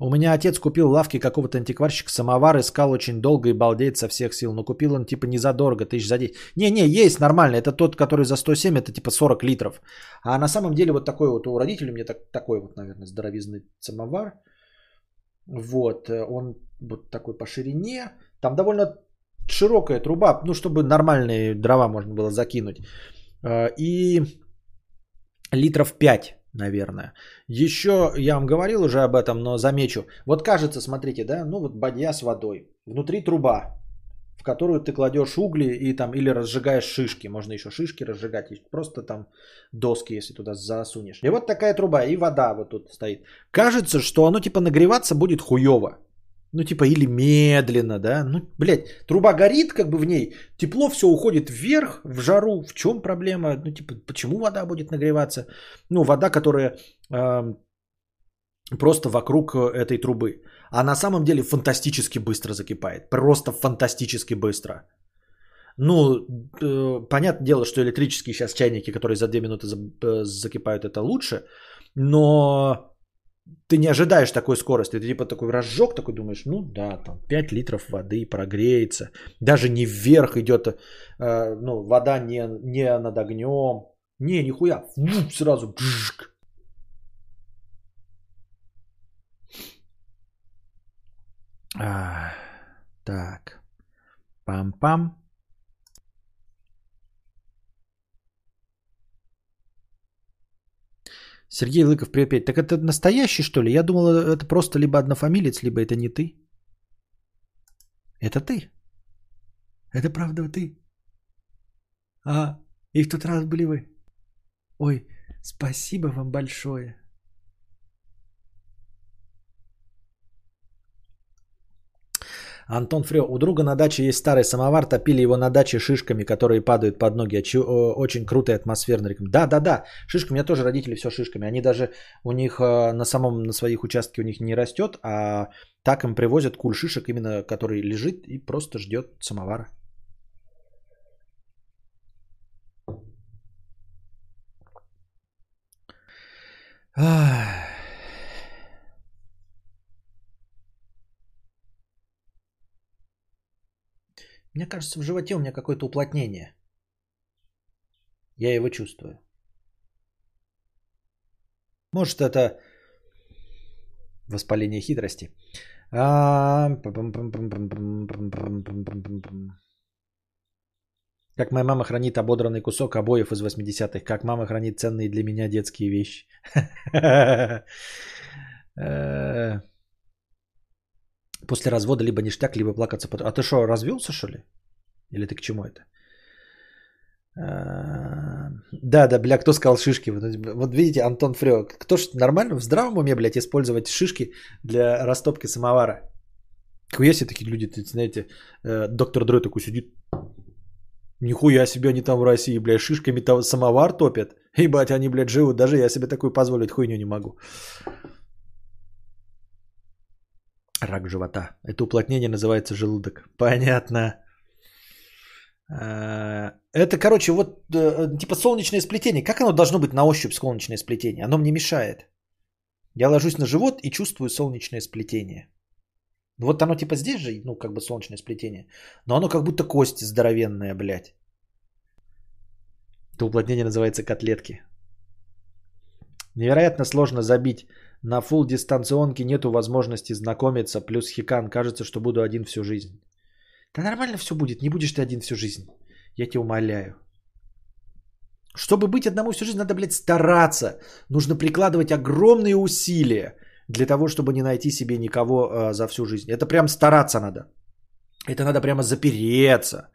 У меня отец купил в лавке какого-то антикварщика самовар, искал очень долго и балдеет со всех сил. Но купил он типа не задорого, тысяч за 10. Не-не, есть нормально. Это тот, который за 107, это типа 40 литров. А на самом деле вот такой вот у родителей у меня так, такой вот, наверное, здоровизный самовар. Вот, э, он вот такой по ширине. Там довольно широкая труба, ну, чтобы нормальные дрова можно было закинуть. Э, И литров 5, наверное. Еще я вам говорил уже об этом, но замечу. Вот кажется, смотрите, да, ну вот бадья с водой. Внутри труба, в которую ты кладешь угли и там или разжигаешь шишки. Можно еще шишки разжигать, просто там доски, если туда засунешь. И вот такая труба, и вода вот тут стоит. Кажется, что оно типа нагреваться будет хуево. Ну, типа, или медленно, да. Ну, блядь, труба горит, как бы в ней, тепло все уходит вверх, в жару. В чем проблема? Ну, типа, почему вода будет нагреваться? Ну, вода, которая э, просто вокруг этой трубы. А на самом деле фантастически быстро закипает. Просто фантастически быстро. Ну, э, понятное дело, что электрические сейчас чайники, которые за 2 минуты э, закипают, это лучше. Но ты не ожидаешь такой скорости. Ты типа такой разжег, такой думаешь, ну да, там 5 литров воды прогреется. Даже не вверх идет, э, ну, вода не, не над огнем. Не, нихуя, фу, сразу бжик. А, так. Пам-пам. Сергей Лыков, привет. Так это настоящий, что ли? Я думал, это просто либо однофамилец, либо это не ты. Это ты. Это правда ты. А, и в тот раз были вы. Ой, спасибо вам большое. Антон Фрё, у друга на даче есть старый самовар, топили его на даче шишками, которые падают под ноги. Очень круто и атмосферно. Да, да, да, шишками. У меня тоже родители все шишками. Они даже у них э, на самом, на своих участках у них не растет, а так им привозят куль шишек, именно который лежит и просто ждет самовара. Ах. Мне кажется, в животе у меня какое-то уплотнение. Я его чувствую. Может, это воспаление хитрости. А, как моя мама хранит ободранный кусок обоев из 80-х. Как мама хранит ценные для меня детские вещи. Э, После развода либо ништяк, либо плакаться. потом. А ты что, развелся, что ли? Или ты к чему это? Э, Да, да, бля, кто сказал шишки? Вот видите, Антон Фрё, кто ж нормально в здравом уме, блядь, использовать шишки для растопки самовара? Себе такие люди, ты знаете, э, доктор Дрой такой сидит, Нихуя себе они там в России, блядь, шишками там самовар топят. Ебать, они, блядь, живут. Даже я себе такую позволить хуйню не могу. Рак живота. Это уплотнение называется желудок. Понятно. А, Это, короче, вот э, типа солнечное сплетение. Как оно должно быть на ощупь солнечное сплетение? Оно мне мешает. Я ложусь на живот и чувствую солнечное сплетение. Вот оно типа здесь же, ну, как бы солнечное сплетение. Но оно как будто кость здоровенная, блядь. Это уплотнение называется котлетки. Невероятно сложно забить. На фул дистанционке нету возможности знакомиться. Плюс хикан. Кажется, что буду один всю жизнь. Да нормально все будет. Не будешь ты один всю жизнь. Я тебя умоляю. Чтобы быть одному всю жизнь, надо, блядь, стараться. Нужно прикладывать огромные усилия для того, чтобы не найти себе никого э, за всю жизнь. Это прям стараться надо. Это надо прямо запереться.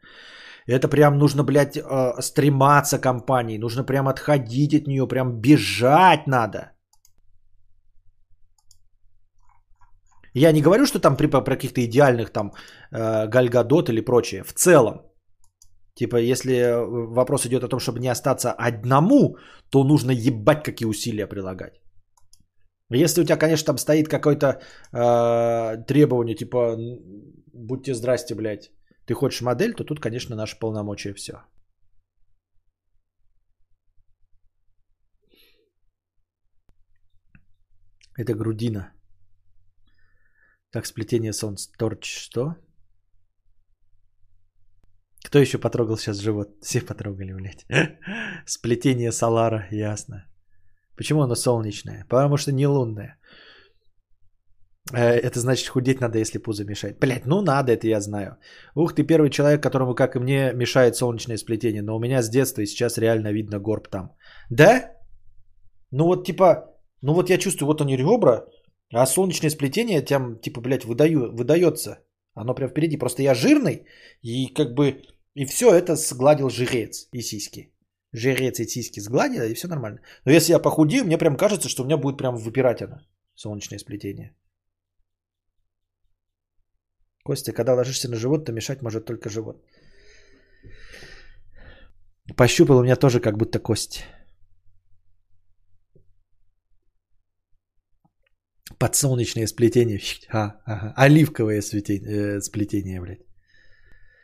Это прям нужно, блядь, э, стрематься компании. Нужно прям отходить от нее, прям бежать надо. Я не говорю, что там при, про каких-то идеальных там э, Гальгадот или прочее. В целом. Типа, если вопрос идет о том, чтобы не остаться одному, то нужно ебать какие усилия прилагать. Если у тебя, конечно, там стоит какое-то э, требование, типа, будьте здрасте, блядь, ты хочешь модель, то тут, конечно, наше полномочия все. Это грудина. Как сплетение солнца. Торч что? Кто еще потрогал сейчас живот? Все потрогали, блядь. Сплетение Солара, ясно. Почему оно солнечное? Потому что не лунное. Э, Это значит худеть надо, если пузо мешает. Блять, ну надо, это я знаю. Ух, ты первый человек, которому, как и мне, мешает солнечное сплетение. Но у меня с детства и сейчас реально видно горб там. Да? Ну вот типа, ну вот я чувствую, вот они ребра, а солнечное сплетение там, типа, блядь, выдаю, выдается. Оно прям впереди. Просто я жирный, и как бы, и все это сгладил жирец и сиськи. Жирец и сиськи сгладил, и все нормально. Но если я похудею, мне прям кажется, что у меня будет прям выпирать оно, солнечное сплетение. Костя, когда ложишься на живот, то мешать может только живот. Пощупал у меня тоже как будто кость. Подсолнечное сплетение. А, ага. Оливковое сплетение, э, сплетение, блядь.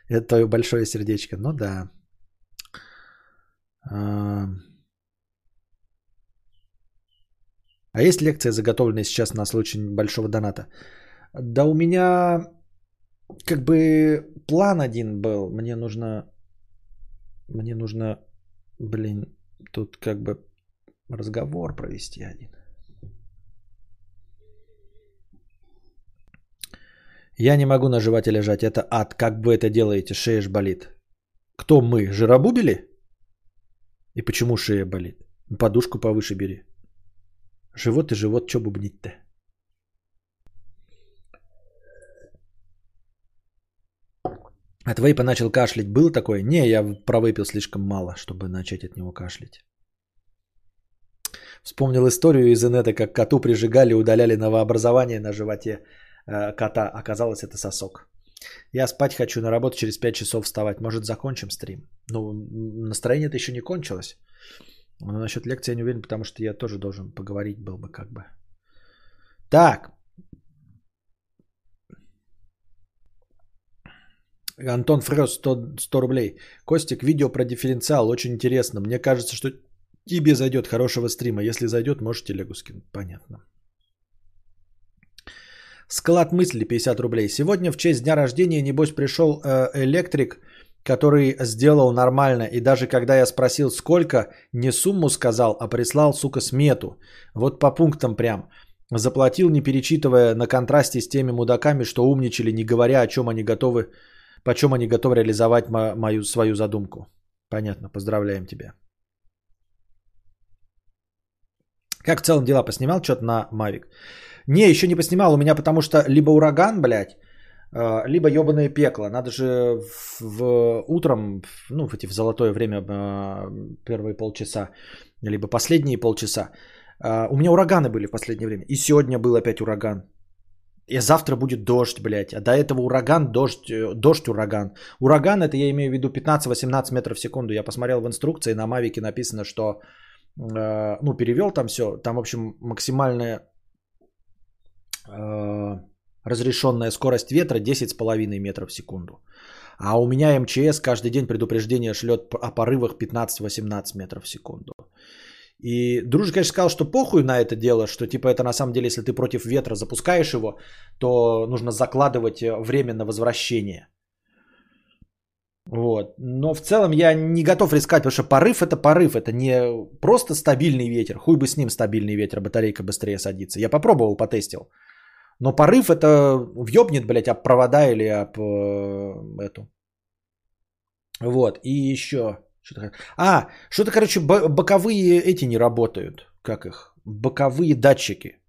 Это твое большое сердечко. Ну да. А... а есть лекция, заготовленная сейчас на случай большого доната? Да у меня как бы план один был. Мне нужно... Мне нужно, блин, тут как бы разговор провести один. Я не могу на животе лежать, это ад. Как вы это делаете? Шея ж болит. Кто мы? Жиробубили? И почему шея болит? Подушку повыше бери. Живот и живот, что бубнить-то? От вейпа начал кашлять. Был такой? Не, я провейпил слишком мало, чтобы начать от него кашлять. Вспомнил историю из инета, как коту прижигали, удаляли новообразование на животе кота. Оказалось, это сосок. Я спать хочу, на работу через 5 часов вставать. Может, закончим стрим? Ну, настроение-то еще не кончилось. Но насчет лекции я не уверен, потому что я тоже должен поговорить был бы как бы. Так. Антон Фрёс, 100, 100 рублей. Костик, видео про дифференциал, очень интересно. Мне кажется, что тебе зайдет хорошего стрима. Если зайдет, можете телегу скинуть. Понятно. Склад мысли 50 рублей. Сегодня в честь дня рождения, небось, пришел э, электрик который сделал нормально. И даже когда я спросил, сколько, не сумму сказал, а прислал, сука, смету. Вот по пунктам прям. Заплатил, не перечитывая на контрасте с теми мудаками, что умничали, не говоря, о чем они готовы, почем они готовы реализовать мо- мою свою задумку. Понятно, поздравляем тебя. Как в целом дела? Поснимал что-то на Мавик? Не, еще не поснимал. У меня потому что либо ураган, блядь, э, либо ебаное пекло. Надо же в, в утром, ну, в эти в золотое время, э, первые полчаса, либо последние полчаса. э, У меня ураганы были в последнее время. И сегодня был опять ураган. И завтра будет дождь, блядь. А до этого ураган, дождь, дождь, ураган. Ураган, это я имею в виду 15-18 метров в секунду. Я посмотрел в инструкции, на Мавике написано, что, ну, перевел там все. Там, в общем, максимальная разрешенная скорость ветра 10,5 метров в секунду. А у меня МЧС каждый день предупреждение шлет о порывах 15-18 метров в секунду. И Дружи, конечно, сказал, что похуй на это дело, что типа это на самом деле, если ты против ветра запускаешь его, то нужно закладывать э, время на возвращение. Вот. Но в целом я не готов рисковать, потому что порыв это порыв, это не просто стабильный ветер. Хуй бы с ним стабильный ветер, батарейка быстрее садится. Я попробовал, потестил. Но порыв это въебнет, блядь, об провода или об э, эту. Вот. И еще. Что-то... А, что-то, короче, бо- боковые эти не работают. Как их? Боковые датчики.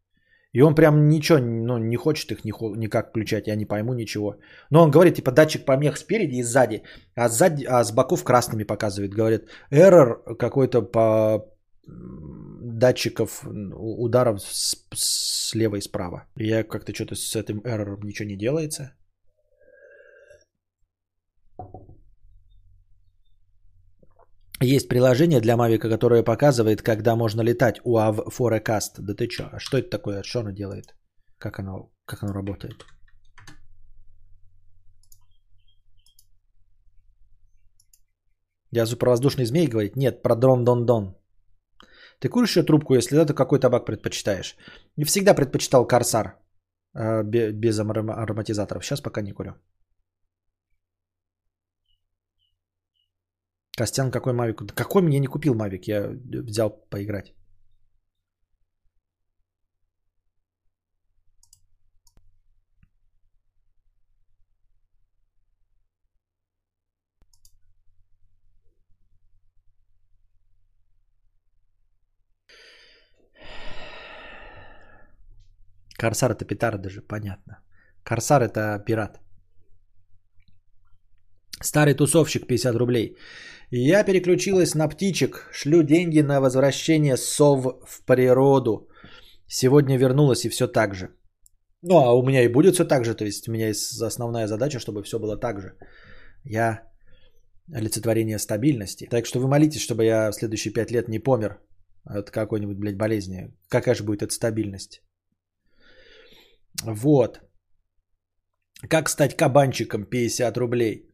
И он прям ничего, ну, не хочет их никак включать, я не пойму ничего. Но он говорит, типа, датчик помех спереди и сзади, а, сзади, а с боков красными показывает. Говорит, error какой-то по датчиков ударов с- слева и справа. Я как-то что-то с этим error ничего не делается. Есть приложение для Мавика, которое показывает, когда можно летать. UAV Forecast. Да ты чё? А что это такое? Что оно делает? Как оно, как оно работает? Я про воздушный змей говорить? Нет, про дрон-дон-дон. Ты куришь еще трубку? Если да, то какой табак предпочитаешь? Не всегда предпочитал Корсар. э, бе- Без аром- ароматизаторов. Сейчас пока не курю. Костян, какой Мавик? Да Какой мне не купил Мавик? Я взял поиграть. Корсар это петарда даже, понятно. Корсар это пират. Старый тусовщик 50 рублей. Я переключилась на птичек. Шлю деньги на возвращение сов в природу. Сегодня вернулась и все так же. Ну, а у меня и будет все так же. То есть у меня есть основная задача, чтобы все было так же. Я олицетворение стабильности. Так что вы молитесь, чтобы я в следующие пять лет не помер от какой-нибудь, блядь, болезни. Какая же будет эта стабильность? Вот. Как стать кабанчиком 50 рублей?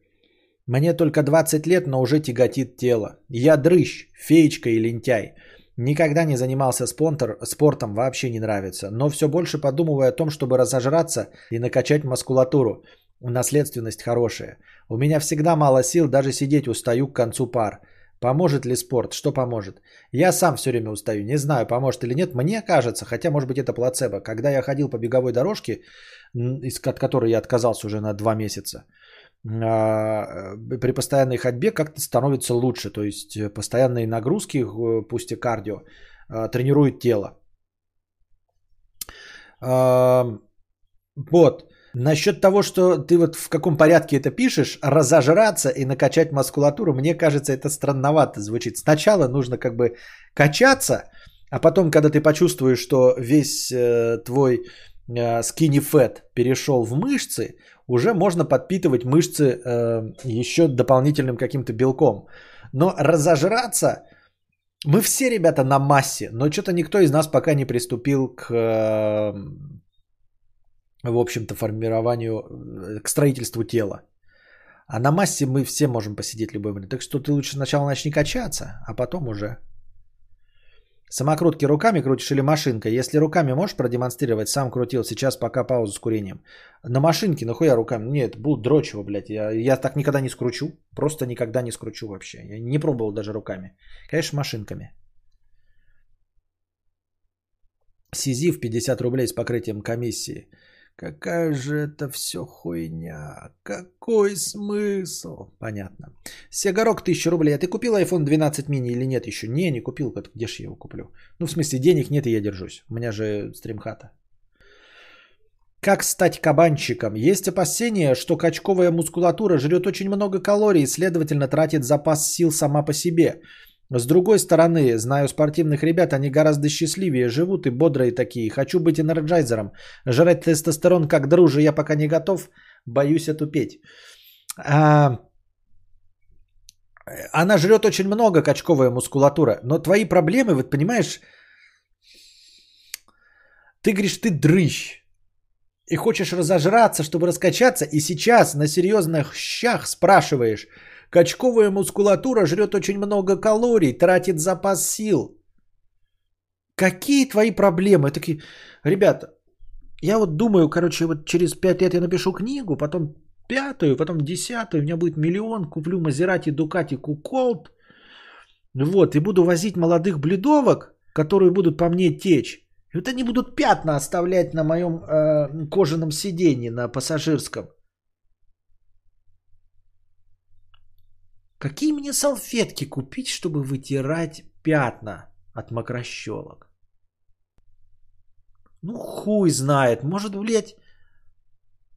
Мне только 20 лет, но уже тяготит тело. Я дрыщ, феечка и лентяй. Никогда не занимался спонтор, спортом, вообще не нравится. Но все больше подумываю о том, чтобы разожраться и накачать мускулатуру. Наследственность хорошая. У меня всегда мало сил, даже сидеть устаю к концу пар. Поможет ли спорт? Что поможет? Я сам все время устаю. Не знаю, поможет или нет. Мне кажется, хотя может быть это плацебо. Когда я ходил по беговой дорожке, от которой я отказался уже на два месяца, а, при постоянной ходьбе как-то становится лучше. То есть э, постоянные нагрузки, э, пусть и кардио, а, тренируют тело. Вот. Насчет того, что ты вот в каком порядке это пишешь, разожраться и накачать мускулатуру, мне кажется, это странновато звучит. Сначала нужно как бы качаться, а потом, когда ты почувствуешь, что весь э, твой э, skinny fat перешел в мышцы, уже можно подпитывать мышцы э, еще дополнительным каким-то белком. Но разожраться, мы все, ребята, на массе, но что-то никто из нас пока не приступил к, э, в общем-то, формированию, э, к строительству тела. А на массе мы все можем посидеть любой момент. Так что ты лучше сначала начни качаться, а потом уже. Самокрутки руками крутишь или машинкой? Если руками можешь продемонстрировать, сам крутил, сейчас пока пауза с курением. На машинке, нахуя руками? Нет, будет дрочь его, блядь. Я, я так никогда не скручу. Просто никогда не скручу вообще. Я не пробовал даже руками. Конечно, машинками. Сизив 50 рублей с покрытием комиссии. Какая же это все хуйня? Какой смысл? Понятно. Сегорок 1000 рублей. А ты купил iPhone 12 mini или нет еще? Не, не купил. Где же я его куплю? Ну, в смысле, денег нет и я держусь. У меня же стримхата. Как стать кабанчиком? Есть опасения, что качковая мускулатура жрет очень много калорий и, следовательно, тратит запас сил сама по себе. С другой стороны, знаю спортивных ребят, они гораздо счастливее живут и бодрые такие. Хочу быть энерджайзером. Жрать тестостерон как друже я пока не готов. Боюсь отупеть. А... Она жрет очень много, качковая мускулатура. Но твои проблемы, вот понимаешь, ты говоришь, ты дрыщ. И хочешь разожраться, чтобы раскачаться. И сейчас на серьезных щах спрашиваешь – Качковая мускулатура жрет очень много калорий, тратит запас сил. Какие твои проблемы? Такие, ребята, я вот думаю, короче, вот через пять лет я напишу книгу, потом пятую, потом десятую, у меня будет миллион, куплю Мазерати, Дукати, Куколт. Вот, и буду возить молодых бледовок, которые будут по мне течь. И вот они будут пятна оставлять на моем э, кожаном сиденье, на пассажирском. Какие мне салфетки купить, чтобы вытирать пятна от мокрощелок? Ну, хуй знает. Может, блядь,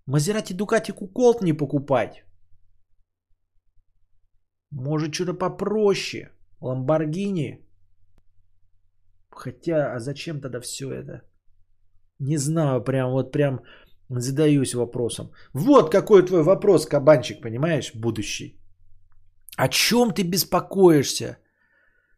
Мазерати Дукати Куколт не покупать? Может, что-то попроще. Ламборгини. Хотя, а зачем тогда все это? Не знаю, прям вот прям задаюсь вопросом. Вот какой твой вопрос, кабанчик, понимаешь, будущий. О чем ты беспокоишься?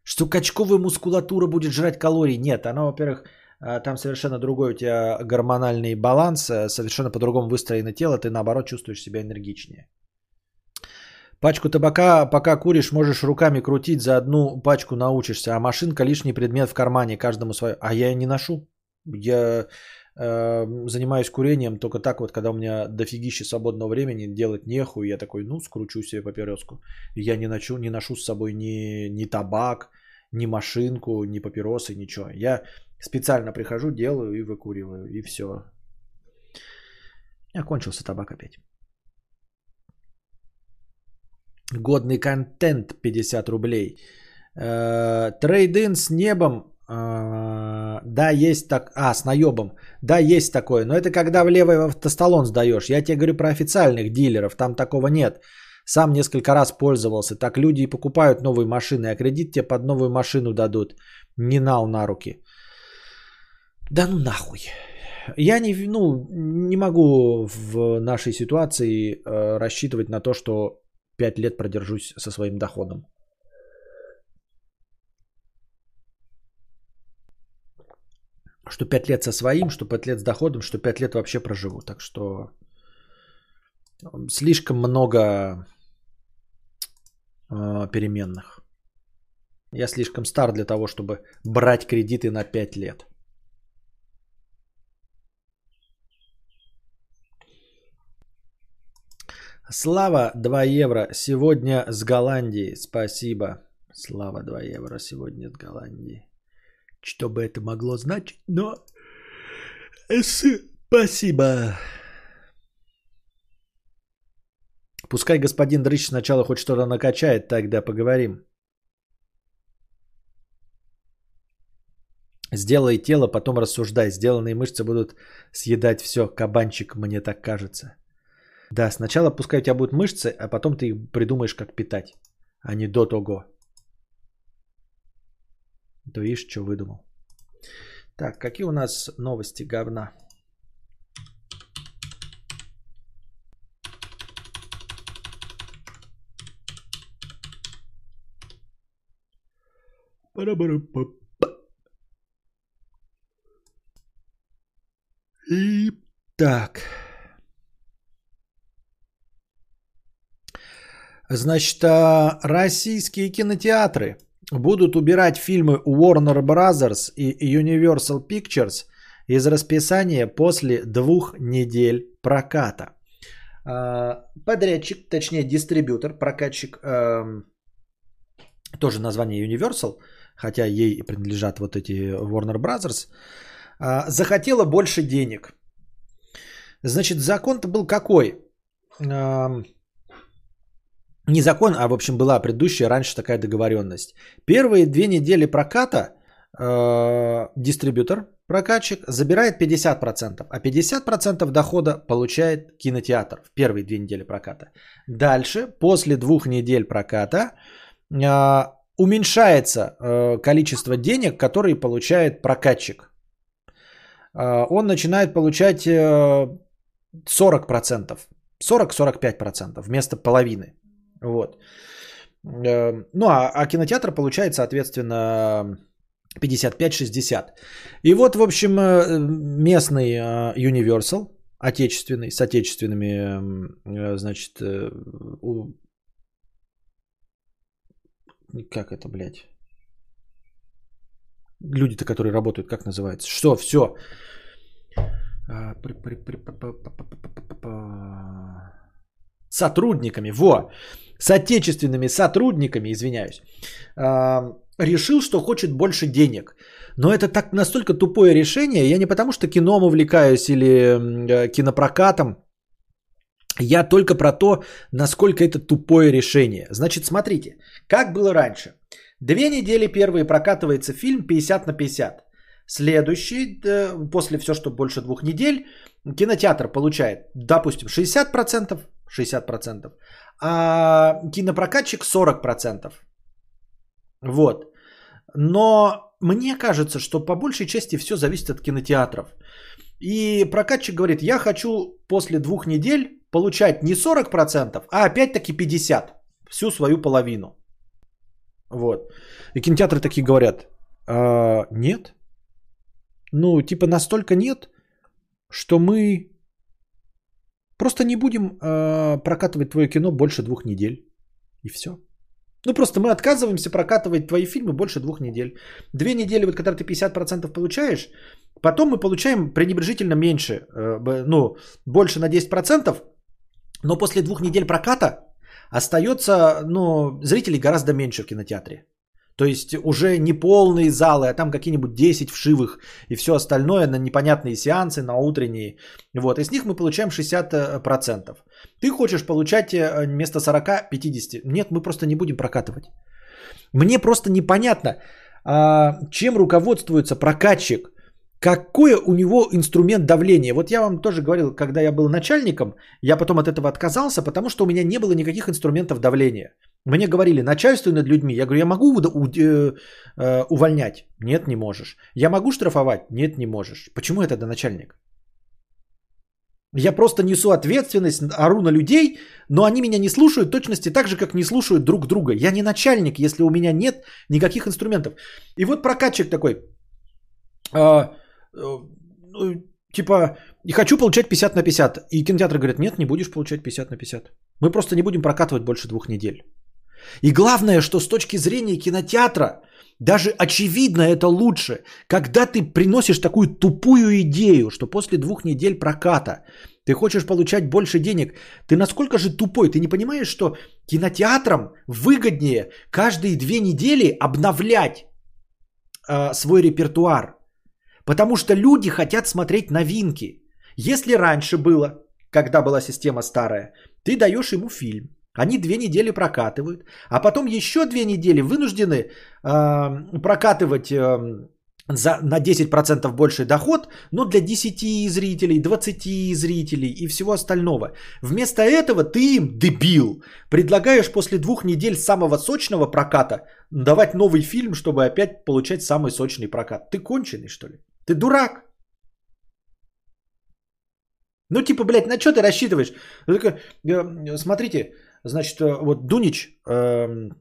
Что качковая мускулатура будет жрать калорий? Нет, она, во-первых, а, там совершенно другой у тебя гормональный баланс, э, совершенно по-другому выстроено тело, ты наоборот чувствуешь себя энергичнее. Пачку табака, пока куришь, можешь руками крутить, за одну пачку научишься, а машинка лишний предмет в кармане, каждому свое. А я не ношу. Я занимаюсь курением только так вот, когда у меня дофигище свободного времени, делать нехуй, я такой, ну, скручу себе папироску. Я не ношу, не ношу с собой ни, ни табак, ни машинку, ни папиросы, ничего. Я специально прихожу, делаю и выкуриваю, и все. Окончился табак опять. Годный контент 50 рублей. Э, трейдин с небом да, есть так. А, с наебом. Да, есть такое. Но это когда в левый автосталон сдаешь. Я тебе говорю про официальных дилеров. Там такого нет. Сам несколько раз пользовался. Так люди и покупают новые машины. А кредит тебе под новую машину дадут. Не нал на руки. Да ну нахуй. Я не, ну, не могу в нашей ситуации э, рассчитывать на то, что 5 лет продержусь со своим доходом. Что 5 лет со своим, что 5 лет с доходом, что 5 лет вообще проживу. Так что слишком много э, переменных. Я слишком стар для того, чтобы брать кредиты на 5 лет. Слава 2 евро сегодня с Голландии. Спасибо. Слава 2 евро сегодня с Голландии что бы это могло значить, но спасибо. Пускай господин Дрыч сначала хоть что-то накачает, тогда поговорим. Сделай тело, потом рассуждай. Сделанные мышцы будут съедать все. Кабанчик, мне так кажется. Да, сначала пускай у тебя будут мышцы, а потом ты их придумаешь, как питать, а не до того. То видишь, что выдумал. Так, какие у нас новости говна? И так. Значит, а, российские кинотеатры будут убирать фильмы Warner Brothers и Universal Pictures из расписания после двух недель проката. А, Подрядчик, точнее дистрибьютор, прокатчик, эм, тоже название Universal, хотя ей принадлежат вот эти Warner Brothers, а, захотела больше денег. Значит, закон-то был какой? Не закон, а в общем была предыдущая раньше такая договоренность. Первые две недели проката э, дистрибьютор, прокатчик забирает 50%, а 50% дохода получает кинотеатр в первые две недели проката. Дальше, после двух недель проката, э, уменьшается э, количество денег, которые получает прокатчик. Э, он начинает получать э, 40%, 40-45% вместо половины. Вот. Э, Ну, а, а кинотеатр получает, соответственно, 55-60. И вот, в общем, э, местный э, Universal, отечественный, с отечественными, э, значит, э, у- как это, блядь? Люди-то, которые работают, как называется? Что, все. Сотрудниками, во, с отечественными сотрудниками, извиняюсь, а, решил, что хочет больше денег. Но это так настолько тупое решение. Я не потому, что кином увлекаюсь или э, кинопрокатом. Я только про то, насколько это тупое решение. Значит, смотрите, как было раньше. Две недели первые прокатывается фильм 50 на 50. Следующий, э, после все, что больше двух недель, кинотеатр получает, допустим, 60%, 60%, а кинопрокатчик 40%. Вот. Но мне кажется, что по большей части все зависит от кинотеатров. И прокатчик говорит, я хочу после двух недель получать не 40%, а опять-таки 50%, всю свою половину. Вот. И кинотеатры такие говорят, «А, нет. Ну, типа настолько нет, что мы просто не будем э, прокатывать твое кино больше двух недель. И все. Ну, просто мы отказываемся прокатывать твои фильмы больше двух недель. Две недели, вот когда ты 50% получаешь, потом мы получаем пренебрежительно меньше, э, ну, больше на 10%, но после двух недель проката остается, ну, зрителей гораздо меньше в кинотеатре. То есть уже не полные залы, а там какие-нибудь 10 вшивых и все остальное на непонятные сеансы, на утренние. Вот, и с них мы получаем 60%. Ты хочешь получать э, вместо 40 50. Нет, мы просто не будем прокатывать. Мне просто непонятно, а, чем руководствуется прокатчик, какой у него инструмент давления. Вот я вам тоже говорил, когда я был начальником, я потом от этого отказался, потому что у меня не было никаких инструментов давления. Мне говорили, начальствуй над людьми. Я говорю, я могу э, э, увольнять? Нет, не можешь. Я могу штрафовать? Нет, не можешь. Почему я тогда начальник? Я просто несу ответственность, ору на людей, но они меня не слушают точности так же, как не слушают друг друга. Я не начальник, если у меня нет никаких инструментов. И вот прокатчик такой, а, ну, типа, и хочу получать 50 на 50. И кинотеатр говорит, нет, не будешь получать 50 на 50. Мы просто не будем прокатывать больше двух недель. И главное, что с точки зрения кинотеатра, даже очевидно это лучше, когда ты приносишь такую тупую идею, что после двух недель проката ты хочешь получать больше денег. Ты насколько же тупой? Ты не понимаешь, что кинотеатрам выгоднее каждые две недели обновлять э, свой репертуар. Потому что люди хотят смотреть новинки. Если раньше было, когда была система старая, ты даешь ему фильм, они две недели прокатывают, а потом еще две недели вынуждены э, прокатывать э, за, на 10% больше доход, но для 10 зрителей, 20 зрителей и всего остального. Вместо этого ты им, дебил, предлагаешь после двух недель самого сочного проката давать новый фильм, чтобы опять получать самый сочный прокат. Ты конченый, что ли? Ты дурак. Ну, типа, блядь, на что ты рассчитываешь? Ну, э, Смотрите, значит, э, вот Дунич, эм,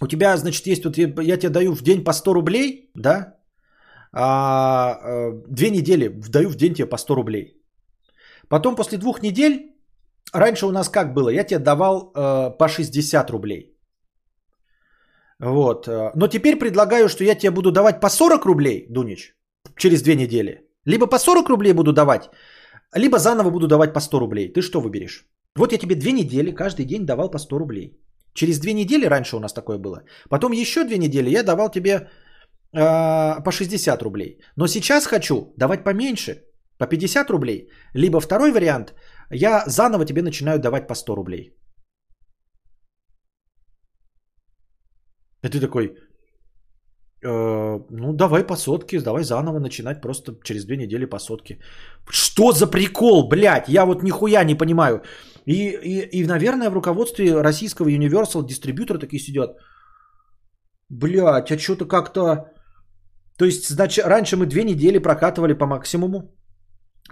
у тебя, значит, есть вот, я тебе даю в день по 100 рублей, да? А э, две недели даю в день тебе по 100 рублей. Потом после двух недель, раньше у нас как было, я тебе давал э, по 60 рублей. Вот. Но теперь предлагаю, что я тебе буду давать по 40 рублей, Дунич, через две недели. Либо по 40 рублей буду давать, либо заново буду давать по 100 рублей. Ты что выберешь? Вот я тебе две недели каждый день давал по 100 рублей. Через две недели, раньше у нас такое было, потом еще две недели я давал тебе э, по 60 рублей. Но сейчас хочу давать поменьше, по 50 рублей. Либо второй вариант, я заново тебе начинаю давать по 100 рублей. И ты такой, «Э, ну давай по сотке, давай заново начинать просто через две недели по сотке. Что за прикол, блядь, я вот нихуя не понимаю. И, и, и наверное, в руководстве российского Universal дистрибьютора такие сидят. Блядь, а что-то как-то... То есть, значит, раньше мы две недели прокатывали по максимуму,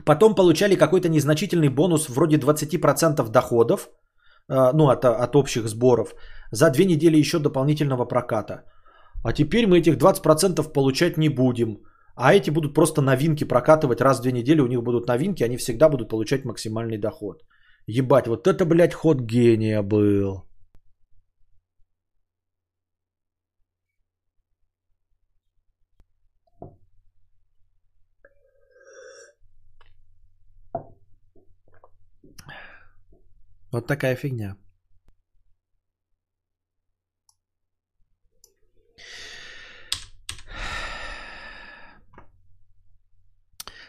потом получали какой-то незначительный бонус вроде 20% доходов, э, ну, от, от общих сборов, за две недели еще дополнительного проката. А теперь мы этих 20% получать не будем. А эти будут просто новинки прокатывать раз в две недели, у них будут новинки, они всегда будут получать максимальный доход. Ебать, вот это, блядь, ход гения был. Вот такая фигня.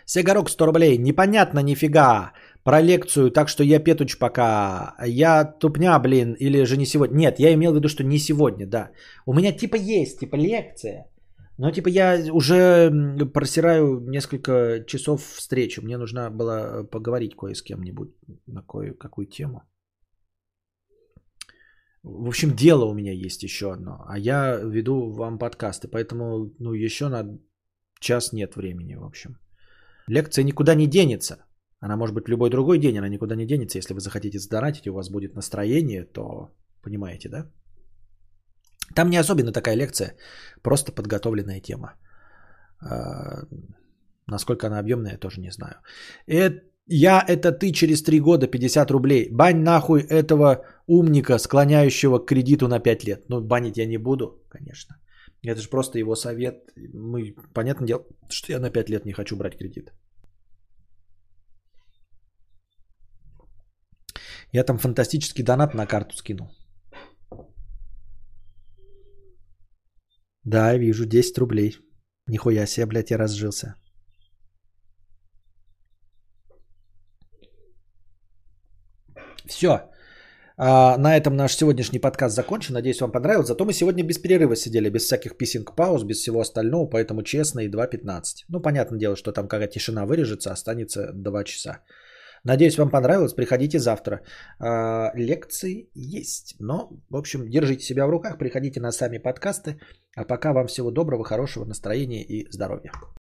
Сегорок 100 рублей. Непонятно нифига про лекцию, так что я петуч пока. Я тупня, блин, или же не сегодня. Нет, я имел в виду, что не сегодня, да. У меня типа есть, типа лекция. Но типа я уже просираю несколько часов встречу. Мне нужно было поговорить кое с кем-нибудь на кое-какую тему. В общем, дело у меня есть еще одно. А я веду вам подкасты, поэтому ну, еще на час нет времени, в общем. Лекция никуда не денется. Она может быть любой другой день, она никуда не денется. Если вы захотите задонатить, у вас будет настроение, то понимаете, да? Там не особенно такая лекция, просто подготовленная тема. А, насколько она объемная, я тоже не знаю. Это, я это ты через 3 года 50 рублей. Бань нахуй этого умника, склоняющего к кредиту на 5 лет. Ну, банить я не буду, конечно. Это же просто его совет. Мы, понятное дело, что я на 5 лет не хочу брать кредит. Я там фантастический донат на карту скинул. Да, я вижу, 10 рублей. Нихуя себе, блядь, я разжился. Все. А, на этом наш сегодняшний подкаст закончен. Надеюсь, вам понравилось. Зато мы сегодня без перерыва сидели, без всяких писинг-пауз, без всего остального, поэтому честно и 2.15. Ну, понятное дело, что там какая тишина вырежется, останется 2 часа. Надеюсь, вам понравилось. Приходите завтра. А, лекции есть. Но, в общем, держите себя в руках, приходите на сами подкасты. А пока вам всего доброго, хорошего настроения и здоровья.